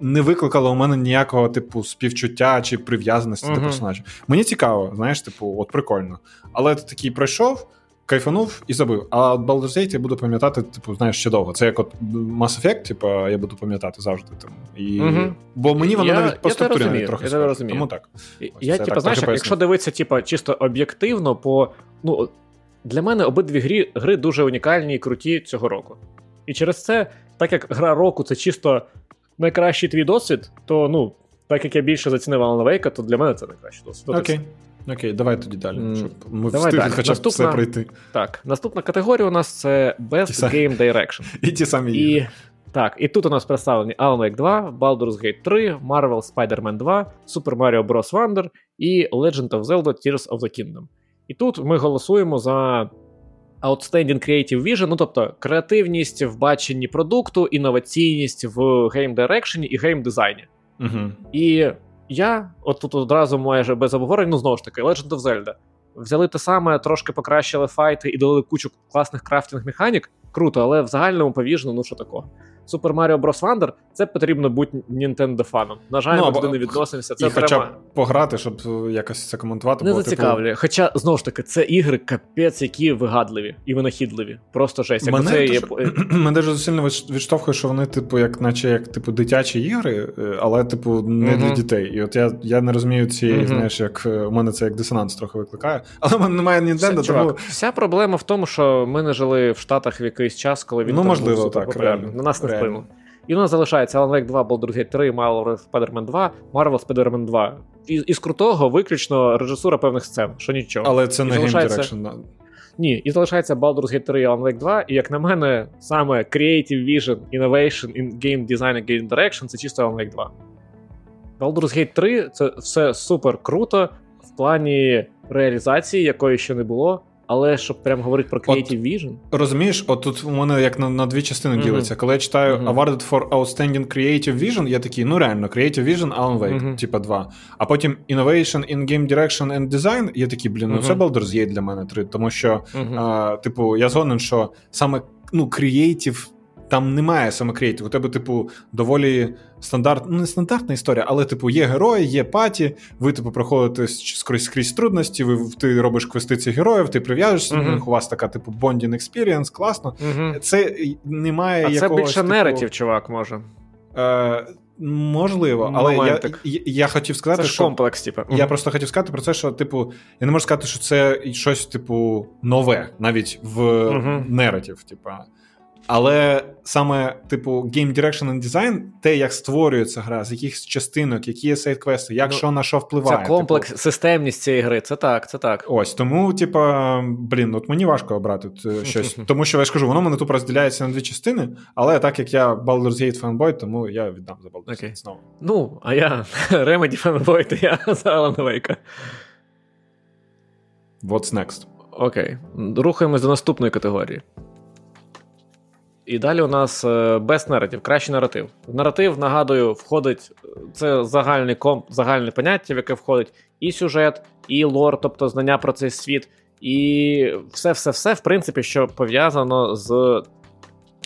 не викликало у мене ніякого типу співчуття чи прив'язаності uh-huh. до персонажа. Мені цікаво, знаєш, типу, от прикольно. Але ти такий пройшов, кайфанув і забив. А от Baldur's Gate я буду пам'ятати, типу, знаєш, ще довго. Це як от Mass Effect, типу, я буду пам'ятати завжди. Там. І... Uh-huh. Бо мені воно я, навіть по структурі навіть трохи. Я розумію. Тому так. Ось, я, типу, знаєш, якщо дивитися, типу, чисто об'єктивно, по. ну, для мене обидві гри, гри дуже унікальні і круті цього року. І через це, так як гра року це чисто найкращий твій досвід, то ну, так як я більше зацінив Alan Wake, то для мене це найкращий досвід. Окей. Окей, давай тоді далі, щоб ми давай встигли хоча б все пройти. Так, наступна категорія у нас це Best Game Direction. [LAUGHS] І ті самі і, Так, і тут у нас представлені Alan Wake 2, Baldur's Gate 3, Marvel Spider-Man 2, Super Mario Bros. Wonder і Legend of Zelda Tears of the Kingdom. І тут ми голосуємо за Outstanding Creative Vision, ну тобто креативність в баченні продукту, інноваційність в гейм-дирекшені і гейм-дизайні. Угу. І я, от тут одразу майже без обговорень, ну знову ж таки, Legend of Zelda. Взяли те саме, трошки покращили файти і дали кучу класних крафтинг механік. Круто, але в загальному повіжно, ну що такого. Super Mario Bros. Wonder, це потрібно бути Nintendo фаном. На жаль, ну, ми туди не відносимося. Це і треба... хоча б пограти, щоб якось це коментувати. Не бо, типу, зацікавлює. Типу... Хоча, знову ж таки, це ігри капець, які вигадливі і винахідливі. Просто жесть. Мене це дуже, є... [CLEARS THROAT] мене дуже сильно відштовхує, що вони, типу, як наче як типу дитячі ігри, е, але, типу, не mm-hmm. для дітей. І от я я не розумію цієї, mm-hmm. знаєш, як е, у мене це як дисонанс трохи викликає. Але в мене немає Nintendo, Все, тому... Вся проблема в тому, що ми не жили в Штатах в якийсь час, коли він ну, можливо, так, реально. На нас не вплинув. І у нас залишається Alan Wake 2, Baldur's Gate 3, Marvel Spider-Man 2, Marvel Spider-Man 2. І, із крутого виключно режисура певних сцен, що нічого. Але це і не залишається... Game Direction. Ні, і залишається Baldur's Gate 3 і Alan Wake 2, і як на мене, саме Creative Vision, Innovation in Game Design and Game Direction це чисто Alan Wake 2. Baldur's Gate 3 це все супер круто в плані реалізації, якої ще не було. Але щоб прям говорити про Creative от, Vision. Розумієш, от тут у мене як на на дві частини mm-hmm. ділиться. Коли я читаю mm-hmm. Awarded for Outstanding Creative Vision, я такий, ну реально, Creative Vision, Alan Wake, mm-hmm. типа два. А потім Innovation in Game Direction and Design, я такий, блін, ну це Baldur's Gate для мене три. Тому що, а, типу, я згоден, що саме ну, Creative там немає саме. У тебе, типу, доволі стандарт, ну не стандартна історія, але, типу, є герої, є party, ви, типу, проходите скрізь скрізь трудності, ви ти робиш квести героїв, ти прив'яжешся uh-huh. до них, у вас така, типу, bonding experience, класно. Uh-huh. Це немає а якогось... Це більше типу... неретів, чувак, може. Е, Можливо, але я, я я, хотів сказати, це ж що комплекс, типу. я просто хотів сказати про це, що, типу, я не можу сказати, що це щось, типу, нове, навіть в uh-huh. нератів, типу. Але саме, типу, Game Direction and Design, те, як створюється гра, з яких частинок, які є сайт-квести, як ну, що на що впливає. Це комплекс, типу. системність цієї гри, це так, це так. Ось, тому, типа, блін, от мені важко обрати щось. [LAUGHS] Тому що я ж кажу, воно мене тут розділяється на дві частини, але так як я Baldur's Gate fanboy, тому я віддам за Baldur's Gate okay. знову. Ну, а я [LAUGHS] Remedy fanboy, то я [LAUGHS] за Alan Wake. What's next? Окей. Okay. Рухаємось до наступної категорії. І далі у нас е, без наратив, кращий наратив. В наратив, нагадую, входить це загальний комп, загальне поняття, в яке входить і сюжет, і лор, тобто знання про цей світ, і все-все-все, в принципі, що пов'язано з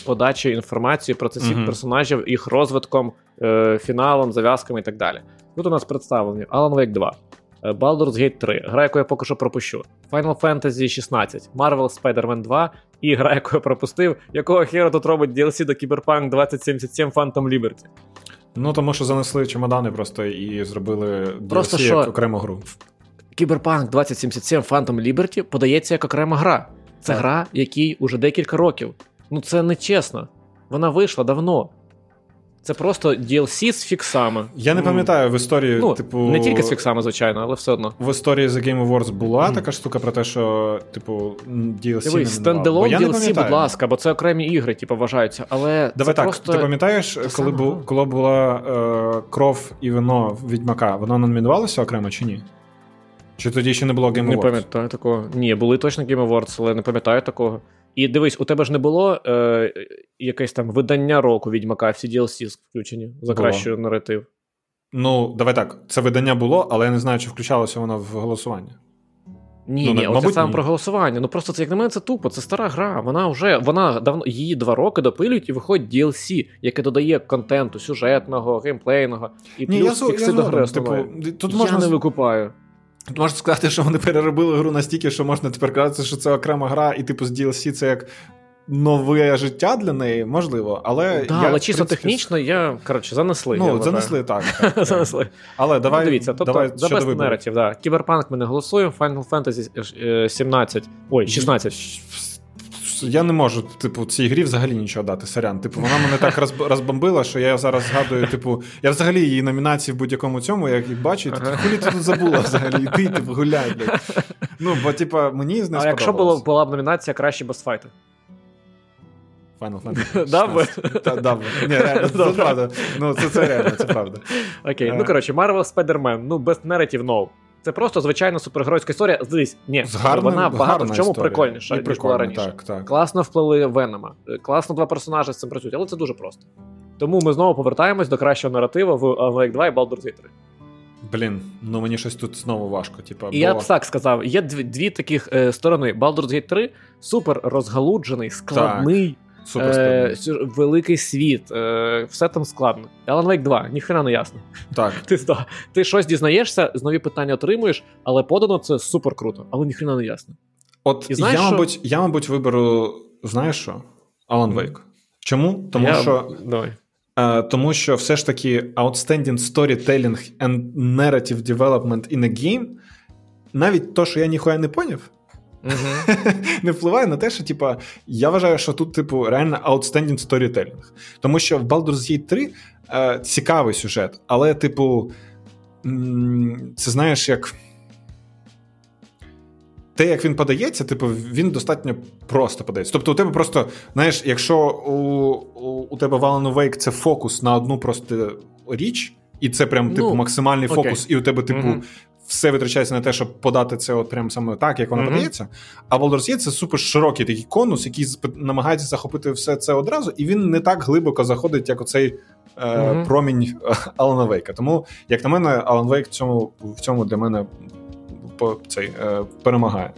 подачею інформації про цей світ mm-hmm. персонажів, їх розвитком, е, фіналом, зав'язками і так далі. Тут у нас представлені Alan Wake 2, е, Baldur's Gate 3, гра, яку я поки що пропущу, Final Fantasy 16, Marvel Spider-Man 2 і гра, яку я пропустив, якого хера тут робить DLC до Cyberpunk 2077 Phantom Liberty. Ну, тому що занесли чемодани просто і зробили просто DLC що як окрему гру. Cyberpunk 2077 Phantom Liberty подається як окрема гра. Це так. гра, якій уже декілька років. Ну це не чесно. Вона вийшла давно. Це просто DLC з фіксами. Я не пам'ятаю в історії, ну, типу. Не тільки з фіксами, звичайно, але все одно. В історії The Game Awards була mm. така штука про те, що, типу, DLC. Дивись, стендалон DLC, будь ласка, бо це окремі ігри, типу, вважаються. Але Давай це так, просто... ти пам'ятаєш, коли бу, коли була е, кров і вино Відьмака, воно номінувалося окремо чи ні? Чи тоді ще не було Game Awards? Не пам'ятаю такого. Ні, були точно Game Awards, але не пам'ятаю такого. І дивись, у тебе ж не було е, якесь там видання року відьмака, всі DLC включені за кращий наратив. Ну, давай так. Це видання було, але я не знаю, чи включалося воно в голосування. Ні, ну, ні, мабуть, оце саме про голосування. Ну просто це як на мене це тупо, це стара гра. Вона вже вона давно її два роки допилюють і виходить DLC, яке додає контенту, сюжетного, геймплейного і ні, плюс я, фікси до гри. Типу, тут я можна... не викупаю. Можна сказати, що вони переробили гру настільки, що можна тепер казати, що це окрема гра, і типу з DLC це як нове життя для неї, можливо. Але да, я, але чисто принципі... технічно я коротше занесли. Ну, я занесли так. так, [LAUGHS] занесли. Але давай. Ну, дивіться, тобто давай за Best Narrative, да. Кіберпанк ми не голосуємо, Final Fantasy 17. Ой, 16 я не можу, типу, цій грі взагалі нічого дати. Сорян. Типу, вона мене так [LAUGHS] розбомбила, що я зараз згадую, типу, я взагалі її номінації в будь-якому цьому, як їх бачу, ага. хулі ти тут забула взагалі, йди, типу, гуляй, блядь. Ну, бо, типу, мені з нею А якщо було, була б номінація кращі босфайти? Final [LAUGHS] Fantasy. Дав би? Дав. Ні, реально, [LAUGHS] це правда. Ну, це, це реально, це правда. Окей, ну коротше, Marvel Spider-Man, ну, Best Narrative, no. Це просто звичайна супергеройська історія. Здесь, ні, З гарним, вона багато в чому історія. прикольніша, ніж була раніше. Так, так. Класно вплили Венома, класно два персонажі з цим працюють, але це дуже просто. Тому ми знову повертаємось до кращого наратива в Awake 2 і Baldur's Gate 3. Блін, ну мені щось тут знову важко. Типа, І бо... я б так сказав: є дві дві таких е, сторони. Baldur's Gate 3 супер розгалуджений, складний. Так. Е, Великий світ, е, все там складно. Alan Wake 2, ніхрена не ясно. Так. [LAUGHS] Ти ти щось дізнаєшся, нові питання отримуєш, але подано це супер круто, але ніхрена не ясно. От І знаєш, я, що... мабуть, я, мабуть, виберу, знаєш що? Alan Wake. Чому? Тому я... що. Давай. Uh, тому що все ж таки outstanding storytelling and narrative development in a game, навіть то, що я ніхуя не поняв, [LAUGHS] Не впливає на те, що типа, я вважаю, що тут, типу, реально outstanding storytelling. Тому що в Baldur's Gate 3 е, цікавий сюжет, але, типу, це знаєш, як. Те, як він подається, типу, він достатньо просто подається. Тобто, у тебе просто, знаєш, якщо у у, у тебе Alan Wake це фокус на одну просто річ, і це прям, типу, ну, максимальний фокус, і у тебе, типу, mm все витрачається на те, щоб подати це от прям саме так, як воно mm-hmm. подається. А Baldur's Gate — це супер широкий такий конус, який намагається захопити все це одразу, і він не так глибоко заходить, як оцей е, mm-hmm. промінь Алана Вейка. Тому, як на мене, Алан Вейк в цьому в цьому для мене по, цей, е, перемагає.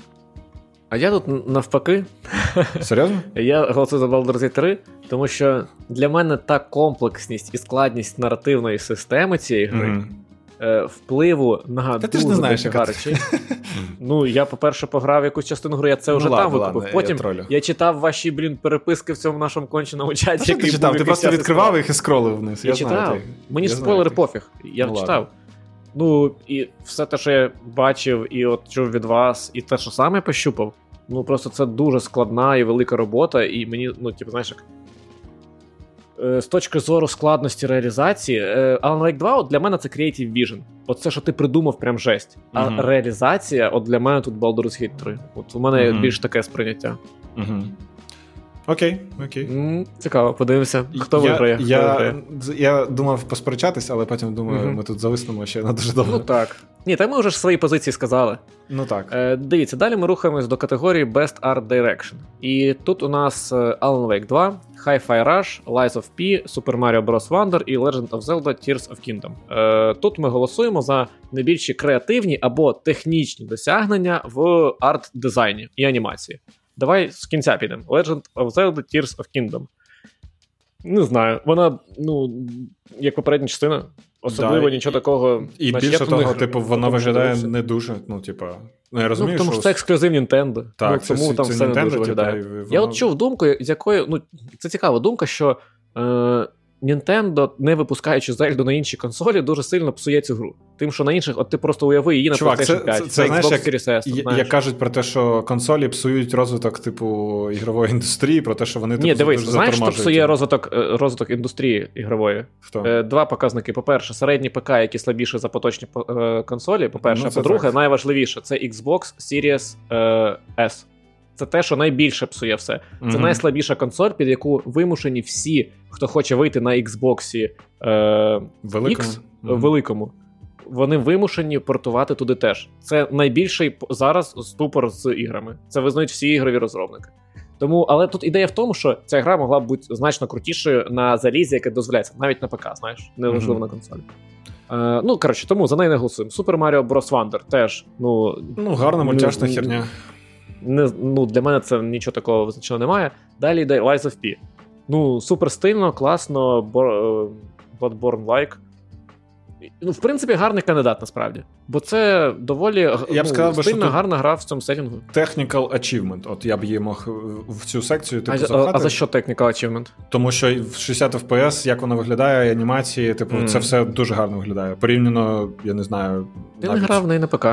А я тут навпаки. [LAUGHS] Серйозно? Я голосую за Baldur's Gate 3, тому що для мене та комплексність і складність наративної системи цієї гри. Mm-hmm. Впливу на Та дуже багато речей. [LAUGHS] Ну, я, по-перше, пограв якусь частину гри, я це вже ну, там викупив. Потім я, я читав ваші, блін, переписки в цьому нашому конченому чаті. А який ти читав? Ти просто відкривав їх і скролив вниз. Я, я читав. Знаю, Мені я спойлери знаю, пофіг. Я ну, читав. Ну, і все те, що я бачив, і от чув від вас, і те, що сам я пощупав, ну просто це дуже складна і велика робота, і мені, ну, типу, знаєш, як. Е, з точки зору складності реалізації, е, Alan Wake 2 от для мене це Creative Vision. От це, що ти придумав, прям жесть. А uh-huh. реалізація, от для мене тут Baldur's Gate 3. От у мене uh-huh. більш таке сприйняття. Uh-huh. Окей, окей. Цікаво, подивимося, хто я, виграє. Хто я виграє. я думав посперечатися, але потім думаю, mm-hmm. ми тут зависнемо ще на дуже довго. Ну так. Ні, та ми вже ж свої позиції сказали. Ну так. Е, Дивіться, далі ми рухаємось до категорії Best Art Direction. І тут у нас е, Alan Wake 2, Hi-Fi Rush, Lies of P, Super Mario Bros. Wonder і Legend of Zelda Tears of Kingdom. Е, Тут ми голосуємо за найбільші креативні або технічні досягнення в арт-дизайні і анімації. Давай з кінця підемо. Legend of Zelda Tears of Kingdom. Не знаю. Вона, ну, як попередня частина, особливо да, нічого такого. І Значить, більше того, них, типу, вона виглядає не дуже. Ну, типу, ну, я розумію, ну, тому що це ексклюзив Nintendo. Так, ну, тому це, там це все Nintendo, не дуже виглядає. Воно... Я от чув думку, з якою. Ну, це цікава думка, що. Е, Nintendo, не випускаючи Зельду на інші консолі, дуже сильно псує цю гру. Тим, що на інших, от ти просто уяви її на Чувак, PlayStation 5, це, це, це знаєш, Series S. Знаєш. Як кажуть про те, що консолі псують розвиток типу ігрової індустрії, про те, що вони Ні, типу, дивись, дуже знаєш, що псує розвиток е, розвиток індустрії ігрової? Хто? Е, два показники. По-перше, середні ПК, які слабіші за поточні е, консолі. По-перше, ну, по-друге, так. найважливіше це Xbox Series S. Це те, що найбільше псує все. Це mm-hmm. найслабіша консоль, під яку вимушені всі, хто хоче вийти на Xbox е, великому. X, mm-hmm. великому. Вони вимушені портувати туди теж. Це найбільший зараз ступор з іграми. Це визнають всі ігрові розробники. Тому, але тут ідея в тому, що ця гра могла б бути значно крутішою на залізі, яке дозволяється, навіть на ПК, знаєш, неважливо mm-hmm. на консолі. Е, Ну, коротше, тому за неї не голосуємо. Super Mario Bros. Wonder теж. Ну, ну гарна мультяшна ну, херня не, ну, Для мене це нічого такого визначного немає. Далі йде Lies of P. Ну, супер стильно, класно, е, Bloodborne-like. Ну, в принципі, гарний кандидат насправді. Бо це доволі я ну, б сказав, стильна, що гарна гра в цьому сетінгу. Technical Achievement. От я б її мог в цю секцію типу, а. А за що Technical Achievement? Тому що в 60 FPS, як вона виглядає, анімації, типу, mm. це все дуже гарно виглядає. Порівняно, я не знаю. Ти навіть... не грав в неї на ПК.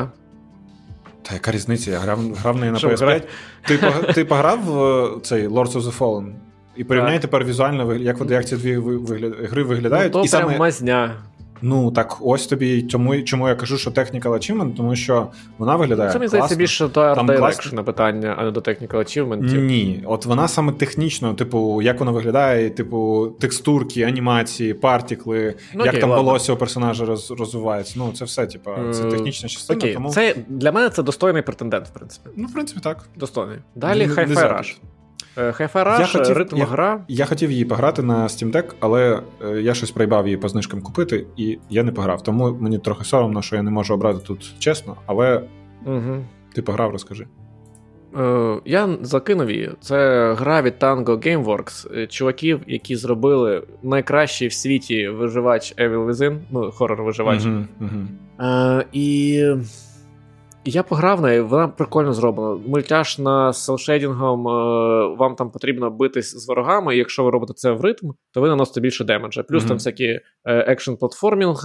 Та яка різниця? Я грав грав неї на PS5. Ти ти пограв в цей Lords of the Fallen? І порівняй тепер візуально, як як ці дві гри виглядають. Ну, то і прям саме... мазня. Ну так ось тобі чому чому я кажу, що Technical Achievement, тому що вона виглядає. Це мені здається більше до на питання, а не до Technical Achievement. Ні, от вона саме технічно, типу, як вона виглядає, типу, текстурки, анімації, партікли, ну, як окей, там волосся у персонажа роз, розвивається. Ну, це все, типу, це технічна частина. Окей, тому... Це для мене це достойний претендент, в принципі. Ну, в принципі, так. Достойний. Далі Hi-Fi Rush. Rush, я хотів, ритм я, гра. Я хотів її пограти на Steam Deck, але е, я щось проїбав її по знижкам купити, і я не пограв. Тому мені трохи соромно, що я не можу обрати тут чесно, але угу. ти пограв, розкажи. Е, я закинув її. Це гра від Tango Gameworks, е, чуваків, які зробили найкращий в світі виживач Evil Within, ну, хорор-виживач. Угу, угу. Е, і я пограв нею, вона прикольно зроблена. Мультяшна з cel shading 'ом, е, вам там потрібно битись з ворогами, і якщо ви робите це в ритм, то ви наносите більше демеджа. Плюс mm-hmm. там всякі action platforming,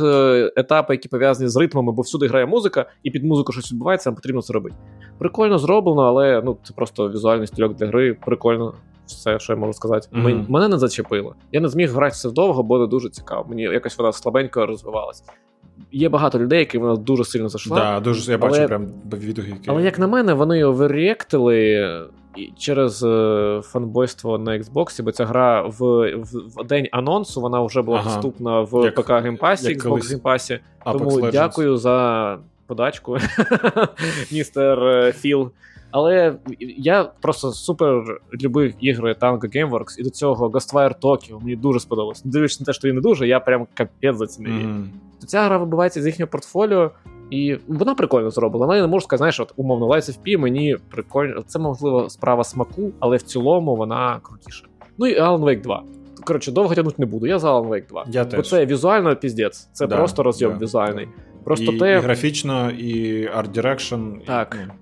етапи, які пов'язані з ритмами, бо всюди грає музика, і під музику щось відбувається, вам потрібно це робити. Прикольно зроблено, але ну, це просто візуальний стільок для гри. Прикольно. Все, що я можу сказати. Mm-hmm. Мене не зачепило. Я не зміг грати це довго, бо не дуже цікаво. Мені якось вона слабенько розвивалася є багато людей, яким вона дуже сильно зайшла. Да, дуже я бачу але, прям відгуки. Але як на мене, вони overreact 'или через е, фанбойство на Xbox, бо ця гра в, в, в день анонсу вона вже була ага. доступна в як, ПК Game Pass 'і, Xbox Game Pass 'і. Тому Legends. дякую за подачку, [LAUGHS] містер е, Філ. Але я просто супер любив ігри Tango Gameworks, і до цього Ghostwire Tokyo мені дуже сподобалось. Дивлячись на те, що він не дуже, я прям капець зацінив. Mm-hmm. То ця гра вибивається з їхнього портфоліо, І вона прикольно зроблена. Але я не можу сказати, знаєш, от умовно, Lies of P мені прикольно. Це можливо справа смаку, але в цілому вона крутіша. Ну і Alan Wake 2. Коротше, довго тягнути не буду. Я за Alan Wake 2. Я Бо теж. це візуально піздець. Це Да, просто розйом да, візуальний. да. Просто і, те, і графічно, і арт-дирекшн. і, Так. ну,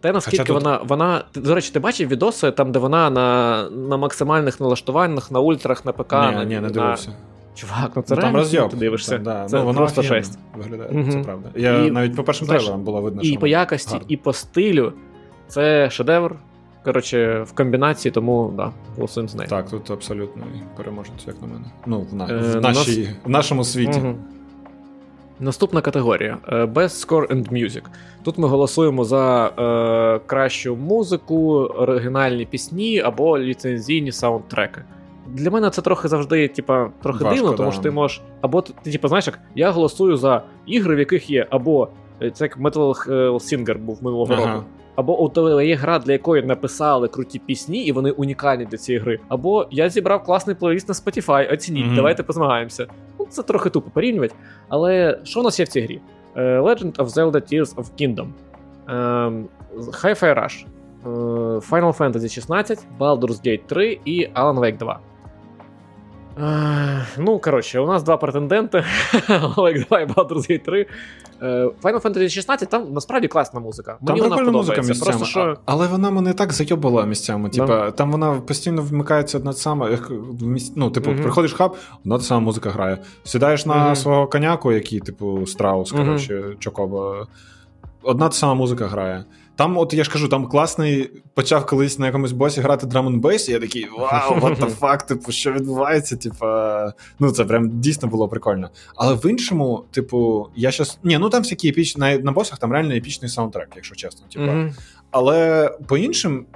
те, наскільки тут- вона. вона. До речі, ти бачив відоси там, де вона на, на максимальних налаштуваннях, на ультрах, на ПК. на, ні, ні, не на... дивився. Чувак, ну це Ну, реально ти дивишся. Там, да. Це ну, воно просто жесть. Виглядає, Мгм. це правда. Я І, навіть по першим трейлерам було видно, що. І по якості, гарно. і по стилю. Це шедевр. Коротше, в комбінації, тому да, голосуємо з нею. Так, тут абсолютно переможець, як на мене. Ну, в, на... Е, в, на нашій, в нашому світі. Мгм. Наступна категорія е, Best Score and Music. Тут ми голосуємо за е, кращу музику, оригінальні пісні або ліцензійні саундтреки. Для мене це трохи завжди, типа, трохи Важко, дивно, тому да. що ти можеш. Або ти, ти, типа, знаєш, як я голосую за ігри, в яких є або е, це як Metal Singer був минулого Ага. року. Або у тебе є гра, для якої написали круті пісні, і вони унікальні для цієї гри. Або я зібрав класний плейліст на Spotify, оцініть, Мгм. давайте позмагаємося. Ну, це трохи тупо порівнювати. Але що у нас є в цій грі? Е, Legend of Zelda Tears of Kingdom, ем, Hi-Fi Rush, е, Final Fantasy 16, Baldur's Gate 3 і Alan Wake 2. Е, ну, коротше, у нас два претенденти: 2 і Baldur's Gate 3. Е, Final Fantasy 16 там насправді класна музика. Мені вона прикольна музика місцями, Просто що. але вона мене так зайобала місцями. Да. Типа, там вона постійно вмикається одна сама. Ну, типу, Мгм. приходиш в хаб, одна та сама музика грає. Сідаєш на Мгм. свого коняку, який, типу, страус, коротше, Чокоба. Одна та сама музика грає. Там, от я ж кажу, там класний почав колись на якомусь босі грати drum and bass, і я такий, вау, what the fuck, [LAUGHS] типу, що відбувається? Типа, ну це прям дійсно було прикольно. Але в іншому, типу, я щас. Ні, ну там всякі епічні, на, на босах там реально епічний саундтрек, якщо чесно. Типу. Мгм. Але по іншим,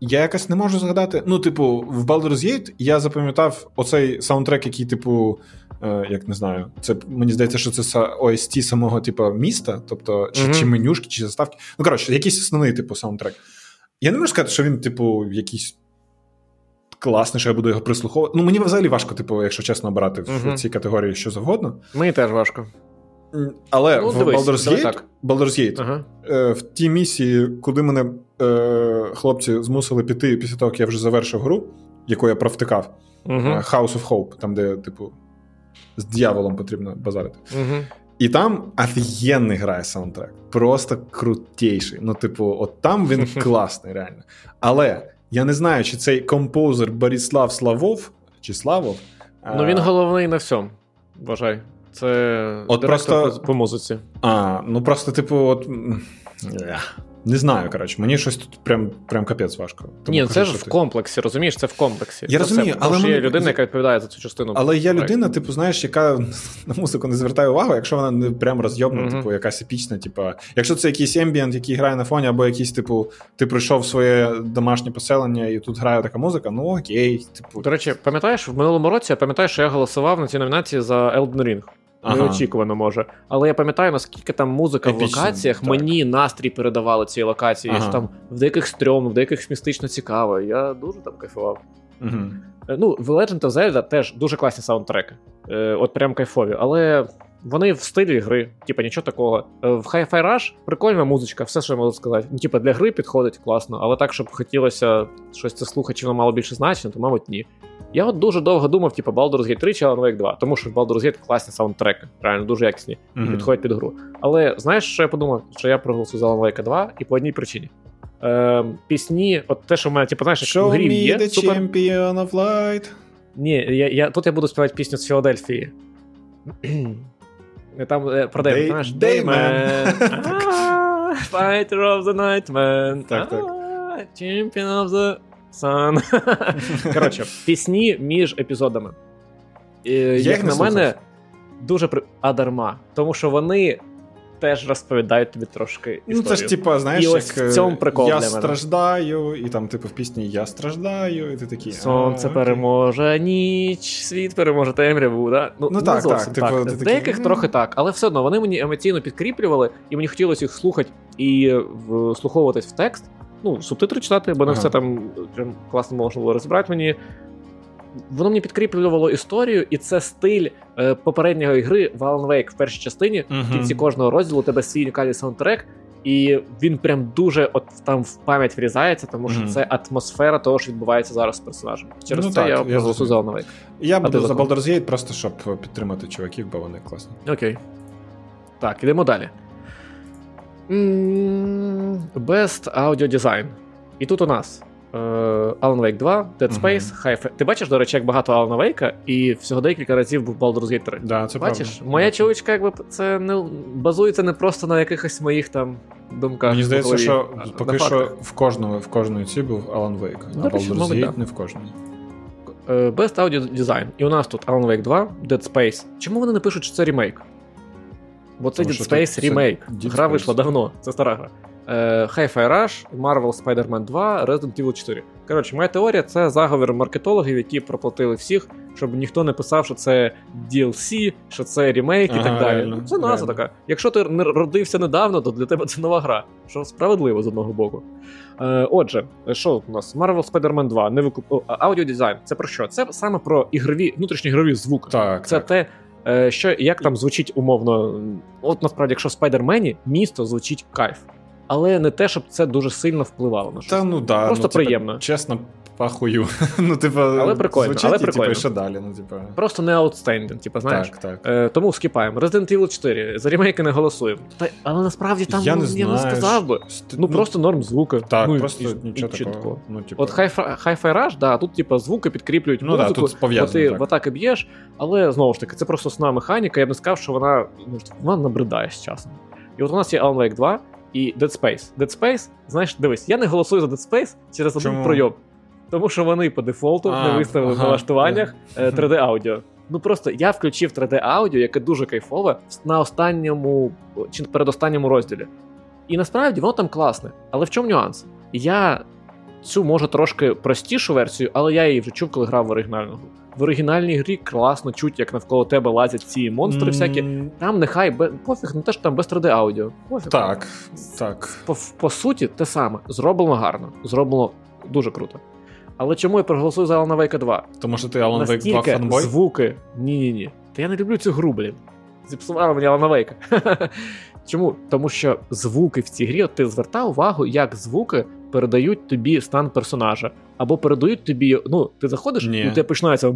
я якось не можу згадати. Ну, типу, в Baldur's Gate я запам'ятав оцей саундтрек, який, типу, як не знаю, це мені здається, що це OST самого, типу, міста, тобто, чи, Мгм. чи менюшки, чи заставки. Ну, коротше, якийсь основний, типу, саундтрек. Я не можу сказати, що він, типу, якийсь. Класний, що я буду його прислуховувати. Ну, мені взагалі важко, типу, якщо чесно, обрати в цій категорії що завгодно. Мені теж важко. Але Ну, в дивись, Baldur's Gate, так. Baldur's Gate Ага. е, в тій місії, куди мене е, хлопці змусили піти після того, як я вже завершив гру, яку я провтикав, Угу. е, House of Hope, там, де, типу, з дьяволом потрібно базарити. Угу. І там офігенний грає саундтрек. Просто крутейший. Ну, типу, от там він [LAUGHS] класний, реально. Але я не знаю, чи цей композер Борислав Славов чи Славов. Ну він головний на всьому. Вважай. Це От просто- по, по музиці. А, ну просто, типу, от. е, Не знаю, коротше, мені щось тут прям, прям капець важко. Тому Ні, кажу, це ж в ти. комплексі, розумієш, це в комплексі. Я Це розумію, все, тому але що є людина, яка відповідає за цю частину. Але я людина, типу, знаєш, яка [LAUGHS] на музику не звертає увагу, якщо вона не прям розйобна, Мгм. типу, якась епічна, типу. Якщо це якийсь ембієнт, який грає на фоні, або якийсь, типу, ти прийшов в своє домашнє поселення і тут грає така музика, ну окей, типу. До речі, пам'ятаєш, в минулому році я пам'ятаю, що я голосував на цій номінації за Elden Ring. Ага. Неочікувано може. Але я пам'ятаю, наскільки там музика в локаціях так. мені настрій передавали цієї локації. Ага. Що там в деяких стрьомно, в деяких містично цікаво. Я дуже там кайфував. Угу. Ну, в Legend of Zelda теж дуже класні саундтреки. Е, от прям кайфові. Але вони в стилі гри, типа нічого такого. Е, В Hi-Fi Rush прикольна музичка, все, що я можу сказати. Ну, типа для гри підходить класно, але так, щоб хотілося щось це слухати, чи воно мало більше значення, то, мабуть, ні. Я от дуже довго думав, типа Baldur's Gate 3 чи Alan Wake 2, тому що в Baldur's Gate класні саундтреки, реально дуже якісні, і підходять під гру. Але знаєш, що я подумав? Що я проголосую за Alan Wake 2 і по одній причині. Е, пісні, от те, що в мене, типу, знаєш, як в грі є, the супер, champion of light. ні, я, я, тут я буду співати пісню з Філадельфії. [CLEARS THROAT] Там е, про Деймон, знаєш? Деймен. Ah, [LAUGHS] Fighter of the Night Man. Так, так. Champion of the Sun. [LAUGHS] Коротше, пісні між епізодами. Е, їх Як на мене, слухав. дуже при... а дарма. Тому що вони теж розповідають тобі трошки Ну, це ж, типа, знаєш, І ось як, в е, цьому прикол я для мене. страждаю, і там, типу, в пісні Я страждаю, і ти такий. Сонце окей. переможе ніч, світ переможе темряву. Да? Ну, Ну не так, зовсім так, типу, ти В деяких «М». трохи так, але все одно вони мені емоційно підкріплювали, і мені хотілося їх слухати і вслуховуватись в текст. Ну, субтитри читати, бо не Ага. все там прям класно можна було розібрати мені. воно мені підкріплювало історію, і це стиль е, попередньої гри в Alan Wake в першій частині. Мгм. В кінці кожного розділу у тебе свій унікальний саундтрек, і він прям дуже от там в пам'ять врізається, тому що Мгм. це атмосфера того, що відбувається зараз з персонажем. Через Ну це так, я проголосую за Alan Wake. Я А буду за за? Baldur's Gate просто щоб підтримати чуваків, бо вони класні. Окей. Так, ідемо далі. Best Audio Design. І тут у нас е, Alan Wake 2, Dead. Space, Hi-Fi. Ти бачиш, до речі, як багато Alan Wake, і всього декілька разів був Baldur's Gate 3. Да, це Бачиш, правда. моя чоловічка, якби це не базується не просто на якихось моїх там думках. Мені здається, що а поки що в кожному в кожної ці був Alan Wake, а Baldur's Gate да. не в кожній. Е, Best Audio Design. І у нас тут Alan Wake 2, Dead Space. Чому вони не пишуть, що це ремейк? Бо це Тому Dead Space це ремейк. Dead Гра вийшла давно, це стара гра. Е, Hi-Fi Rush, Marvel Spider-Man 2, Resident Evil 4. Коротше, моя теорія це заговір маркетологів, які проплатили всіх, щоб ніхто не писав, що це DLC, що це ремейк і Ага, так далі. реально, Це назва реально. така. Якщо ти не родився недавно, то для тебе це нова гра. Що справедливо з одного боку. Е, отже, що у нас? Marvel Spider-Man 2, не викуп... Аудіодизайн. Це про що? Це саме про ігрові, внутрішні ігрові звуки. Так, Це так. те, е, що як там звучить умовно. От насправді, якщо в Спайдермені місто звучить кайф. Але не те, щоб це дуже сильно впливало на щось. Та ну да. Просто ну, типа, приємно. Чесно, пахую. [LAUGHS] ну, типа, Але прикольно, звучить, але і, прикольно. і що далі, ну, типа. Просто не outstanding, типу, знаєш. Так, так. Е, тому скіпаємо. Resident Evil 4. За ремейки не голосуємо. Та, але насправді там я ну, не я не сказав би. Ст- Ну, просто норм звука. Так, ну, просто і- нічого і чітко. такого. Ну, типа, От Hi-Fi Hi-Fi Rush, да, тут типу, звуки підкріплюють Ну да, музику, тут пов'язано, бо ти так. в атаки б'єш, але знову ж таки, це просто основна механіка. Я б не сказав, що вона, ну, вона набридає з часом. І от у нас є Alan Wake 2 і Dead Space. Dead Space, знаєш, дивись, я не голосую за Dead Space через один Чому? пройом. Тому що вони по дефолту А, не виставили в ага, налаштуваннях е, 3D аудіо. Ну просто я включив 3D аудіо, яке дуже кайфове, на останньому чи передостанньому розділі. І насправді воно там класне. Але в чому нюанс? Я цю може трошки простішу версію, але я її вже чув, коли грав в оригінальну гру. В оригінальній грі класно чуть, як навколо тебе лазять ці монстри всякі. Там нехай бе... пофіг, не те, що там без 3D аудіо. Пофіг. Так, так. По, по суті, те саме. Зроблено гарно, зроблено дуже круто. Але чому я проголосую за Alan Wake 2? Тому що ти Alan Wake 2 фанбой? звуки. Ні-ні-ні. Та я не люблю цю гру, блін. Зіпсували мені Alan Wake. [LAUGHS] Чому? Тому що звуки в цій грі, от ти звертав увагу, як звуки передають тобі стан персонажа. Або передають тобі. Ну, ти заходиш, Ні. і у тебе починається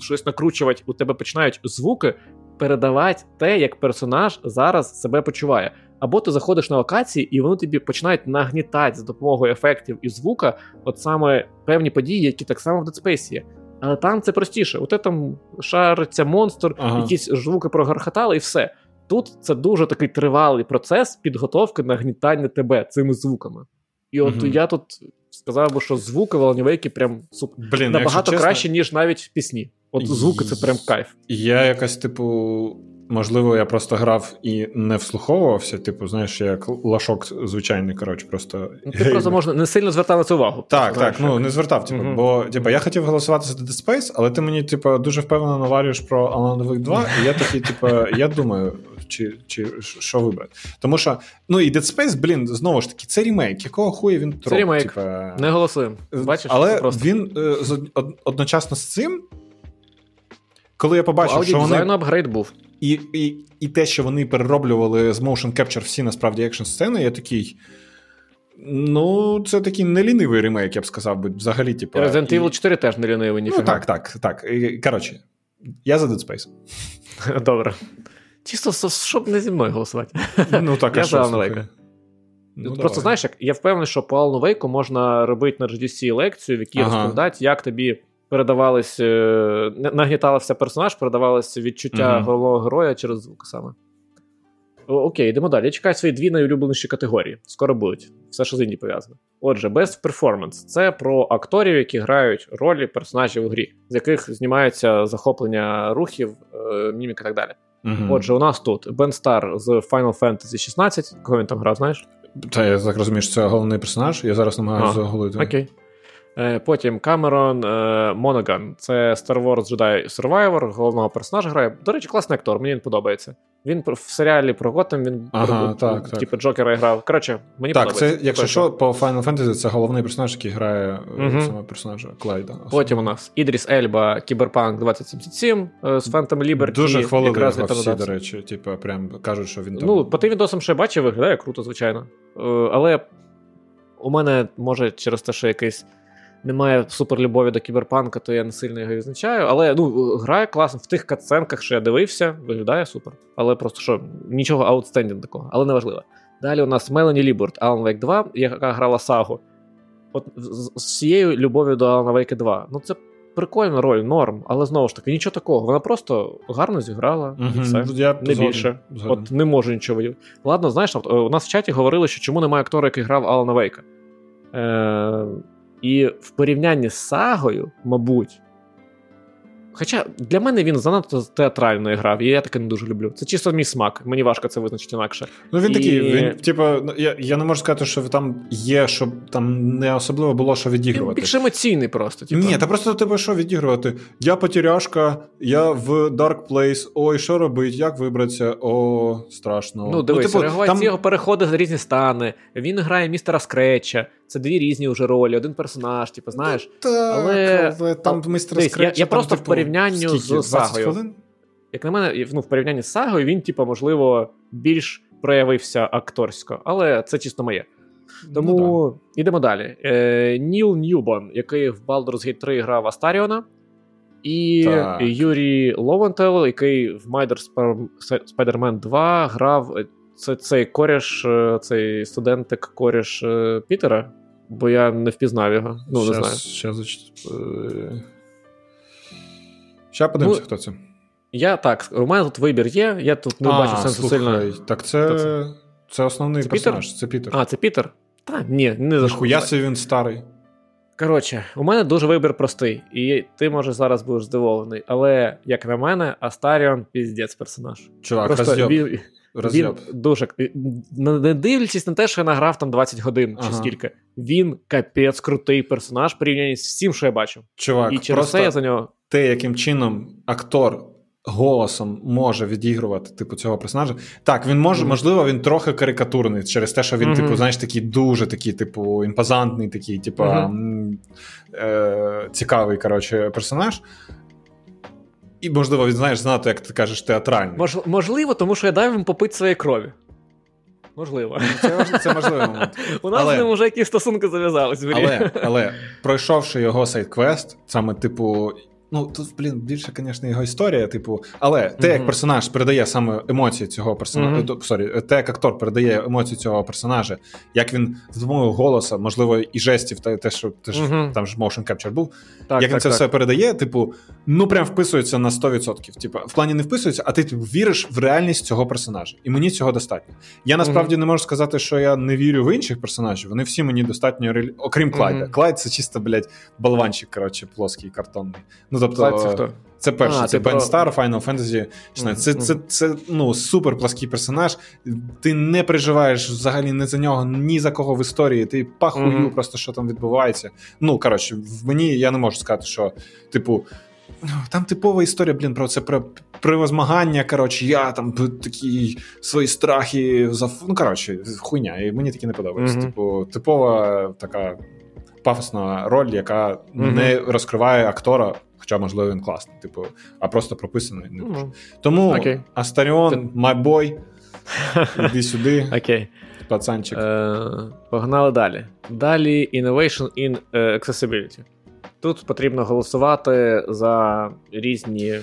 щось накручувати, у тебе починають звуки передавати те, як персонаж зараз себе почуває. Або ти заходиш на локації, і вони тобі починають нагнітати за допомогою ефектів і звука, от саме певні події, які так само в Dead Space є. Але там це простіше. У тебе там шариться монстр, Ага. якісь звуки прогорхотали, і все. Тут це дуже такий тривалий процес підготовки нагнітання тебе цими звуками. І от Мгм. я тут сказав би, що звуки в Alan прям суп... Блін, набагато чесно, краще, ніж навіть пісні. От звуки це прям кайф. Я якось, типу, можливо, я просто грав і не вслуховувався, типу, знаєш, як лашок звичайний, коротше, просто. Ну, Ти просто можна не сильно звертав на це увагу. Так, так, ну як- не звертав, типу, Мгм. бо типу, я хотів голосувати за Dead Space, але ти мені, типу, дуже впевнено наварюєш про Alan Wake 2, і я такий, типу, я думаю, чи, чи що вибрати. Тому що, ну і Dead Space, блін, знову ж таки, це ремейк, якого хуя він Це ремейк. Типу, Не голосуємо. Бачиш, але просто. він е, з- од- одночасно з цим, коли я побачив, що вони апгрейдили. і, і, і те, що вони перероблювали з motion capture всі насправді екшн сцени, я такий. Ну, це такий нелінивий ремейк, я б сказав би, взагалі, типу. Resident і- Evil 4 теж не лінивий, Ну, так, так, так. Коротше, я за Dead Space. [LAUGHS] Добре. Чисто, щоб не зі мною голосувати. Ну, так, [LAUGHS] Я а що, за Alan. Ну, Просто давай. знаєш, як я впевнений, що по Alan Wake можна робити на GDC лекцію, в якій Ага. розповідають, як тобі передавались, е, на- нагнітався персонаж, передавалося відчуття Мгм. головного героя через звук саме. О, окей, йдемо далі. Я чекаю свої дві найулюбленіші категорії. Скоро будуть. Все, що з інді пов'язано. Отже, Best Performance це про акторів, які грають ролі персонажів у грі, з яких знімаються захоплення рухів, е, мімік і так далі. Мгм. Отже, у нас тут Бен Стар з Final Fantasy 16. Кого він там грав, знаєш? Та я так розумію, що це головний персонаж, я зараз намагаюся загуглити. Окей. Е, потім Камерон е, Моноган. Це Star Wars Jedi Survivor, головного персонажа грає. До речі, класний актор, мені він подобається. Він в серіалі про Готем, він ага, так, типу Джокера грав. Коротше, мені так, подобається. Так, це, якщо що, по Final Fantasy це головний персонаж, який грає угу. саме персонажа Клайва. Потім у нас Ідріс Ельба, Кіберпанк 2077 з Phantom Liberty. Дуже хвалили його всі, до речі, типу, прям кажуть, що він там... Ну, по тим відосам, що я бачив, виглядає круто, звичайно. Але у мене, може, через те, що якийсь немає суперлюбові до кіберпанка, то я не сильно його відзначаю. Але ну, грає класно в тих катсценках, що я дивився, виглядає супер. Але просто що нічого outstanding такого, але не важливо. Далі у нас Мелані Ліборд, Alan Wake 2, яка грала Сагу. От з всією любов'ю до Alan Wake 2. Ну, це прикольна роль, норм, але знову ж таки, нічого такого. Вона просто гарно зіграла. Угу, і все. Я не згоден, більше. Згоден. От не можу нічого виділити. Ладно, знаєш, у нас в чаті говорили, що чому немає актора, який грав Алана Вейка. Е- і в порівнянні з сагою, мабуть. Хоча для мене він занадто театрально грав, і я таке не дуже люблю. Це чисто мій смак, мені важко це визначити інакше. Ну він і... такий, він, типу, я я не можу сказати, що там є, щоб там не особливо було що відігрувати. Він більш емоційний просто. Типу. Ні, та просто тебе що відігрувати? Я потеряшка, я в Dark Place, ой, що робить, як вибратися? О, страшно. Ну, дивись, ну, типу, реагувати там... його переходи з різні стани. Він грає містера Скретча. Це дві різні вже ролі, один персонаж, типу, знаєш. Так, але, але там містер Скретча. Я, я там, просто типу, в порівнянні скільки, з сагою. Хвилин? Як на мене, ну, в порівнянні з сагою, він, типу, можливо, більш проявився акторсько, але це чисто моє. Тому ну, ідемо далі. Е, Ніл Ньюбон, який в Baldur's Gate 3 грав Астаріона, і так. Юрій Ловентел, який в Майдер Spider-Man 2 грав це цей коріш, цей студентик коріш Пітера, бо я не впізнав його. Ну, щас, не знаю. Щас, Щас подивимося, ну, хто це. Я так, у мене тут вибір є, я тут не а, бачу сенсу слухай, сильно. Так це це? це основний це персонаж, Пітер? це Пітер. А, це Пітер? Та, ні, не за Хуя він старий. Коротше, у мене дуже вибір простий, і ти, може, зараз будеш здивований. Але, як на мене, Астаріон піздець персонаж. Чувак, Просто він, Роз'єб. Він дуже не дивлячись на те, що я награв там 20 годин ага. чи скільки. Він капець крутий персонаж порівняно з всім, що я бачив. Чувак, і через це я за нього. Те, яким чином актор голосом може відігрувати типу цього персонажа. Так, він може, mm-hmm. можливо, він трохи карикатурний через те, що він, mm-hmm. типу, знаєш, такий дуже такий, типу, імпозантний, такий, типу, mm-hmm. е- цікавий коротше, персонаж. І, можливо, він знаєш, знатно, як ти кажеш, театральний. Мож, можливо, тому що я дав їм попити своєї крові. Можливо. Це це можливий момент. [LAUGHS] У нас але, з ним вже якісь стосунки зав'язались. Але, але [LAUGHS] пройшовши його сайд-квест, саме, типу, Ну, тут, блін, більше, звісно, його історія, типу, але те, mm-hmm. як персонаж передає саме емоції цього персонажа, mm-hmm. sorry, те, як актор передає емоції цього персонажа, як він з допомогою голоса, можливо, і жестів, та те, що те, mm-hmm. там ж motion capture був, так, як так, він це так. все передає, типу, ну прям вписується на 100%. Типу, в плані не вписується, а ти типу, віриш в реальність цього персонажа. І мені цього достатньо. Я насправді не можу сказати, що я не вірю в інших персонажів. Вони всі мені достатньо реалі... окрім Клайда. Клайд це чисто, блядь, болванчик, коротше, плоский, картонний. Ну, тобто, це хто? Це перший, а, це Бен Стар, Final Fantasy 16. Mm-hmm. Це це, це ну, супер плаский персонаж. Ти не переживаєш взагалі не за нього, ні за кого в історії. Ти пахую mm-hmm. просто, що там відбувається. Ну, коротше, в мені я не можу сказати, що, типу, там типова історія, блін, про це про превозмагання. Коротше, я там такі свої страхи заф... Ну, коротше, хуйня. І мені такі не подобається. Mm-hmm. Типу, типова така пафосна роль, яка не розкриває актора. Хоча, можливо, він класний, типу, а просто прописаний. Не дуже. Тому okay. Астаріон, boy, [LAUGHS] іди сюди. Окей. Пацанчик. Е, Погнали далі. Далі Innovation in Accessibility. Тут потрібно голосувати за різні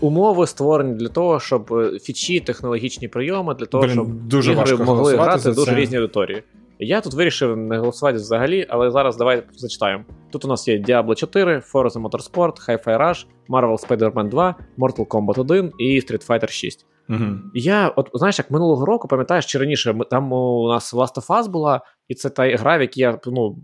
умови, створені для того, щоб фічі, технологічні прийоми, для того, Блин, щоб дуже ігри могли грати дуже це. різні аудиторії. Я тут вирішив не голосувати взагалі, але зараз давай зачитаємо. Тут у нас є Diablo 4, Forza Motorsport, Hi-Fi Rush, Marvel Spider-Man 2, Mortal Kombat 1 і Street Fighter 6. Угу. Я, от знаєш, як минулого року, пам'ятаєш, чи раніше там у нас Last of Us була, і це та гра, в якій я ну,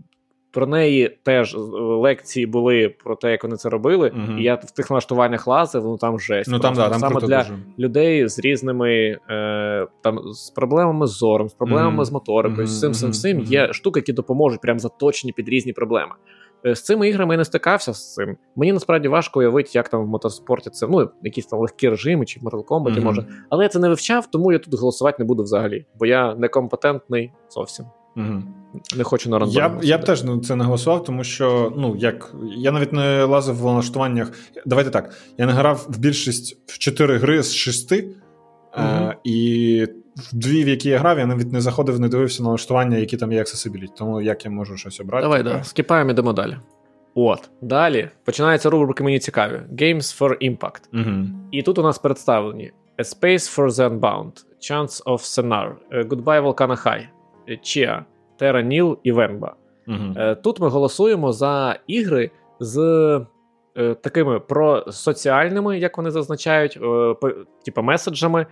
про неї теж е, лекції були про те, як вони це робили. uh І я в тих налаштуваннях лазив, ну там жесть. Ну там, да, там Саме для дуже. людей з різними е, там з проблемами з зором, з проблемами uh з моторикою, uh з цим цим всім є штуки, які допоможуть прям заточені під різні проблеми. Е, з цими іграми я не стикався з цим. Мені насправді важко уявити, як там в мотоспорті це ну, якісь там легкі режими чи в Mortal Kombat, mm-hmm. може. Але я це не вивчав, тому я тут голосувати не буду взагалі, бо я некомпетентний зовсім. Угу. Не хочу на рандом. Я я б теж ну, це не голосував, тому що ну як я навіть не лазив в налаштуваннях. Давайте так. Я не грав в більшість в 4 гри з 6, угу. е, і в дві, в які я грав, я навіть не заходив, не дивився налаштування, які там є accessibility. Тому як я можу щось обрати. Давай, да. скіпаємо йдемо далі. От, далі починаються рубрики мені цікаві: Games for Impact. Угу. І тут у нас представлені: A Space for the Unbound, Chance of Scenar, Goodbye Volcano High, Chia, Terra Nil і Venba. Угу. Тут ми голосуємо за ігри з е, такими просоціальними, як вони зазначають, типу меседжами.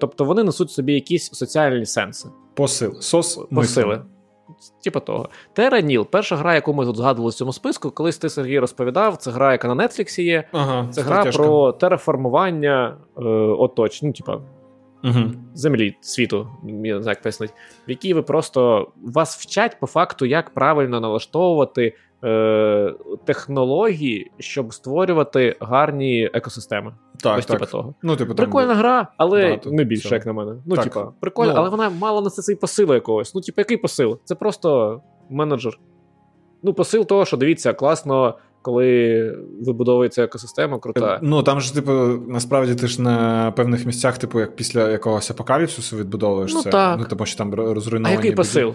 Тобто вони несуть собі якісь соціальні сенси. Посил. Сос Посили. Типа того. Terra Nil, перша гра, яку ми тут згадували в цьому списку, колись ти Сергій розповідав, це гра, яка на Нетфліксі є. Ага, Це гра про тереформування е, оточ, ну, типа, угу. землі, світу, я не знаю, як пояснити, в якій ви просто вас вчать по факту, як правильно налаштовувати е, технології, щоб створювати гарні екосистеми. Так, Ось, так. типа того. Ну, типу, Прикольна там гра, але багато, не більше, як на мене. Ну, так. типа, прикольна, ну. але вона мала на цей посил якогось. Ну, типу, який посил? Це просто менеджер. Ну, посил того, що дивіться, класно коли вибудовується екосистема, крута. Ну там ж, типу, насправді ти ж на певних місцях, типу, як після якогось апокаліпсису відбудовуєш ну, це. Так. Ну, тому що там розруйновані... А який посил?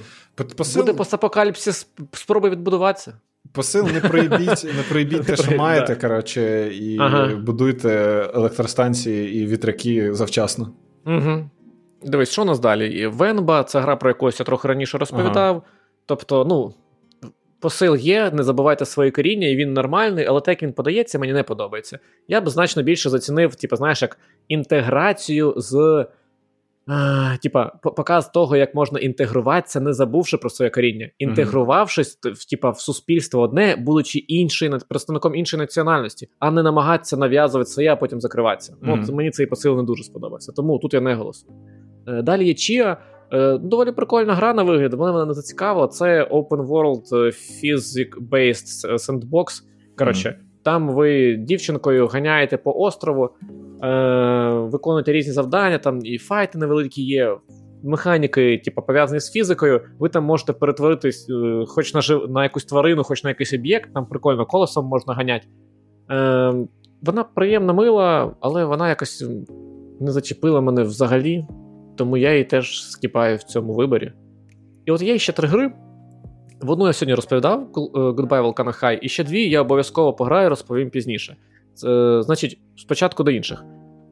посил? Буде постапокаліпсис спроби відбудуватися. Посил не проїбіть, не проїбіть те, [LAUGHS] що маєте, коротше, і ага. будуйте електростанції і вітряки завчасно. Угу. Дивись, що у нас далі? Венба це гра, про яку я трохи раніше розповідав. Ага. Тобто, ну, посил є, не забувайте своє коріння, і він нормальний, але так як він подається, мені не подобається. Я б значно більше зацінив, типу, знаєш, як інтеграцію з. А, Типа, показ того, як можна інтегруватися, не забувши про своє коріння, інтегрувавшись в типа, в суспільство одне, будучи інший представником іншої національності, а не намагатися нав'язувати своє, а потім закриватися. Mm-hmm. От мені цей посил не дуже сподобався. Тому тут я не голосую. Е, далі є Чія. Е, доволі прикольна гра на вигляд, вона мене не зацікавила. Це Open World е, Physics-based Sandbox. Коротше, mm. там ви дівчинкою ганяєте по острову, е, виконуєте різні завдання, там і файти невеликі є. Механіки, типу, пов'язані з фізикою, ви там можете перетворитись е, хоч на жив... на якусь тварину, хоч на якийсь об'єкт, там прикольно колесом можна ганяти. Е, Вона приємна мила, але вона якось не зачепила мене взагалі тому я її теж скіпаю в цьому виборі. І от є ще три гри. В одну я сьогодні розповідав е, Goodbye Volcano High, і ще дві я обов'язково пограю, розповім пізніше. Це, Значить, спочатку до інших.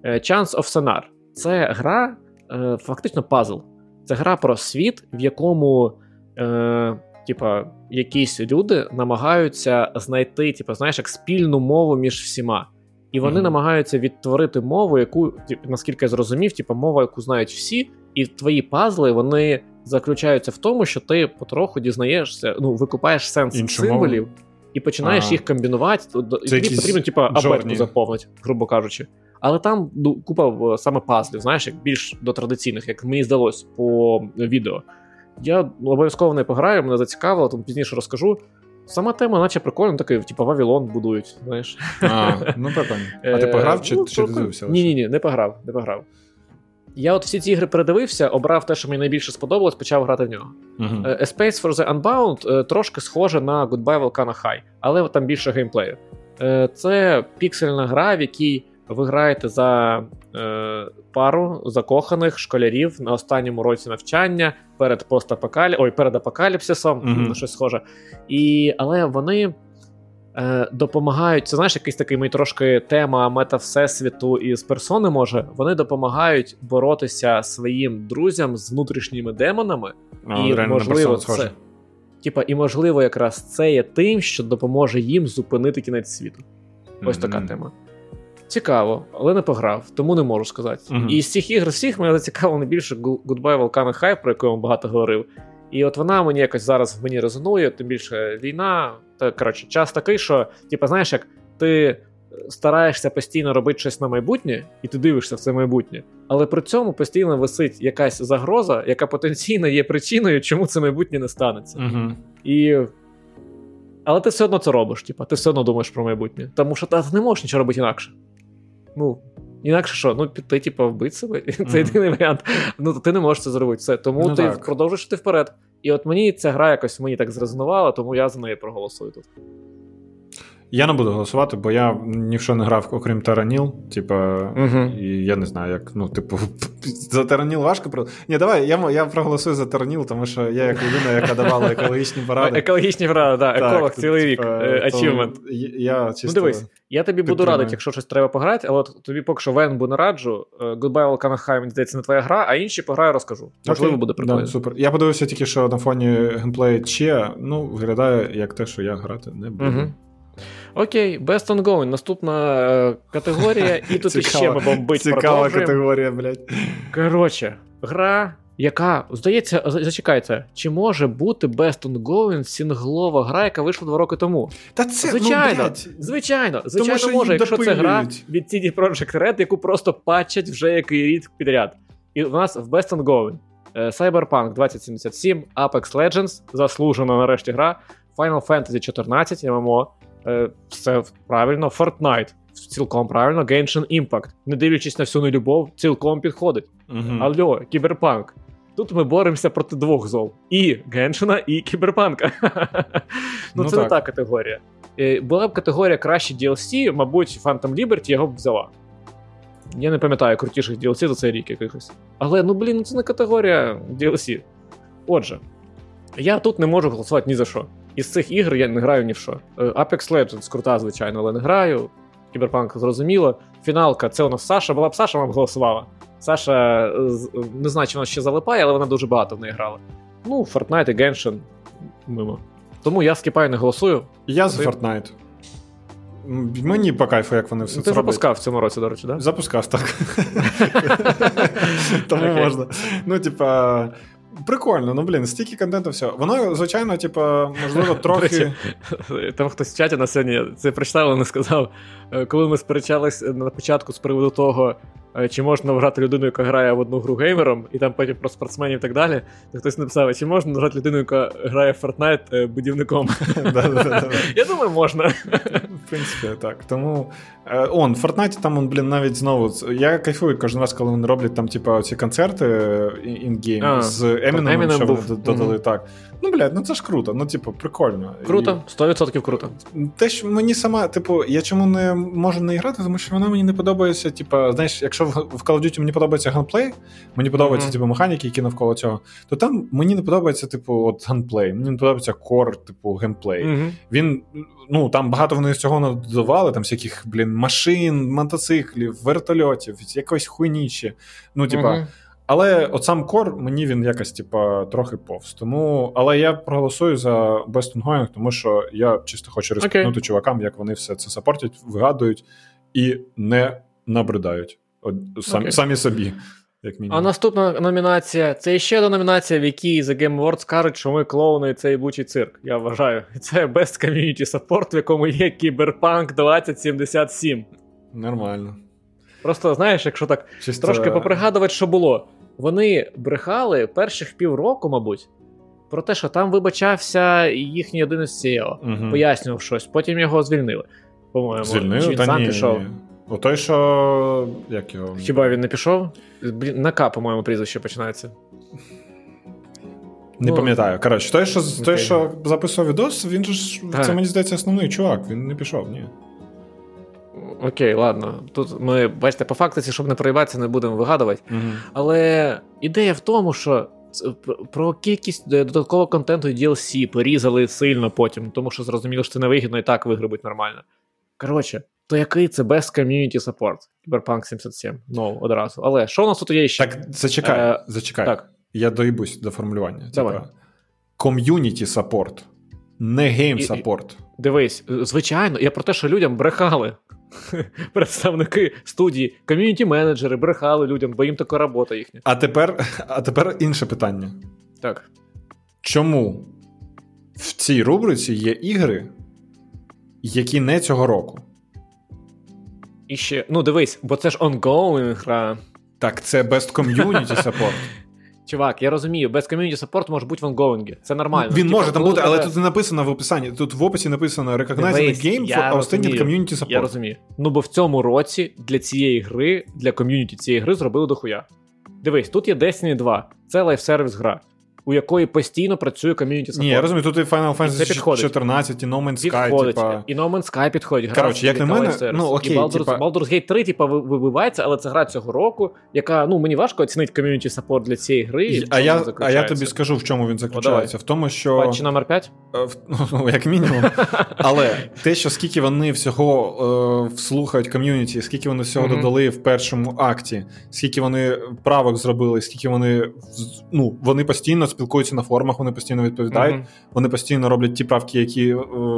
Е, Chance of Sonar. Це гра, е, фактично пазл. Це гра про світ, в якому е, типа, якісь люди намагаються знайти типа, знаєш, як спільну мову між всіма. І вони mm-hmm. намагаються відтворити мову, яку, наскільки я зрозумів, типу, мова, яку знають всі, і твої пазли вони заключаються в тому, що ти потроху дізнаєшся, ну, викупаєш сенс Іншу символів мову? і починаєш а, їх комбінувати. І тобі потрібно, типу, абетку заповнити, грубо кажучи. Але там ну, купа саме пазлів, знаєш, як більш до традиційних, як мені здалось по відео. Я обов'язково не пограю, мене зацікавило, тому пізніше розкажу. Сама тема, наче прикольно, такий, типу, Вавілон будують, знаєш. А, ну прикольно. А ти пограв чи, ну, чи дивився? Ні, ні, ні, не пограв, не пограв. Я от всі ці ігри передивився, обрав те, що мені найбільше сподобалось, почав грати в нього. Uh-huh. A Space for the Unbound трошки схоже на Goodbye Volcano High, але там більше геймплею. Це піксельна гра, в якій ви граєте за е, пару закоханих школярів на останньому році навчання перед постапокалі... Ой, перед апокаліпсисом, mm-hmm. щось схоже. І, Але вони е, допомагають. Це знаєш, якийсь такий мій трошки тема мета всесвіту із персони може. Вони допомагають боротися своїм друзям з внутрішніми демонами. А, і можливо, це. Типа, і можливо, якраз це є тим, що допоможе їм зупинити кінець світу. Ось mm-hmm. така тема. Цікаво, але не пограв, тому не можу сказати. Uh-huh. І з цих ігр всіх мене зацікавило найбільше Goodbye Volcano High, про яку я вам багато говорив. І от вона мені якось зараз в мені резонує, тим більше війна. Та коротше, час такий, що, типу, знаєш, як ти стараєшся постійно робити щось на майбутнє, і ти дивишся в це майбутнє, але при цьому постійно висить якась загроза, яка потенційно є причиною, чому це майбутнє не станеться. Uh-huh. І Але ти все одно це робиш, типа, ти все одно думаєш про майбутнє. Тому що ти не можеш нічого робити інакше. Ну, інакше що? Ну, ти, типа, вбити себе. Це Мгм. єдиний варіант. Ну, ти не можеш це зробити. Все. Тому Ну, ти так. продовжуєш йти вперед. І от мені ця гра якось мені так зрезонувала, тому я за неї проголосую тут. Я не буду голосувати, бо я ні в що не грав, окрім Terra Nil. Типа, Мгм. і я не знаю, як, ну, типу, [LAUGHS] за Terra Nil важко про. Ні, давай, я, я проголосую за Terra Nil, тому що я як людина, яка давала екологічні [LAUGHS] поради. Екологічні гра, да, еколог Так, цілий рік. типа, е. Я чисто... Ну дивись, я тобі буду підтримую. радити, якщо щось треба пограти, але от тобі поки що Венбу не раджу. е, Goodbye Volcano High, мені здається, не твоя гра, а інші пограю, розкажу. Можливо, буде прикольно. Да, супер. Я подивився тільки, що на фоні геймплею Че, ну, виглядає як те, що я грати не буду. Угу. Окей, Best Ongoing, наступна е, категорія, і [LAUGHS] тут іще ми бомбить Цікава категорія, блядь. Коротше, гра, яка, здається, за- зачекайте, чи може бути Best Ongoing сінглова гра, яка вийшла два роки тому? Та це, Звичайно, ну, блядь, звичайно, звичайно, що може, якщо це гра від CD Projekt Red, яку просто патчать вже який рік підряд. І в нас в Best Ongoing е, Cyberpunk 2077, Apex Legends, заслужена нарешті гра, Final Fantasy 14, MMO, все правильно, Fortnite, цілком правильно, Genshin Impact, не дивлячись на всю нелюбов, цілком підходить. Мгм. Алло, кіберпанк. Тут ми боремося проти двох зол: і Геншина, і кіберпанка. [LAUGHS] ну, Ну це не та категорія. Е, Була б категорія краще DLC, мабуть, Phantom Liberty його б взяла. Я не пам'ятаю крутіших DLC за цей рік якихось. Але ну блін, ну це не категорія DLC. Отже, я тут не можу голосувати ні за що. Із цих ігор я не граю ні в що. Е, Apex Legends крута, звичайно, але не граю. Кіберпанк зрозуміло. Фіналка, це у нас Саша. Була б Саша, вам голосувала. Саша е, не знаю, чи вона ще залипає, але вона дуже багато в неї грала. Ну, Fortnite і Genshin мимо. Тому я скіпаю, не голосую. Я за Fortnite. Мені по кайфу, як вони все це ти запускав в цьому році, до речі, так? Запускав так. [LAUGHS] Тому можна. Ну, типа. Прикольно, ну блін, стільки контенту, все. Воно, звичайно, типа, можливо, трохи. Там хтось в чаті на сьогодні це прочитав, але не сказав. Е, Коли ми сперечались на початку з приводу того, чи можна грати людину, яка грає в одну гру геймером, і там потім про спортсменів і так далі, то хтось написав, чи можна грати людину, яка грає в Fortnite е, будівником. [LAUGHS] Я думаю, можна. В принципі, так. Тому е, он, в Fortnite там, он, блін, навіть знову. Я кайфую кожен раз, коли вони роблять там, типа, ці концерти in-game з Eminem, Eminem що вони додали так. Ну, блядь, ну це ж круто. Ну, типу, прикольно. Круто, 100% круто. Те, що мені сама, типу, я чому не можу не грати, тому що вона мені не подобається. Типу, знаєш, якщо в, Call of Duty мені подобається gunplay, мені подобаються Мгм. типу, механіки, які навколо цього, то там мені не подобається, типу, от gunplay. Мені не подобається core, типу, геймплей. Мгм. Він ну там багато вони з цього надавали, там всяких блін машин, мотоциклів, вертольотів, якоїсь хуйні ще. Ну, типа, Мгм. Але от сам core мені він якось, типа, трохи повз. Тому, але я проголосую за Best Ongoing, тому що я чисто хочу респектнути чувакам, як вони все це сапортять, вигадують і не набридають. От, сам, Окей. самі собі, як мінімум. А наступна номінація це ще одна номінація, в якій The Game Awards кажуть, що ми клоуни і цей бучий цирк. Я вважаю. Це Best Community Support, в якому є Cyberpunk 2077. Нормально. Просто знаєш, якщо так Чисто... трошки попригадувати, що було. Вони брехали перших півроку, мабуть, про те, що там вибачався їхній один із CEO, Мгм. пояснював щось, потім його звільнили. По-моєму, Чи він Та сам ні, пішов. ні. О той, що. Як його? Хіба він не пішов? Блін, на К, по-моєму, прізвище починається. Не Ну, пам'ятаю. Коротше, той, що, той, що записував відос, він же ж Так. це мені здається основний чувак. Він не пішов, ні. Окей, ладно. Тут ми, бачите, по фактиці, щоб не проїбатися, не будемо вигадувати. Угу. Але ідея в тому, що про кількість додаткового контенту і DLC порізали сильно потім, тому що зрозуміло, що це невигідно і так виграбить нормально. Коротше, то який це Best Community Support? Cyberpunk 77. Ну, одразу. Але що у нас тут є ще? Так, зачекай, Е, зачекай. так. Я доїбусь до формулювання. Давай. Ком'юніті саппорт, не гейм саппорт. Дивись, е, звичайно, я про те, що людям брехали. [LAUGHS] Представники студії, ком'юніті-менеджери брехали людям, бо їм така робота їхня. А тепер, [LAUGHS] а тепер інше питання. Так. Чому в цій рубриці є ігри, які не цього року? І ще, ну дивись, бо це ж ongoing гра. Так, це Best Community Support. [LAUGHS] Чувак, я розумію, без ком'юніті саппорт може бути в онгоїнгі. Це нормально. Він Типу, може там бути, але тебе- тут не написано в описанні. Тут в описі написано Recognized Дивись, game for Outstanding community support. Я розумію. Ну бо в цьому році для цієї гри, для ком'юніті цієї гри зробили дохуя. Дивись, тут є Destiny 2. Це лайфсервіс гра, у якої постійно працює ком'юніті Ні, я розумію, тут і Final Fantasy підходить. 14, і No Man's Sky, Підходить. типа. І No Man's Sky підходить. Коротше, як на мене, ну, окей, І Baldur's, типа- Baldur's Gate 3, типа, вибивається, але це гра цього року, яка, ну, мені важко оцінити ком'юніті саппорт для цієї гри. А я, а я тобі скажу, в чому він заключається. В тому, що Патчі номер 5? Е, [LAUGHS] Ну, як мінімум. [LAUGHS] Але те, що скільки вони всього е, вслухають ком'юніті, скільки вони всього Мгм. додали в першому акті, скільки вони правок зробили, скільки вони ну, вони постійно спілкуються на форумах, вони постійно відповідають, Мгм. вони постійно роблять ті правки, які е,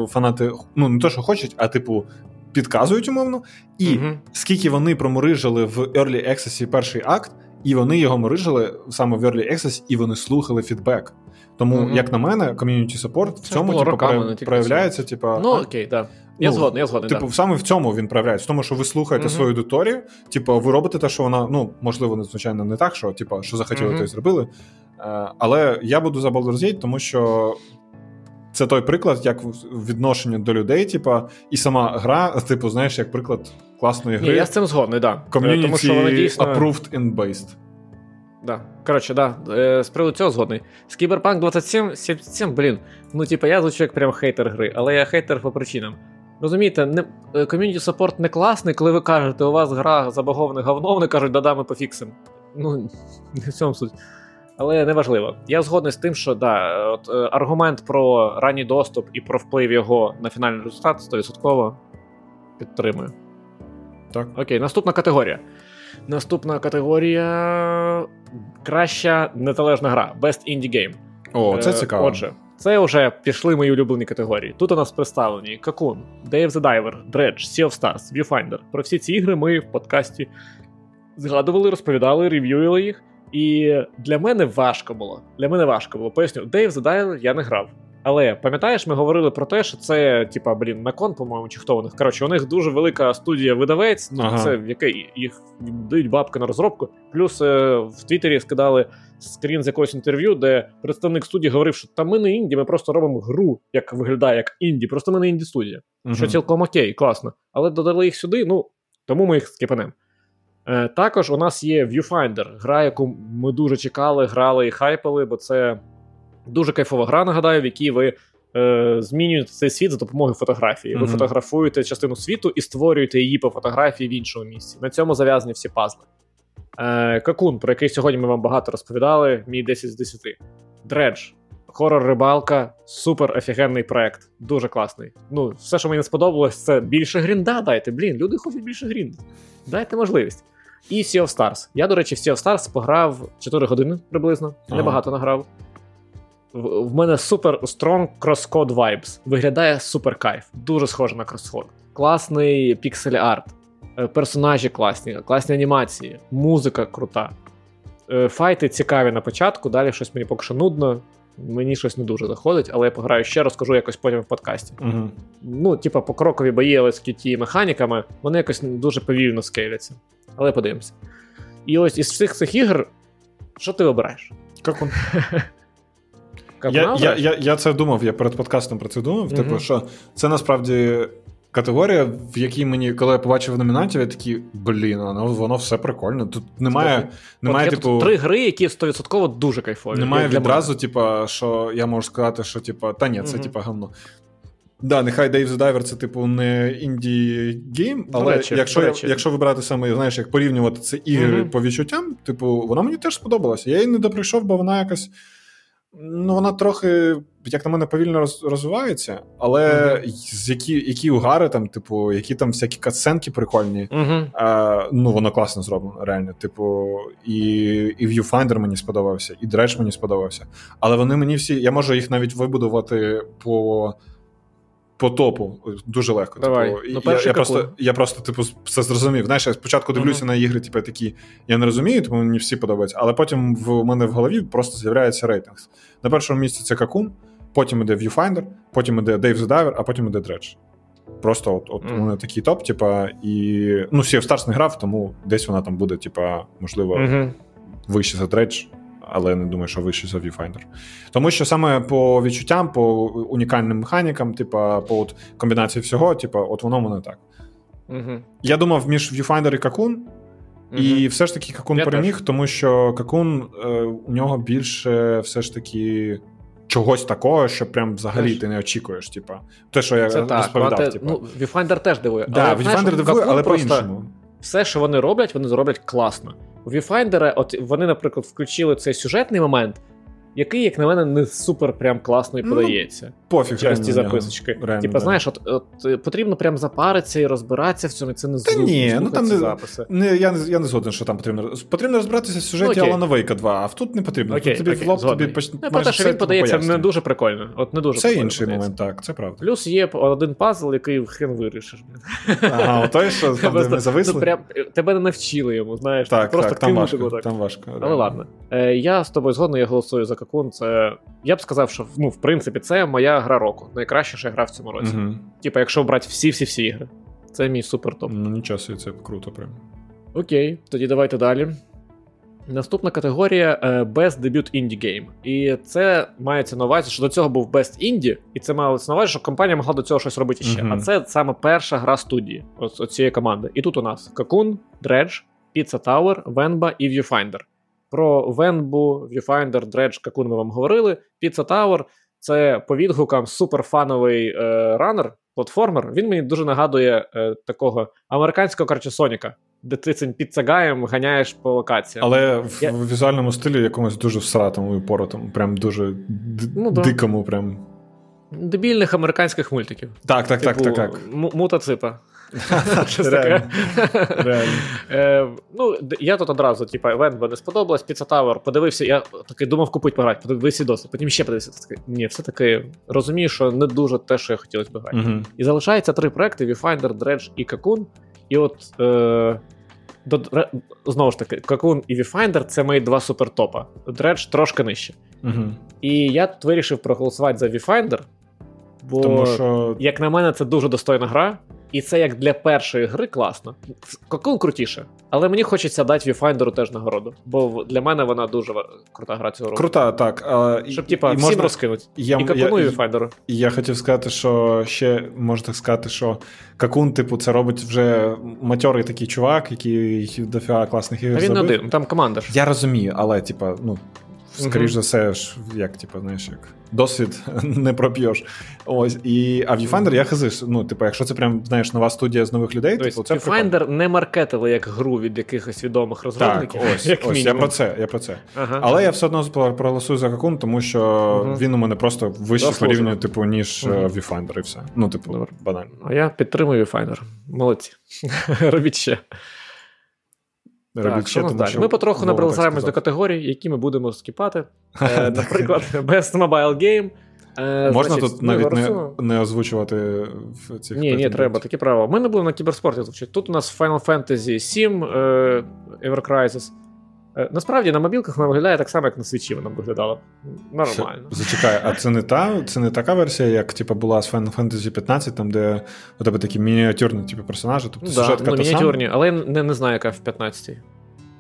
фанати ну не то, що хочуть, а типу. Підказують умовно, і Мгм. скільки вони проморижили в Early Access перший акт, і вони його морижили саме в Early Access, і вони слухали фідбек. Тому, Мгм. як на мене, ком'юніті саппорт в цьому типу, роками, прояв- проявляється. Типу, Ну, окей, так. Да. Я Ну, згодний, я згодний. Типу, да. саме в цьому він проявляється, в тому, що ви слухаєте Мгм. свою аудиторію, типу, ви робите те, що вона, ну, можливо, не звичайно не так, що типу, що захотіли, Мгм. то й зробили. Е, Але я буду за Baldur's Gate, тому що це той приклад, як в відношенні до людей, типу, і сама гра, типу, знаєш, як приклад класної Ні, гри. я з цим згодний, так. Да. Е, Community Тому що вона дійсно... approved and based. Да. Коротше, да. Е, з приводу цього згодний. З Cyberpunk 27, 77, блін. Ну, типа, я звучу як прям хейтер гри, але я хейтер по причинам. Розумієте, не, ком'юніті саппорт не класний, коли ви кажете, у вас гра забаговане говно, вони кажуть, да-да, ми пофіксимо. Ну, [LAUGHS] не в цьому суть. Але неважливо. Я згодний з тим, що да, от, е, аргумент про ранній доступ і про вплив його на фінальний результат 100% підтримую. Так. Окей, наступна категорія. Наступна категорія краща незалежна гра. Best Indie Game. О, це Е, цікаво. Отже, це вже пішли мої улюблені категорії. Тут у нас представлені Day of the Diver, Dredge, Sea of Stars, Viewfinder. Про всі ці ігри ми в подкасті згадували, розповідали, рев'ювали їх. І для мене важко було. Для мене важко було. Поясню, the Diver я не грав. Але пам'ятаєш, ми говорили про те, що це, типа, блін, Након, по-моєму, чи хто у них. Коротше, у них дуже велика студія видавець, ну Ага. це в яке їх дають бабки на розробку. Плюс е, в Твіттері скидали скрін з якогось інтерв'ю, де представник студії говорив, що та ми не інді, ми просто робимо гру, як виглядає як інді, просто ми не інді студія. Мгм. Що цілком окей, класно. Але додали їх сюди, ну тому ми їх скипанемо. Е, також у нас є Viewfinder, гра, яку ми дуже чекали, грали і хайпали, бо це дуже кайфова гра, нагадаю, в якій ви е, змінюєте цей світ за допомогою фотографії. Ви Мгм. фотографуєте частину світу і створюєте її по фотографії в іншому місці. На цьому зав'язані всі пазли. Е, Какун, про який сьогодні ми вам багато розповідали, мій 10 з 10. Дредж. Хорор рибалка, супер офігенний проект, дуже класний. Ну, все, що мені сподобалось, це більше грінда дайте. Блін, люди хочуть більше грінда. Дайте можливість. І Sea of Stars. Я, до речі, в Sea of Stars пограв 4 години приблизно, Ага. небагато награв. В, в мене супер strong crosscode vibes. Виглядає супер кайф. Дуже схоже на crosscode. Класний піксель арт, е, персонажі класні, класні анімації, музика крута. Е, Файти цікаві на початку, далі щось мені поки що нудно. Мені щось не дуже заходить, але я пограю ще, розкажу якось потім в подкасті. Угу. Ну, типа, покрокові бої, але з QT механіками, вони якось дуже повільно скейляться. Але подивимося. І ось із всіх цих ігр, що ти обираєш? Как он? Я, я, я, я це думав, я перед подкастом про це думав. Типу, що це насправді категорія, в якій мені, коли я побачив номінантів, я такий, блін, воно, воно все прикольно. Тут немає, От немає є типу. три гри, які 100% дуже кайфові. Немає відразу, типа, що я можу сказати, що типа, та ні, це Мгм. типа гавно. Да, нехай Dave the Diver це, типу, не інді гейм, але речі, якщо, речі. якщо вибирати саме, знаєш, як порівнювати це ігри Мгм. по відчуттям, типу, вона мені теж сподобалася. Я її не доприйшов, бо вона якась. Ну, вона трохи, як на мене, повільно роз, розвивається, але з які, які угари, там, типу, які там всякі катсценки прикольні. Угу. А, ну, воно класно зроблено, реально. Типу, і, і Viewfinder мені сподобався, і Dredge мені сподобався. Але вони мені всі. Я можу їх навіть вибудувати по. По топу дуже легко. Давай. Типу, Ну, я, я, просто, я просто, типу, це зрозумів. Знаєш, я спочатку дивлюся на ігри, типу, такі, я не розумію, тому мені всі подобаються. Але потім в мене в голові просто з'являється рейтинг. На першому місці це Какун, потім іде Viewfinder, потім іде Dave the Diver, а потім іде Dredge. Просто от, от Мгм. у мене такий топ, типа, і. Ну, Sea of Stars не грав, тому десь вона там буде, типа, можливо, Угу. вище за Dredge. але я не думаю, що вище за Viewfinder. Тому що саме по відчуттям, по унікальним механікам, типа по от комбінації всього, типа, от воно мене так. Угу. Я думав між Viewfinder і Kakun, і все ж таки Какун переміг, теж. тому що Какун е, у нього більше все ж таки чогось такого, що прям взагалі Знаєш? ти не очікуєш. Типа, те, що я Це розповідав. Так, типу. Ну, Viewfinder теж дивує. Да, але, Viewfinder дивує, але по-іншому. Все, що вони роблять, вони зроблять класно. У Viewfinder, от вони, наприклад, включили цей сюжетний момент який, як на мене, не супер прям класно і ну, подається. Ну, пофіг через ці записочки. Реально, Типа, да. знаєш, от, от потрібно прям запаритися і розбиратися в цьому, і це не Та ні, ну там не, записи. Не, я, не, я не згоден, що там потрібно. Потрібно розбиратися в сюжеті ну, Алана Вейка 2, а тут не потрібно. Окей, тут тобі окей, в лоб тобі поч... ну, Про те, що він подається не дуже прикольно. От не дуже Це інший момент, так, це правда. Плюс є один пазл, який хрен вирішиш. Ага, той, що там, де ми зависли? Тебе не навчили йому, знаєш. Так, так, там важко. Там важко. Але ладно. Е, я з тобою згодно, я голосую за Какун, це я б сказав, що ну, в принципі, це моя гра року. Найкраща що я грав в цьому році. Угу. Типа, якщо брати всі-всі-всі ігри. Це мій супер топ. Ну, нічого собі, це круто, прям. Окей, тоді давайте далі. Наступна категорія е, Best Debut Indie Game. І це мається на увазі, що до цього був Best Indie, і це мається на увазі, що компанія могла до цього щось робити ще. Uh-huh. А це саме перша гра студії цієї команди. І тут у нас Cocoon, Dredge, Pizza Tower, Venba і Viewfinder. Про Венбу, Viewfinder, Dredge, Какун ми вам говорили. Pizza Tower це по відгукам суперфановий е, ранер, платформер. Він мені дуже нагадує е, такого американського корче Соніка, де ти цим піцагаєм ганяєш по локаціям. Але в Я... візуальному стилі якомусь дуже всратому і поротому, прям дуже д- ну, дикому. прям. Дебільних американських мультиків. Так, так, типу, так, так, так. Мутаципа. Щось таке. Е, ну, Я тут одразу, типу, Венбо не сподобалось, Pizza Tower, подивився, я такий думав купити пограти, подивився досить, потім ще подивився. Ні, все-таки розумію, що не дуже те, що я хотілося б грати. І залишається три проекти: Viewfinder, Dredge і Cocoon. І от е, до, знову ж таки, Cocoon і Viewfinder це мої два супертопа. Dredge трошки нижче. І я тут вирішив проголосувати за Viewfinder, бо, Тому що... як на мене, це дуже достойна гра. І це як для першої гри класно. Кокон крутіше. Але мені хочеться дати Viewfinder теж нагороду. Бо для мене вона дуже крута гра цього року. Крута, так. А, Щоб, типа, всім можна... розкинуть. Я, і Какуну і Viewfinder. Я хотів сказати, що ще можна так сказати, що Какун, типу, це робить вже матьорий такий чувак, який дофіга класних ігор. А він не один, там команда ж. Я розумію, але, типа, ну. Скоріш за все, ж, як, типу, знаєш, як досвід [LAUGHS] не проп'єш. Ось, і, А Viewfinder я хази. Ну, типу, якщо це прям знаєш нова студія з нових людей, типу, це Viewfinder не маркетили як гру від якихось відомих розробників. Так, ось, як ось я про це. я про це. Ага. Але я все одно проголосую за Какун, тому що угу. він у мене просто вище по рівню, типу, ніж угу. Viewfinder і все. Ну, типу, Добре. банально. А я підтримую Viewfinder. Молодці. [LAUGHS] Робіть ще. Так, ще, тому, що Ми потроху наближаємось до категорій, які ми будемо скіпати. Е, [LAUGHS] наприклад, Best Mobile Game. Е, Можна значить, тут навіть не не озвучувати в цих Ні, ні, треба, таке право. Ми не будемо на кіберспорті звучати. Тут у нас Final Fantasy 7 е, Ever Crisis. Е, насправді на мобілках вона виглядає так само, як на свічі вона виглядала. Нормально. Зачекай, а це не та [LAUGHS] це не така версія, як типу, була з Final Fantasy 15, там, де у тебе такі мініатюрні типу, персонажі. Тобто да, сюжетка ну, мініатюрні, але я не, не знаю, яка в 15-й.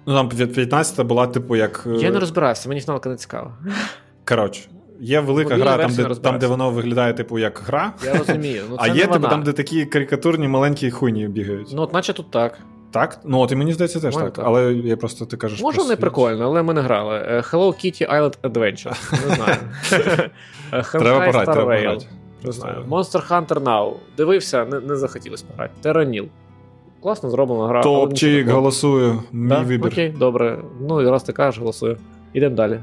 Ну, там 15-та була, типу, як. Я не розбирався, мені фіналка не цікаво. [LAUGHS] Коротше. Є велика гра, там де там, де воно виглядає, типу, як гра. Я розумію. Ну, [LAUGHS] це А є, типу, там, де такі карикатурні маленькі хуйні бігають. Ну, от наче тут так. Так? Ну, от і мені здається, теж так. так. Але я просто ти кажеш. Може, не прикольно, але ми не грали. Е, Hello Kitty Island Adventure. Не знаю. [LAUGHS] Е, треба пограти, треба пограти. Не знаю. Monster Hunter Now. Дивився, не не захотілося пограти. Terranil. Класно зроблена гра. Топчик, голосую. Мій да? вибір. Окей, добре. Ну, і раз ти кажеш, голосую. Ідемо далі.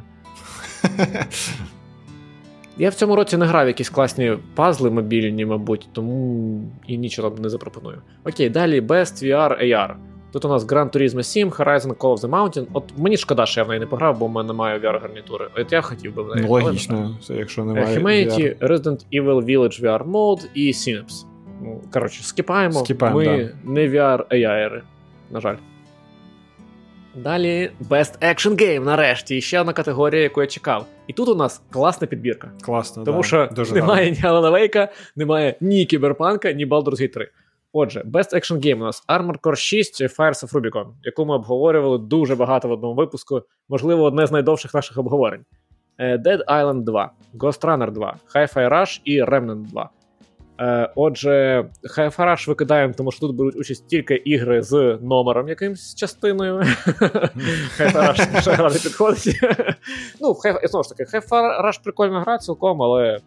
[LAUGHS] Я в цьому році не грав якісь класні пазли мобільні, мабуть, тому і нічого там не запропоную. Окей, далі Best VR AR. Тут у нас Gran Turismo 7, Horizon Call of the Mountain. От мені шкода, що я в неї не пограв, бо в мене немає VR-гарнітури. От я хотів би в неї. Ну, логічно, це якщо немає. Humanity, VR. Resident Evil Village VR Mode і Synapse. Ну, коротше, скіпаємо. скіпаємо Ми да. не VR AI, на жаль. Далі Best Action Game, нарешті. І ще одна категорія, яку я чекав. І тут у нас класна підбірка. Класно, Тому да. що Дуже немає ні Алана Вейка, немає ні Кіберпанка, ні Baldur's Gate 3. Отже, Best Action Game у нас Armor Core 6 Fires of Rubicon, яку ми обговорювали дуже багато в одному випуску. Можливо, одне з найдовших наших обговорень. Е, Dead Island 2, Ghost Runner 2, Hi-Fi Rush і Remnant 2. Е, Отже, Hi-Fi викидаємо, тому що тут беруть участь тільки ігри з номером якимсь частиною. Hi-Fi [LAUGHS] гра не підходить. ну, знову ж таки, Hi-Fi прикольна гра цілком, але.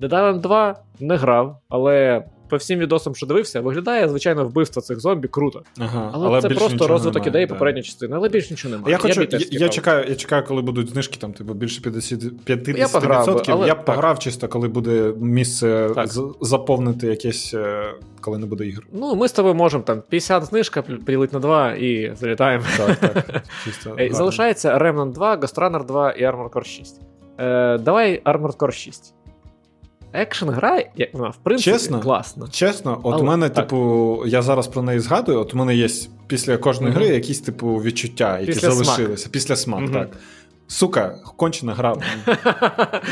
Dead Island 2 не грав, але по всім відосам, що дивився, виглядає, звичайно, вбивство цих зомбі круто. Ага, Але, але це просто розвиток ідеї да. попередньої частини, але більш нічого немає. Я хочу, і я, я, чекаю, я чекаю, коли будуть знижки, там, типу, більше 50%. 50%. Я пограв але- я так. пограв чисто, коли буде місце з- заповнити якесь, е, коли не буде ігр. Ну, ми з тобою можемо там 50 знижка поділити на 2 і залітаємо. Так, так. [LAUGHS] Чисто. Залишається Remnant 2, Ghost Runner 2 і Armored Core 6. Е, давай Armored Core 6. Екшн гра, як вона, в принципі, Чесно? класна. Чесно, от у мене, так. типу, я зараз про неї згадую, от у мене є після кожної гри якісь, типу, відчуття, які Післясмак. залишилися. Післясмак, так. Сука, кончена гра. [LAUGHS]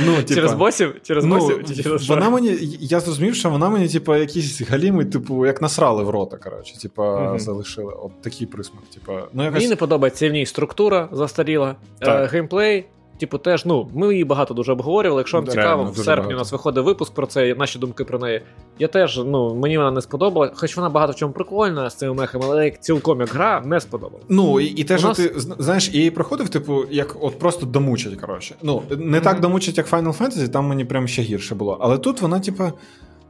Ну, типа, через босів? Через Ну, босів? Чи через вона мені, я зрозумів, що вона мені, типу, якісь галіми, типу, як насрали в рота, коротше, типу, залишили. От такий присмак. Типу, ну, якось... Мені не подобається в ній структура застаріла. Е, Так. геймплей, типу, теж, ну, ми її багато дуже обговорювали. Якщо вам Реально, цікаво, в серпні багато. у нас виходить випуск про це, наші думки про неї. Я теж, ну, мені вона не сподобала, хоч вона багато в чому прикольна з цими мехами, але як цілком як гра не сподобалась. Ну, і, і те, що нас- ти знаєш, я її проходив, типу, як от просто домучать, коротше. Ну, не так домучать, як Final Fantasy, там мені прям ще гірше було. Але тут вона, типу,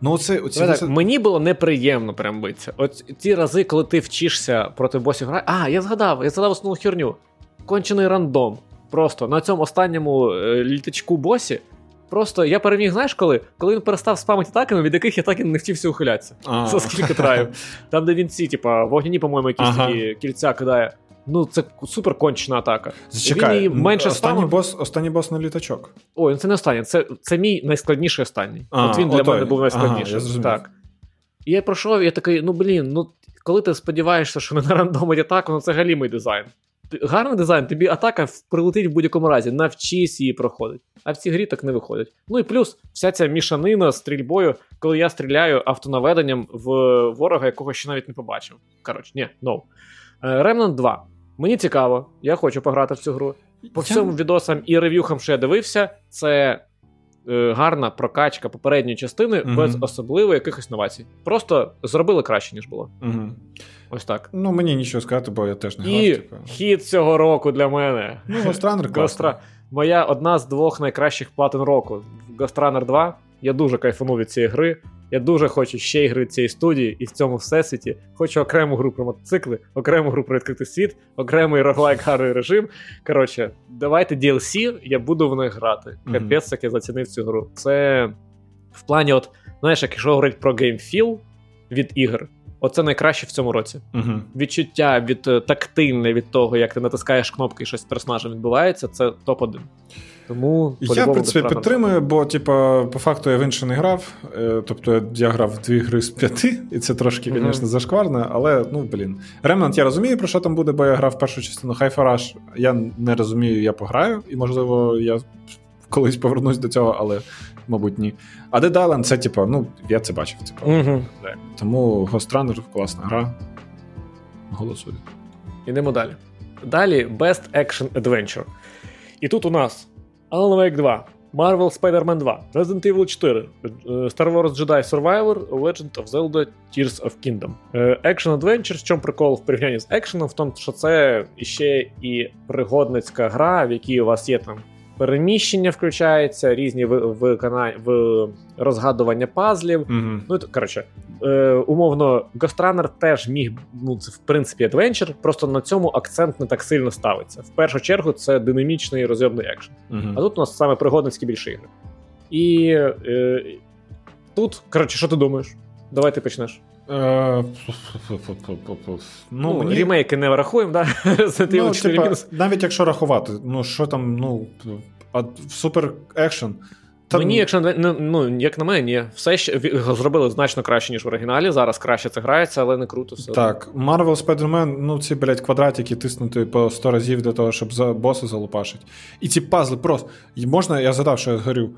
ну, оце, оці, так, мені було неприємно прям битися. От ті рази, коли ти вчишся проти босів грати. А, я згадав, я згадав основну херню. Кончений рандом. Просто на цьому останньому е, літачку босі. Просто я переміг, знаєш коли? Коли він перестав спамити атаками, від яких я так і не вчився ухилятися. За скільки траїв. [LAUGHS] Там, де він ці, типа, вогняні, по-моєму, якісь Ага. такі кільця кидає. Ну, це супер кончена атака. Зачекай, Він її менше останній спамив. бос, останній бос на літачок. Ой, ну це не останній, це, це мій найскладніший останній. А, От він для отой. мене був найскладніший. Ага, я так. І я пройшов, я такий, ну блін, ну коли ти сподіваєшся, що не [LAUGHS] нарандомить атаку, ну це галімий дизайн. Гарний дизайн, тобі атака прилетить в будь-якому разі, навчись її проходить. А в цій грі так не виходить. Ну і плюс вся ця мішанина з стрільбою, коли я стріляю автонаведенням в ворога, якого ще навіть не побачив. Коротше, ні, no. Е, Remnant 2. Мені цікаво, я хочу пограти в цю гру. По всьому відосам і рев'юхам, що я дивився, це гарна прокачка попередньої частини Мгм. без особливо якихось новацій. Просто зробили краще, ніж було. Угу. Ось так. Ну, мені нічого сказати, бо я теж не І грав. Типу. хід цього року для мене. Ну, Гостранер. Гостра. Моя одна з двох найкращих платин року. Гостранер Runner 2. Я дуже кайфанув від цієї гри. Я дуже хочу ще ігри цієї студії і в цьому всесвіті. Хочу окрему гру про мотоцикли, окрему гру про відкритий світ, окремий роглайк гарний режим. Коротше, давайте DLC, я буду в них грати. Капець, як я зацінив цю гру. Це в плані, от, знаєш, як якщо говорити про game feel від ігр, оце найкраще в цьому році Угу. відчуття від е, тактильне від того, як ти натискаєш кнопки і щось з персонажем відбувається, це топ-1. Тому Я, в принципі, підтримую, бо, типа, по факту я в інше не грав. Е, Тобто я грав в дві гри з п'яти, і це трошки, звісно, зашкварно, але ну блін. Remnant я розумію, про що там буде, бо я грав першу частину. Rush. Я не розумію, я пограю, і можливо, я колись повернусь до цього, але, мабуть, ні. А Dead Island це, типа, ну, я це бачив. Типа. Мгм. Тому Ghost Runner класна гра. Голосую. Ідемо далі. Далі Best Action Adventure. І тут у нас Alan Wake 2, Marvel Spider-Man 2, Resident Evil 4, е, Star Wars Jedi Survivor, Legend of Zelda Tears of Kingdom. Е, Action Adventure, в чому прикол в порівнянні з екшеном, в тому, що це ще і пригодницька гра, в якій у вас є там переміщення, включається, різні ви- виконання в розгадування пазлів. Угу. Ну, коротше, е, умовно, Ghost Runner теж міг, ну, це в принципі адвенчер, просто на цьому акцент не так сильно ставиться. В першу чергу це динамічний розйомний екшен. А тут у нас саме пригодницькі більше ігри. І е, тут, коротше, що ти думаєш? Давай ти почнеш. Е, Ну, Ну. Ремейки не врахуємо, да? [LAUGHS] Ну, типа, навіть якщо рахувати, ну що там, ну, а супер екшен. Та, Мені, якщо ну, ну, як на мене, ні. Все ще зробили значно краще, ніж в оригіналі. Зараз краще це грається, але не круто все. Так, Marvel Spider-Man, ну ці, блядь, квадратики тиснути по 100 разів для того, щоб за боси залупашить. І ці пазли просто. І можна, я задав, що я говорю.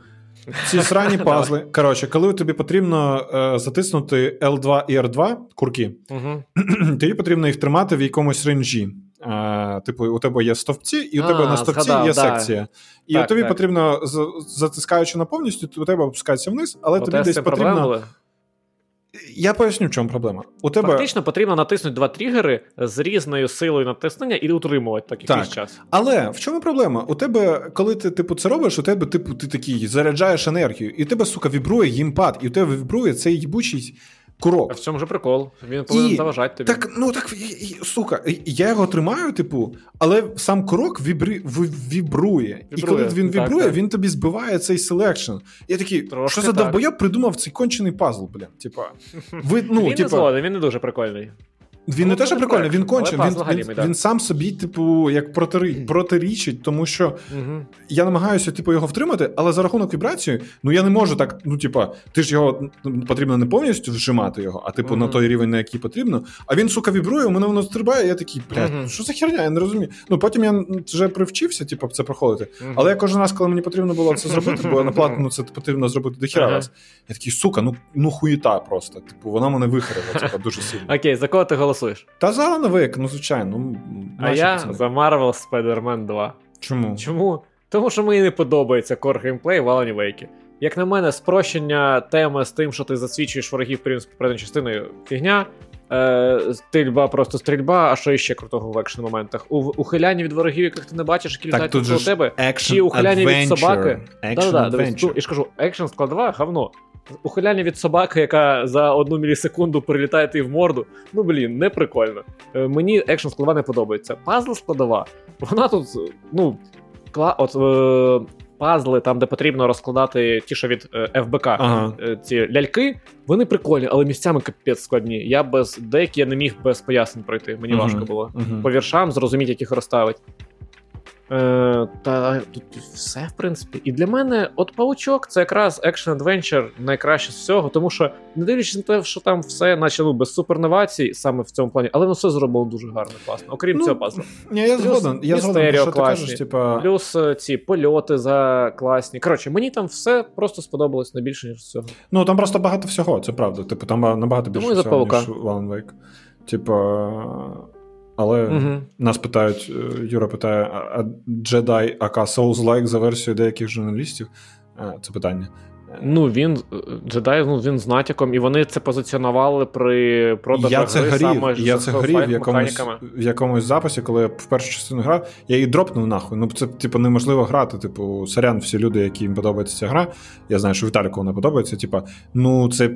Ці [LAUGHS] срані пазли. Коротше, коли тобі потрібно е, затиснути L2 і R2 курки, Угу. [CLEARS THROAT] тобі потрібно їх тримати в якомусь ренжі. Е, типу, у тебе є стовпці, і у тебе на стовпці згадав, є да. секція. І Так, тобі так. потрібно, затискаючи на повністю, у тебе опускається вниз, але У тобі десь потрібно. були? Я поясню, в чому проблема. У тебе Фактично потрібно натиснути два тригери з різною силою натиснення і утримувати так якийсь Так. час. Але в чому проблема? У тебе, коли ти типу це робиш, у тебе, типу, ти такий заряджаєш енергію, і у тебе, сука, вібрує гімпад, і у тебе вібрує цей їбучий А в цьому же прикол. Він повинен І- заважати тобі. Так, ну так, і- і- сука, я його тримаю, типу, але сам курок вібру, вібрує. І коли він вібрує, так. він тобі збиває цей selection. Я такий, Трошки що за так. довбойоб придумав цей кончений пазл, бля. Типа, ви, ну, він не зло, він не дуже прикольний. Він не Ну, те, що це прикольний, він кончений. Він, він, да. він сам собі, типу, як протирі, протирічить, тому що Угу. я намагаюся, типу, його втримати, але за рахунок вібрації, ну я не можу так. Ну, типа, ти ж його потрібно не повністю вжимати його, а типу на той рівень, на який потрібно. А він, сука, вібрує, у мене воно стрибає, я такий, блядь, Мгм. що за херня? Я не розумію. Ну потім я вже привчився, типу, це проходити. Але я кожен раз, коли мені потрібно було це зробити, бо на платному це потрібно зробити до хіра раз. Я такий, сука, ну ну хуєта просто. Типу, вона мене вихарила, типу, дуже сильно. Окей, за кого ти голосуєш? Та за новик, ну звичайно. Ну, А я пацани. за Marvel Spider-Man 2. Чому? Чому? Тому що мені не подобається core геймплей в Alan Wake. Як на мене, спрощення теми з тим, що ти засвічуєш ворогів з частиною фігня. Е, стрільба просто стрільба, а що іще крутого в екшн моментах? Ухиляння від ворогів, яких ти не бачиш, які Так літають тут навколо тебе. action Чи ухиляння від собаки? Action adventure. ну, і ж кажу, екшн складова, говно. Ухиляння від собаки, яка за одну мілісекунду прилітає тобі в морду. Ну блін, не прикольно. Е, мені екшн складова не подобається. Пазл складова. Вона тут, ну, кла... от е... пазли, там, де потрібно розкладати ті, що від е, ФБР. Ага. е, Ці ляльки, вони прикольні, але місцями капець складні. Я без деякі я не міг без пояснень пройти. Мені Мгм. важко було. Мгм. По віршам зрозуміти, як їх розставити. Е, та тут все, в принципі. І для мене, от Павучок, це якраз action adventure найкраще з всього, тому що, не дивлячись на те, що там все, наче ну, без суперіновацій, саме в цьому плані, але воно все зроблено дуже гарно, класно. Окрім Ну, цього пазла. Я Плюс згоден. Я згоден, що ти кажеш, типа. Плюс е, ці польоти за класні. Коротше, мені там все просто сподобалось не більше, ніж всього. Ну там просто багато всього, це правда. Типу, там набагато більше Тому всього, ніж Alan Wake. Типа. Але Угу. нас питають, е, Юра питає: а Jedi АК Souls-like за версією деяких журналістів? Е, Це питання. Е, Ну, він джедай, ну він з натяком, і вони це позиціонували при продажах Я це гри грів, саме я це грів в якомусь, в якомусь записі, коли я в першу частину грав, я її дропнув нахуй. Ну, це, типу, неможливо грати. Типу, сорян, всі люди, які їм подобається ця гра. Я знаю, що Віталіку вона подобається. Типу, ну, це.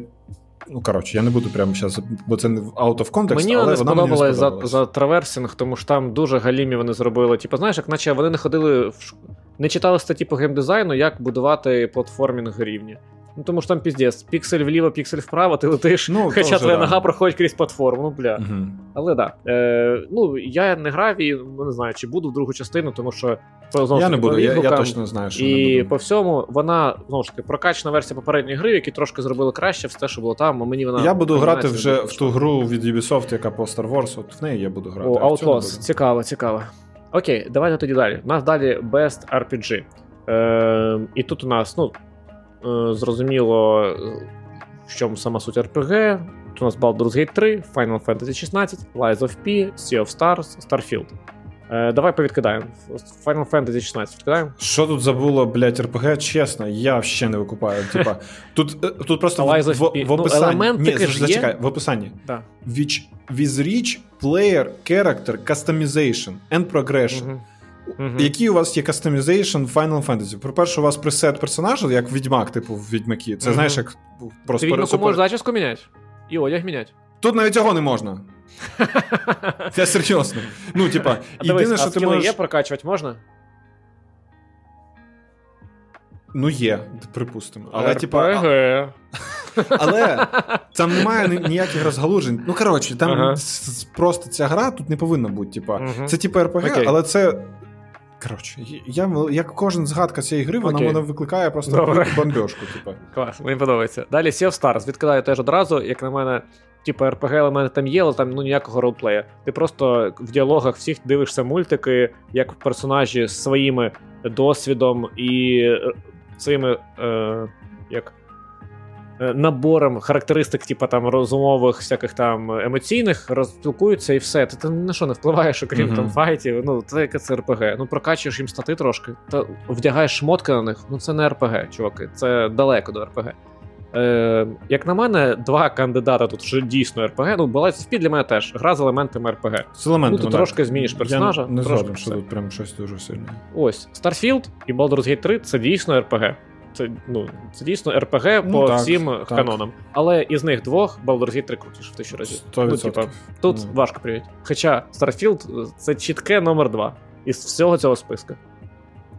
Ну, коротше, я не буду прямо зараз, бо це не out of context, Мені але не вона мені не за, за траверсинг, тому що там дуже галімі вони зробили. Типу, знаєш, як наче вони не ходили в не читали статті по геймдизайну, як будувати платформінг рівні. Ну тому що там піздець, піксель вліво, піксель вправо, ти летиш, Ну, хоча твоя да. нога проходить крізь платформу. Ну бля. Мгм. Але да. Е, ну я не грав і ну, не знаю, чи буду в другу частину, тому що знову Я не буду, я, я точно знаю, що не І буду. по всьому вона знову ж таки прокачана версія попередньої гри, які трошки зробили краще, все, що було там. А мені вона Я буду грати вже в ту гру від Ubisoft, яка по Star Wars, от в неї я буду грати. О, не Outlaws. Цікаво, цікаво. Окей, давайте тоді далі. У нас далі Best RPG. Е, і тут у нас, ну, зрозуміло, е, в чому сама суть RPG. Тут у нас Baldur's Gate 3, Final Fantasy 16, Lies of P, Sea of Stars, Starfield. Е, давай повідкидаємо. Final Fantasy 16 відкидаємо. Що тут забуло, блядь, РПГ? Чесно, я ще не викупаю. Типа, [LAUGHS] тут, е, тут просто в, Lies of в, P. в Ну, описанні. елементики Ні, зачекай, в описанні. Да. Which, with rich player character customization and progression. Мгм. Мгм. Який у вас є customization в Final Fantasy? По-перше, у вас пресет персонажа, як Відьмак, типу, в Відьмакі. Це Мгм. знаєш, як просто Ти відьмаку супер- можеш зачіску міняти? І одяг міняти. Тут навіть цього не можна. [LAUGHS] Це серйозно. Ну, типа, єдине, що ти можеш. є прокачувати можна? Ну, є, припустимо. Але, типа, [LAUGHS] але там немає ніяких розгалужень. Ну, коротше, там Ага. просто ця гра тут не повинна бути. Типа, Мгм. це типу РПГ, Окей. але це. Коротше, я, як кожен згадка цієї гри, вона мене викликає просто Добре. велику бомбьошку. [LAUGHS] Клас, мені подобається. Далі Sea of Stars відкидаю теж одразу, як на мене, типу RPG елементи там є, але там ну ніякого ролплея. Ти просто в діалогах всіх дивишся мультики, як персонажі з своїм досвідом і е, своїми е, як, набором характеристик, типу там розумових, всяких там емоційних, розпілкуються і все. Ти, ти на що не впливаєш, окрім Мгм. там файтів. Ну, це яке це РПГ. Ну, прокачуєш їм стати трошки, та вдягаєш шмотки на них. Ну, це не РПГ, чуваки. Це далеко до РПГ. Е, як на мене, два кандидати тут вже дійсно РПГ. Ну, of P для мене теж гра з елементами РПГ. З елементами, Ну, ти трошки зміниш персонажа, Я не згоден, що тут прям щось дуже сильне. Ось Starfield і Baldur's Gate 3 це дійсно РПГ. Це, ну, це дійсно РПГ Ну, по так, всім так. канонам. Але із них двох Baldur's Gate 3 крутіше в тисячу разів. Ну, типа, тут Ну. важко прийти. Хоча Starfield е, це чітке номер 2 із всього цього списка.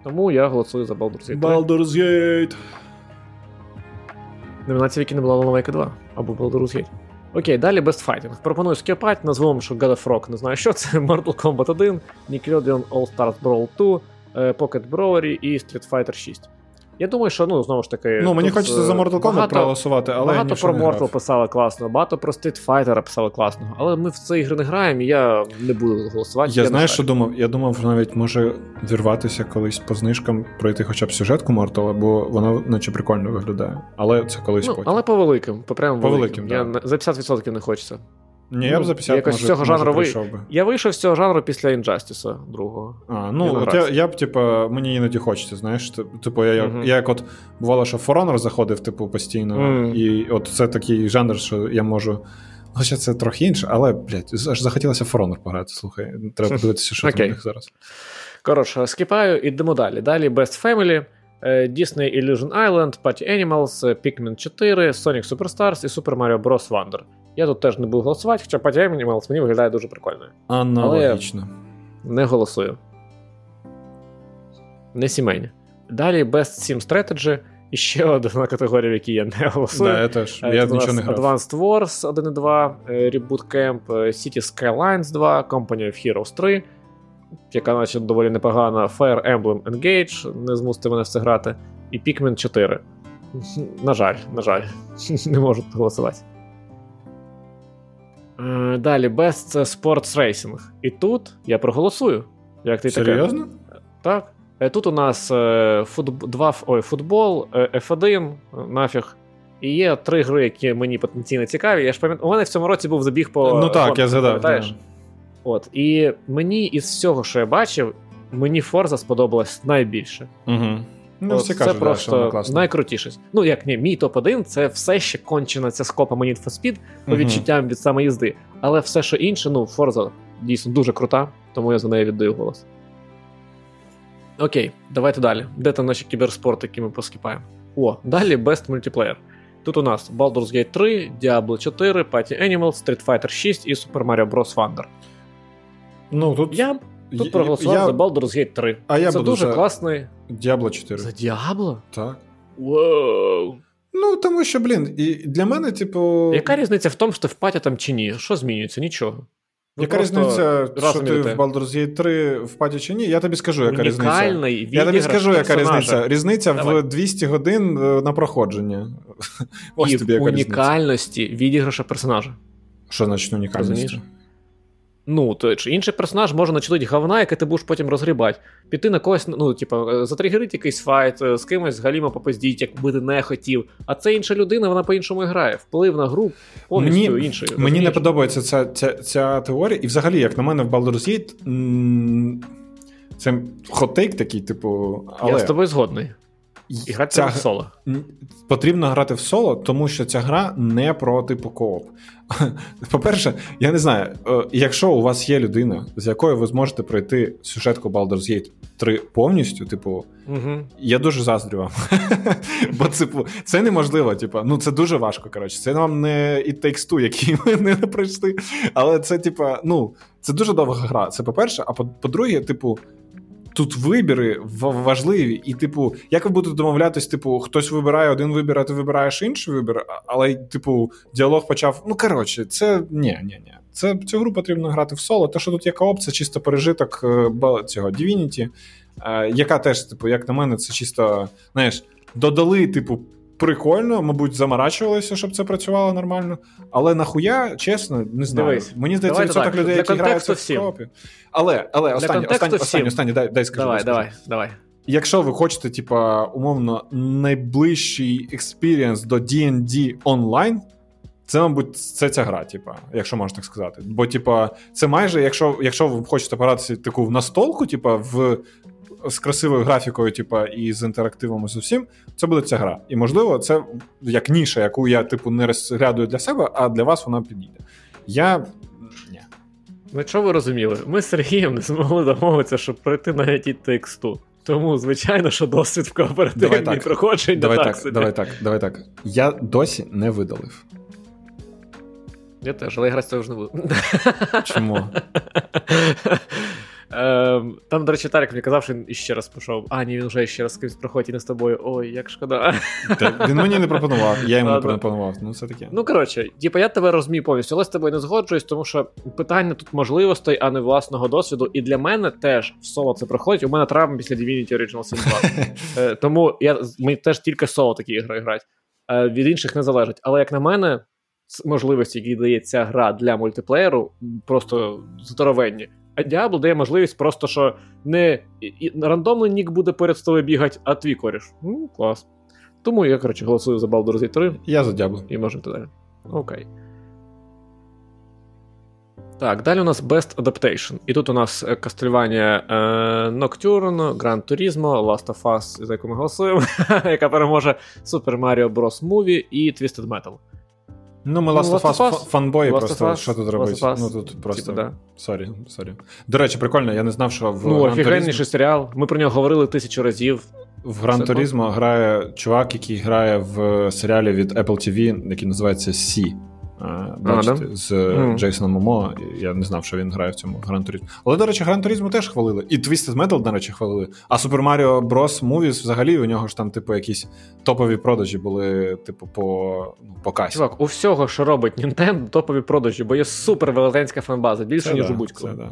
Тому я голосую за Baldur's Gate 3. Baldur's Gate. Номінація, які не була Wake 2 або Baldur's Gate. Окей, далі Best Fighting. Пропоную скіпати, назвемо, що God of Rock, не знаю що це, [LAUGHS] Mortal Kombat 1, Nickelodeon All Stars Brawl 2, е, Pocket Brawlery і Street Fighter 6. Я думаю, що ну знову ж таки. Ну, мені тут, хочеться е, за Mortal Kombat багато- проголосувати, але багато про Mortal грав. писали класно, багато про Street Fighter писали класно. Але ми в ці ігри не граємо, і я не буду голосувати. Я не знаєш, що думав? Я думав, навіть може вірватися колись по знижкам, пройти хоча б сюжетку Мортала, бо воно наче прикольно виглядає. Але це колись Ну, потім. але по великим, по прямо По великим. великим, Я да. за 50% не хочеться. Ні, я б ну, за 50 якось може, цього жанру прийшов би. Я вийшов з цього жанру після Injustice другого. А, Я ну, от я, я б, типа, мені іноді хочеться, знаєш, типу, я, Мгм. я як от бувало, що в заходив, типу, постійно, Мгм. і от це такий жанр, що я можу. Хоча це трохи інше, але, блядь, аж захотілося в пограти. Слухай, треба [LAUGHS] подивитися, що там Окей. у них зараз. Коротше, скіпаю, ідемо далі. Далі Best Family, е, Disney Illusion Island, Party Animals, е, Pikmin 4, Sonic Superstars і Super Mario Bros. Wonder. Я тут теж не буду голосувати, хоча Party Animals мені виглядає дуже прикольно. Аналогічно. Не голосую. Не сімейні. Далі Best Sim Strategy. І ще одна категорія, в якій я не голосую. Да, я теж. Е, Я тут нічого не грав. Advanced Wars 1.2, е, Reboot Camp, е, City Skylines 2, Company of Heroes 3, яка наче доволі непогана, Fire Emblem Engage, не змусите мене в це грати, і Pikmin 4. [LAUGHS] На жаль, на жаль, [LAUGHS] не можу голосувати. Е, Далі Best Sports Racing. І тут я проголосую. Як ти таке? Так. Е, Тут у нас е, футб... два, ой, футбол, е, F1, е, нафіг. І є три гри, які мені потенційно цікаві. Я ж пам'ятаю, у мене в цьому році був забіг по. Ну так, гонкам, я згадав. Пам'ятаєш? да. От. І мені із всього, що я бачив, мені Forza сподобалась найбільше. Угу. Ну, От всі це кажуть, да, що просто класна. найкрутіше. Ну, як ні, мій топ-1 це все ще кончена ця скопа Need for Speed по відчуттям від саме їзди. Але все, що інше, ну, Forza дійсно дуже крута, тому я за неї віддаю голос. Окей, давайте далі. Де там наші кіберспорти, які ми поскіпаємо? О, далі Best Multiplayer. Тут у нас Baldur's Gate 3, Diablo 4, Party Animals, Street Fighter 6 і Super Mario Bros. Wonder. Ну, тут Я тут проголосував я- за Baldur's Gate 3. А я Це буду дуже за- класний. Diablo 4. За Diablo? Так. Вау! Ну, тому що, блін, і для мене, типу. Яка різниця в тому, що ти в паті там чи ні? Що змінюється? Нічого. Ви Яка різниця, що ти в Baldur's Gate 3 в паті чи ні? Я тобі скажу, яка різниця. Унікальний Я тобі скажу, яка персонажа. різниця. Різниця Давай. в 200 годин е, на проходження. [LAUGHS] Ось і тобі в яка різниця. унікальності відіграша персонажа. Що значить унікальність? Розумієш? Ну, то чи інший персонаж може начудити говна, яке ти будеш потім розгрібати. Піти на когось, ну, типу, е, затригерить якийсь файт, е, з кимось галімо попиздіть, як би ти не хотів. А це інша людина, вона по-іншому грає. Вплив на гру повністю Мені, інший. мені не подобається ця, ця, ця теорія, і взагалі, як на мене, в Baldur's Gate це hot take такий, типу. Але Я з тобою згодний. І грати ця в соло. Потрібно грати в соло, тому що ця гра не про типу кооп. [LAUGHS] По-перше, я не знаю, е, якщо у вас є людина, з якою ви зможете пройти сюжетку Baldur's Gate 3 повністю, типу, Угу. я дуже заздрю вам. [LAUGHS] Бо типу, це неможливо. Типу, ну це дуже важко. Коротше, це вам не Takes Two, який [LAUGHS] ми не пройшли. Але це, типу, ну, це дуже довга гра. Це по-перше, а по-друге, типу. Тут вибіри важливі, і, типу, як ви будете домовлятись, типу, хтось вибирає один вибір, а ти вибираєш інший вибір, але, типу, діалог почав. Ну, коротше, це ні, ні, ні. Це цю гру потрібно грати в соло. Те, що тут є кооп, це чисто пережиток е, цього Divinity, е, яка теж, типу, як на мене, це чисто, знаєш, додали, типу, прикольно, мабуть, заморачувалися, щоб це працювало нормально. Але нахуя, чесно, не знаю. Дивись, Мені здається, відсоток так, людей, які грають контексту в всім. коопі. Але, але останнє, останнє, останнє, останнє, дай, дай скажу. Давай, давай, давай. якщо ви хочете, типа, умовно, найближчий experience до D&D онлайн, це, мабуть, це ця гра, типа, якщо можна так сказати. Бо, типа, це майже, якщо якщо ви хочете погратися таку в настолку, типа, в. З красивою графікою, типа, і з інтерактивом і з усім, це буде ця гра. І можливо, це як ніша, яку я, типу, не розглядаю для себе, а для вас вона підійде. Я. Ні. Ну, що ви розуміли? Ми з Сергієм не змогли домовитися, щоб пройти на тексту. Тому, звичайно, що досвід в кооперативній проходженні давай так, так, собі. давай так, давай так. Я досі не видалив. Я теж, але я грати вже не буду. Чому? [LAUGHS] Ем, Там, до речі, Тарик мені казав, що він іще раз пішов. А, ні, він вже ще раз з проходить і не з тобою. Ой, як шкода. Він мені не пропонував, я йому не пропонував. Ну, все таке. Ну, коротше, типу, я тебе розумію повністю, але з тобою не згоджуюсь, тому що питання тут можливостей, а не власного досвіду. І для мене теж в соло це проходить. У мене травма після Divinity Original Sin 2. [LAUGHS] Е, Тому я, ми теж тільки соло такі ігри грати. Е, Від інших не залежить. Але як на мене, можливості, які дає ця гра для мультиплеєру, просто здоровенні. Diablo дає можливість просто, що не рандомний нік буде перед тобою бігати, а твій коріш. Ну, клас. Тому я, коротше, голосую за Baldur's Gate 3 Я за дябло. і можемо йти далі. Окей. Так, далі у нас Best Adaptation. І тут у нас Castlevania е, Nocturne, Gran Turismo, Last of Us, за яку ми голосуємо, [LAUGHS] яка переможе Super Mario Bros. Movie і Twisted Metal. Ну, ми Ну, Last of Us фанбої, просто що тут робить. робити? Ну тут просто. Типу. Sorry, sorry. До речі, прикольно, я не знав, що в Ну, офігенніший серіал. Ми про нього говорили тисячу разів. в Гран Turismo грає чувак, який грає в серіалі від Apple TV, який називається See. Бачите, да? з. Джейсоном Момо. Я не знав, що він грає в цьому Гран Turismo. Але, до речі, Гран Turismo теж хвалили. І Twisted Metal, до речі, хвалили. А Super Mario Bros. Movie взагалі у нього ж там, типу, якісь топові продажі були, типу, по, ну, по касі. Чувак, у всього, що робить Nintendo, топові продажі, бо є супер велетенська фанбаза, більше, Це ніж да, у будь-кого. це да.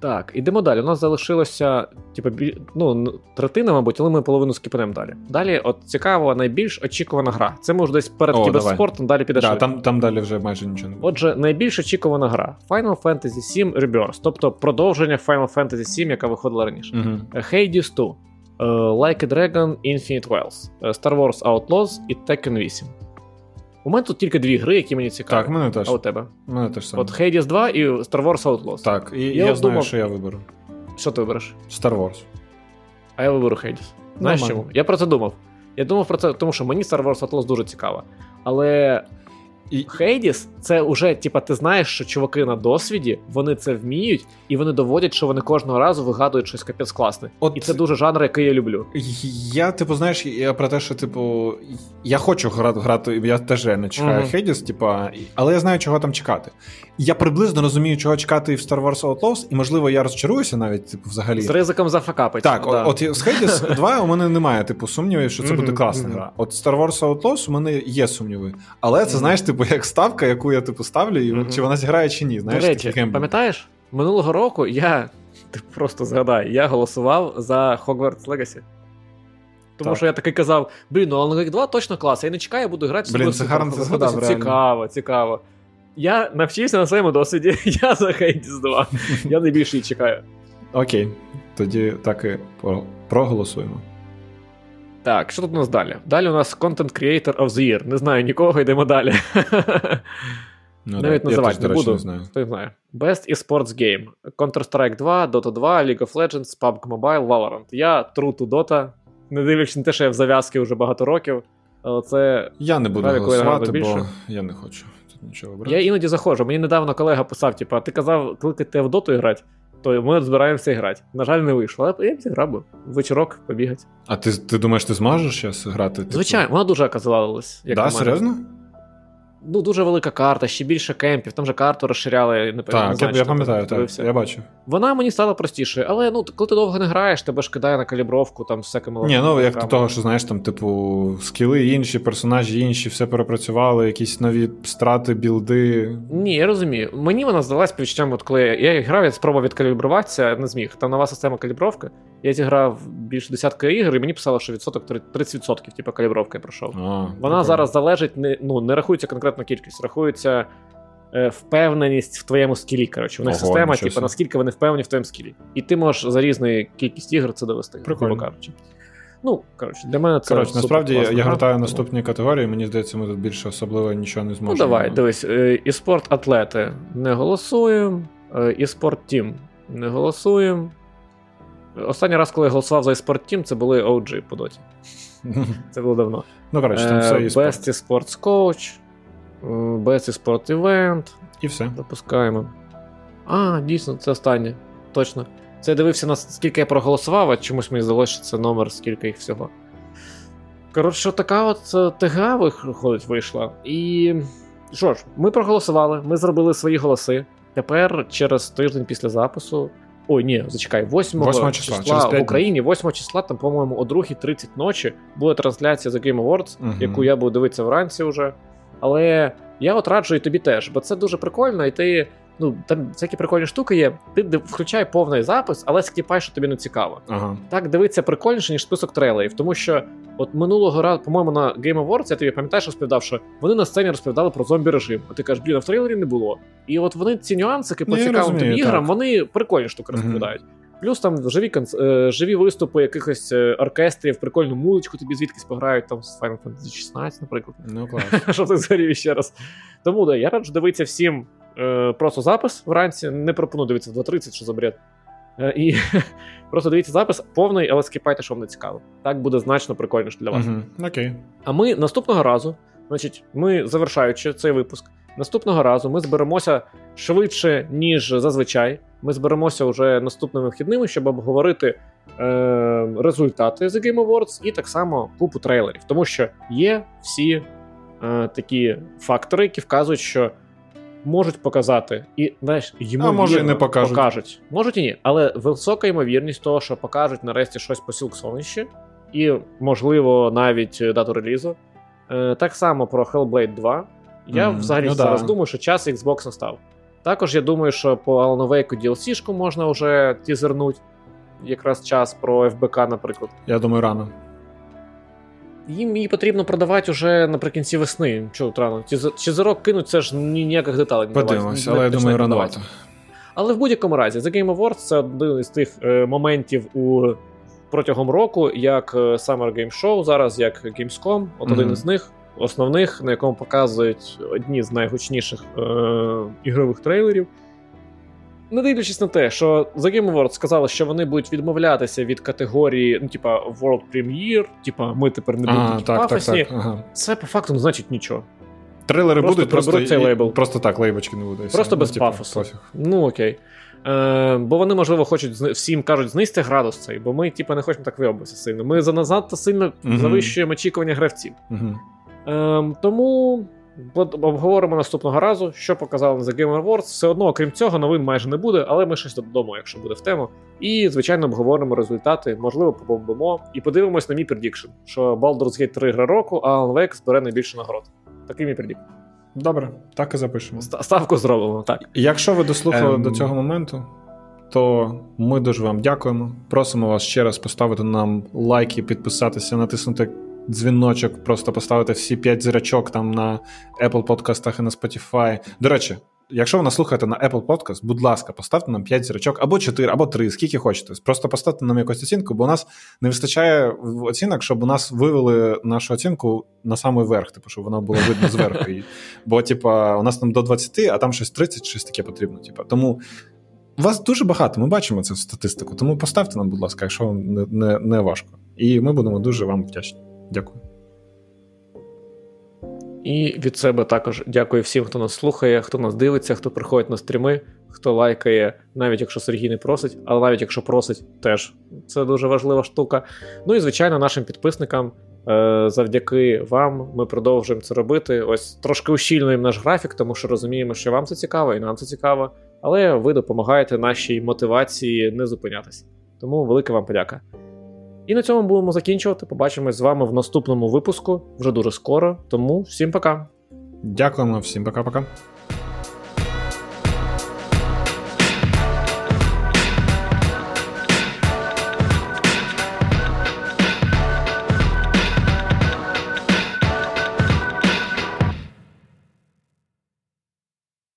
Так, ідемо далі. У нас залишилося, типу, ну, третина, мабуть, але ми половину скіпнемо далі. Далі, от цікаво, найбільш очікувана гра. Це може десь перед О, кіберспортом, далі піде Да, там, там далі вже майже нічого не буде. Отже, найбільш очікувана гра Final Fantasy VII Rebirth, тобто продовження Final Fantasy VII, яка виходила раніше. Угу. Hades 2, е, Like a Dragon, Infinite Wells, е, Star Wars Outlaws і Tekken 8. У мене тут тільки дві гри, які мені цікаві. Так, мене теж. А у тебе? Мене теж саме. От Hades 2 і Star Wars Outlaws. Так, і Я я, знаю, думав- що я виберу. Що ти вибереш? Star Wars. А я виберу Hades. Знаєш Нормально. чому? Я про це думав. Я думав про це, тому що мені Star Wars Outlaws дуже цікаво. Але І, Хейдіс це вже, типа, ти знаєш, що чуваки на досвіді, вони це вміють, і вони доводять, що вони кожного разу вигадують щось капець класне. От- І це дуже жанр, який я люблю. Я, типу, знаєш, я про те, що, типу, я хочу грати, грати я теж реально чекаю Мгм. Хейдіс, типа, але я знаю, чого там чекати. Я приблизно розумію, чого чекати і в Star Wars Outlaws, і, можливо, я розчаруюся навіть, типу, взагалі. З ризиком зафакапить. Так, да. от, от з Hades [LAUGHS] 2 у мене немає, типу, сумнівів, що це буде Мгм, класна мгм. гра. От Star Wars Outlaws у мене є сумніви. Але це, знаєш, типу, як ставка, яку я типу ставлю, і Мгм. чи вона зіграє, чи ні. Знаєш, До речі, такий пам'ятаєш, минулого року я [LAUGHS] ти просто згадай, я голосував за Hogwarts Legacy. Тому Так. що я таки казав: блін, ну Alan Wake 2 точно клас, я не чекаю, буду грати. Блін, це гарно проходити, згадав, реально. Цікаво, цікаво. Я навчився на своєму досвіді, [LAUGHS] я за Hades 2. [LAUGHS] Я найбільше її чекаю. Окей, тоді так і проголосуємо. Так, що тут у нас далі? Далі у нас Content Creator of the Year. Не знаю нікого, йдемо далі. Ну, Навіть да, називати не буду. не знаю. Хто знає. Best eSports Game. Counter-Strike 2, Dota 2, League of Legends, PUBG Mobile, Valorant. Я true to Dota, не дивлячись на те, що я в зав'язки вже багато років. Але це. Я не буду Граю, голосувати, бо я не хочу тут нічого обрати. Я іноді заходжу. Мені недавно колега писав: типу, а ти казав, кликати в доту грати, то ми збираємося грати. На жаль, не вийшло. Але я б зіграв би. Вечірок побігати. А ти, ти думаєш, ти зможеш зараз грати? типу? Звичайно, вона дуже оказалась. Як Да, серйозно? Ну, дуже велика карта, ще більше кемпів, там же карту розширяли, не не Так, знаю, я, пам'ятаю, так, дивився. я бачу. Вона мені стала простіше, але ну, коли ти довго не граєш, тебе ж кидає на калібровку, там всякими Ні, ну як до того, що знаєш, там, типу, скіли інші, персонажі інші, все перепрацювали, якісь нові страти, білди. Ні, я розумію. Мені вона здалась відчуттям, от коли я я грав, я спробував відкалібруватися, не зміг. Там нова система калібровки. Я зіграв більше десятка ігор, і мені писало, що відсоток 30% типу, калібровки пройшов. А, Вона прикольно. зараз залежить, не, ну, не рахується конкретна кількість, рахується е, впевненість в твоєму скілі. Коротше, у них Ого, система, типу, наскільки вони впевнені в твоєму скілі. І ти можеш за різну кількість ігор це довести. Грубо кажучи. Ну, коротше, для мене це. Коротше, насправді я, гра, гортаю тому- наступні категорії, мені здається, ми тут більше особливо нічого не Ну, давай, дивись, е, і спорт атлети не голосуємо, е, і спорт тім не голосуємо. Останній раз, коли я голосував за спорт тім, це були OG по доті. [LAUGHS] Це було давно. Ну, коротше, там все Е, і спорт. Best Sports Coach, е, Best Sport Event. І все. Запускаємо. А, дійсно, це останнє. Точно. Це я дивився на скільки я проголосував, а чомусь мені здалося, що це номер, скільки їх всього. Коротше, така от е, ТГА виходить, вийшла. І що ж, ми проголосували, ми зробили свої голоси. Тепер через тиждень після запису. Ой, ні, зачекай, 8, 8 числа, через в Україні, 8 числа, там, по-моєму, о 2.30 ночі буде трансляція The Game Awards, угу. яку я буду дивитися вранці вже. Але я от раджу і тобі теж, бо це дуже прикольно, і ти. Ну, там всякі прикольні штуки є. Ти включай повний запис, але скіпай, що тобі не цікаво. Ага. Так дивиться прикольніше, ніж список трейлерів, тому що от минулого разу, по-моєму, на Game Awards, я тобі пам'ятаєш, розповідав, що вони на сцені розповідали про зомбі режим. А ти кажеш, блін, а в трейлері не було. І от вони ці нюансики по Ну, цікавим тобі іграм, вони прикольні штуки розповідають. Плюс там живі конц... е, живі виступи якихось е, оркестрів, прикольну музичку тобі звідкись пограють, там з Final Fantasy 16, наприклад. Ну, клас. [LAUGHS] Що ти згорів ще раз. Тому да, я раджу дивитися всім е, просто запис вранці. Не пропоную дивитися в 2.30, що за бред. Е, і [LAUGHS] просто дивіться запис повний, але скіпайте, що вам не цікаво. Так буде значно прикольніше для вас. Окей. А ми наступного разу, значить, ми завершаючи цей випуск, наступного разу ми зберемося швидше, ніж зазвичай. Ми зберемося вже наступними вхідними, щоб обговорити е, результати The Game Awards і так само купу трейлерів. Тому що є всі е, такі фактори, які вказують, що можуть показати, і знаєш, ймовірно, може, і не покажуть. покажуть. Можуть і ні, але висока ймовірність того, що покажуть нарешті щось по Silk і, можливо, навіть е, дату релізу. Е, так само про Hellblade 2. Я Мгм. взагалі Ну зараз да. думаю, що час Xbox настав. Також я думаю, що по Alan Wake DLC-шку можна вже тізернуть. Якраз час про ФБК, наприклад. Я думаю, рано. Їм її потрібно продавати вже наприкінці весни. Чого рано? Тізер- Тізерок кинуть, це ж ніяких деталей не Подивимось, але я думаю, рановато. Але в будь-якому разі, The Game Awards це один із тих е, моментів у протягом року, як е, Summer Game Show, зараз як Gamescom, от Мгм. один із них, основних, на якому показують одні з найгучніших е, ігрових трейлерів. Не дивлячись на те, що The Game Awards сказали, що вони будуть відмовлятися від категорії, ну, типа World Premiere, типа ми тепер не будемо такі так, так, пафосні. так. Ага. Це по факту не значить нічого. Трейлери Просто будуть, просто, цей і- лейбл. просто так, лейбочки не все. Просто Ну, без типу, пафосу. пофіг. Ну окей. Е, бо вони, можливо, хочуть всім кажуть, знизьте градус цей, бо ми, типу, не хочемо так виобитися сильно. Ми занадто сильно Мгм. завищуємо очікування гравців. Мгм. Е, тому обговоримо наступного разу, що показали на The Game Awards. Все одно, окрім цього, новин майже не буде, але ми щось додому, якщо буде в тему. І, звичайно, обговоримо результати, можливо, побомбимо. І подивимось на мій prediction, що Baldur's Gate 3 гра року, а Alan Wake збере найбільше нагород. Такий мій prediction. Добре, так і запишемо. Ставку зробимо, так. Якщо ви дослухали Ем. до цього моменту, то ми дуже вам дякуємо. Просимо вас ще раз поставити нам лайки, підписатися, натиснути дзвіночок, просто поставити всі 5 зірочок там на Apple подкастах і на Spotify. До речі, якщо ви нас слухаєте на Apple Podcast, будь ласка, поставте нам 5 зірочок, або 4, або 3, скільки хочете. Просто поставте нам якусь оцінку, бо у нас не вистачає оцінок, щоб у нас вивели нашу оцінку на самий верх, типу, щоб вона була видно зверху. Бо, типа, у нас там до 20, а там щось 30, щось таке потрібно. Типа. Тому вас дуже багато, ми бачимо цю статистику. Тому поставте нам, будь ласка, якщо вам не, не, не важко. І ми будемо дуже вам вдячні. Дякую. І від себе також дякую всім, хто нас слухає, хто нас дивиться, хто приходить на стріми, хто лайкає, навіть якщо Сергій не просить, але навіть якщо просить, теж це дуже важлива штука. Ну і звичайно, нашим підписникам. е, Завдяки вам ми продовжуємо це робити. Ось трошки ущільнуємо наш графік, тому що розуміємо, що вам це цікаво, і нам це цікаво. Але ви допомагаєте нашій мотивації не зупинятися. Тому велика вам подяка. І на цьому будемо закінчувати. Побачимось з вами в наступному випуску вже дуже скоро. Тому всім пока. Дякуємо всім, пока-пока.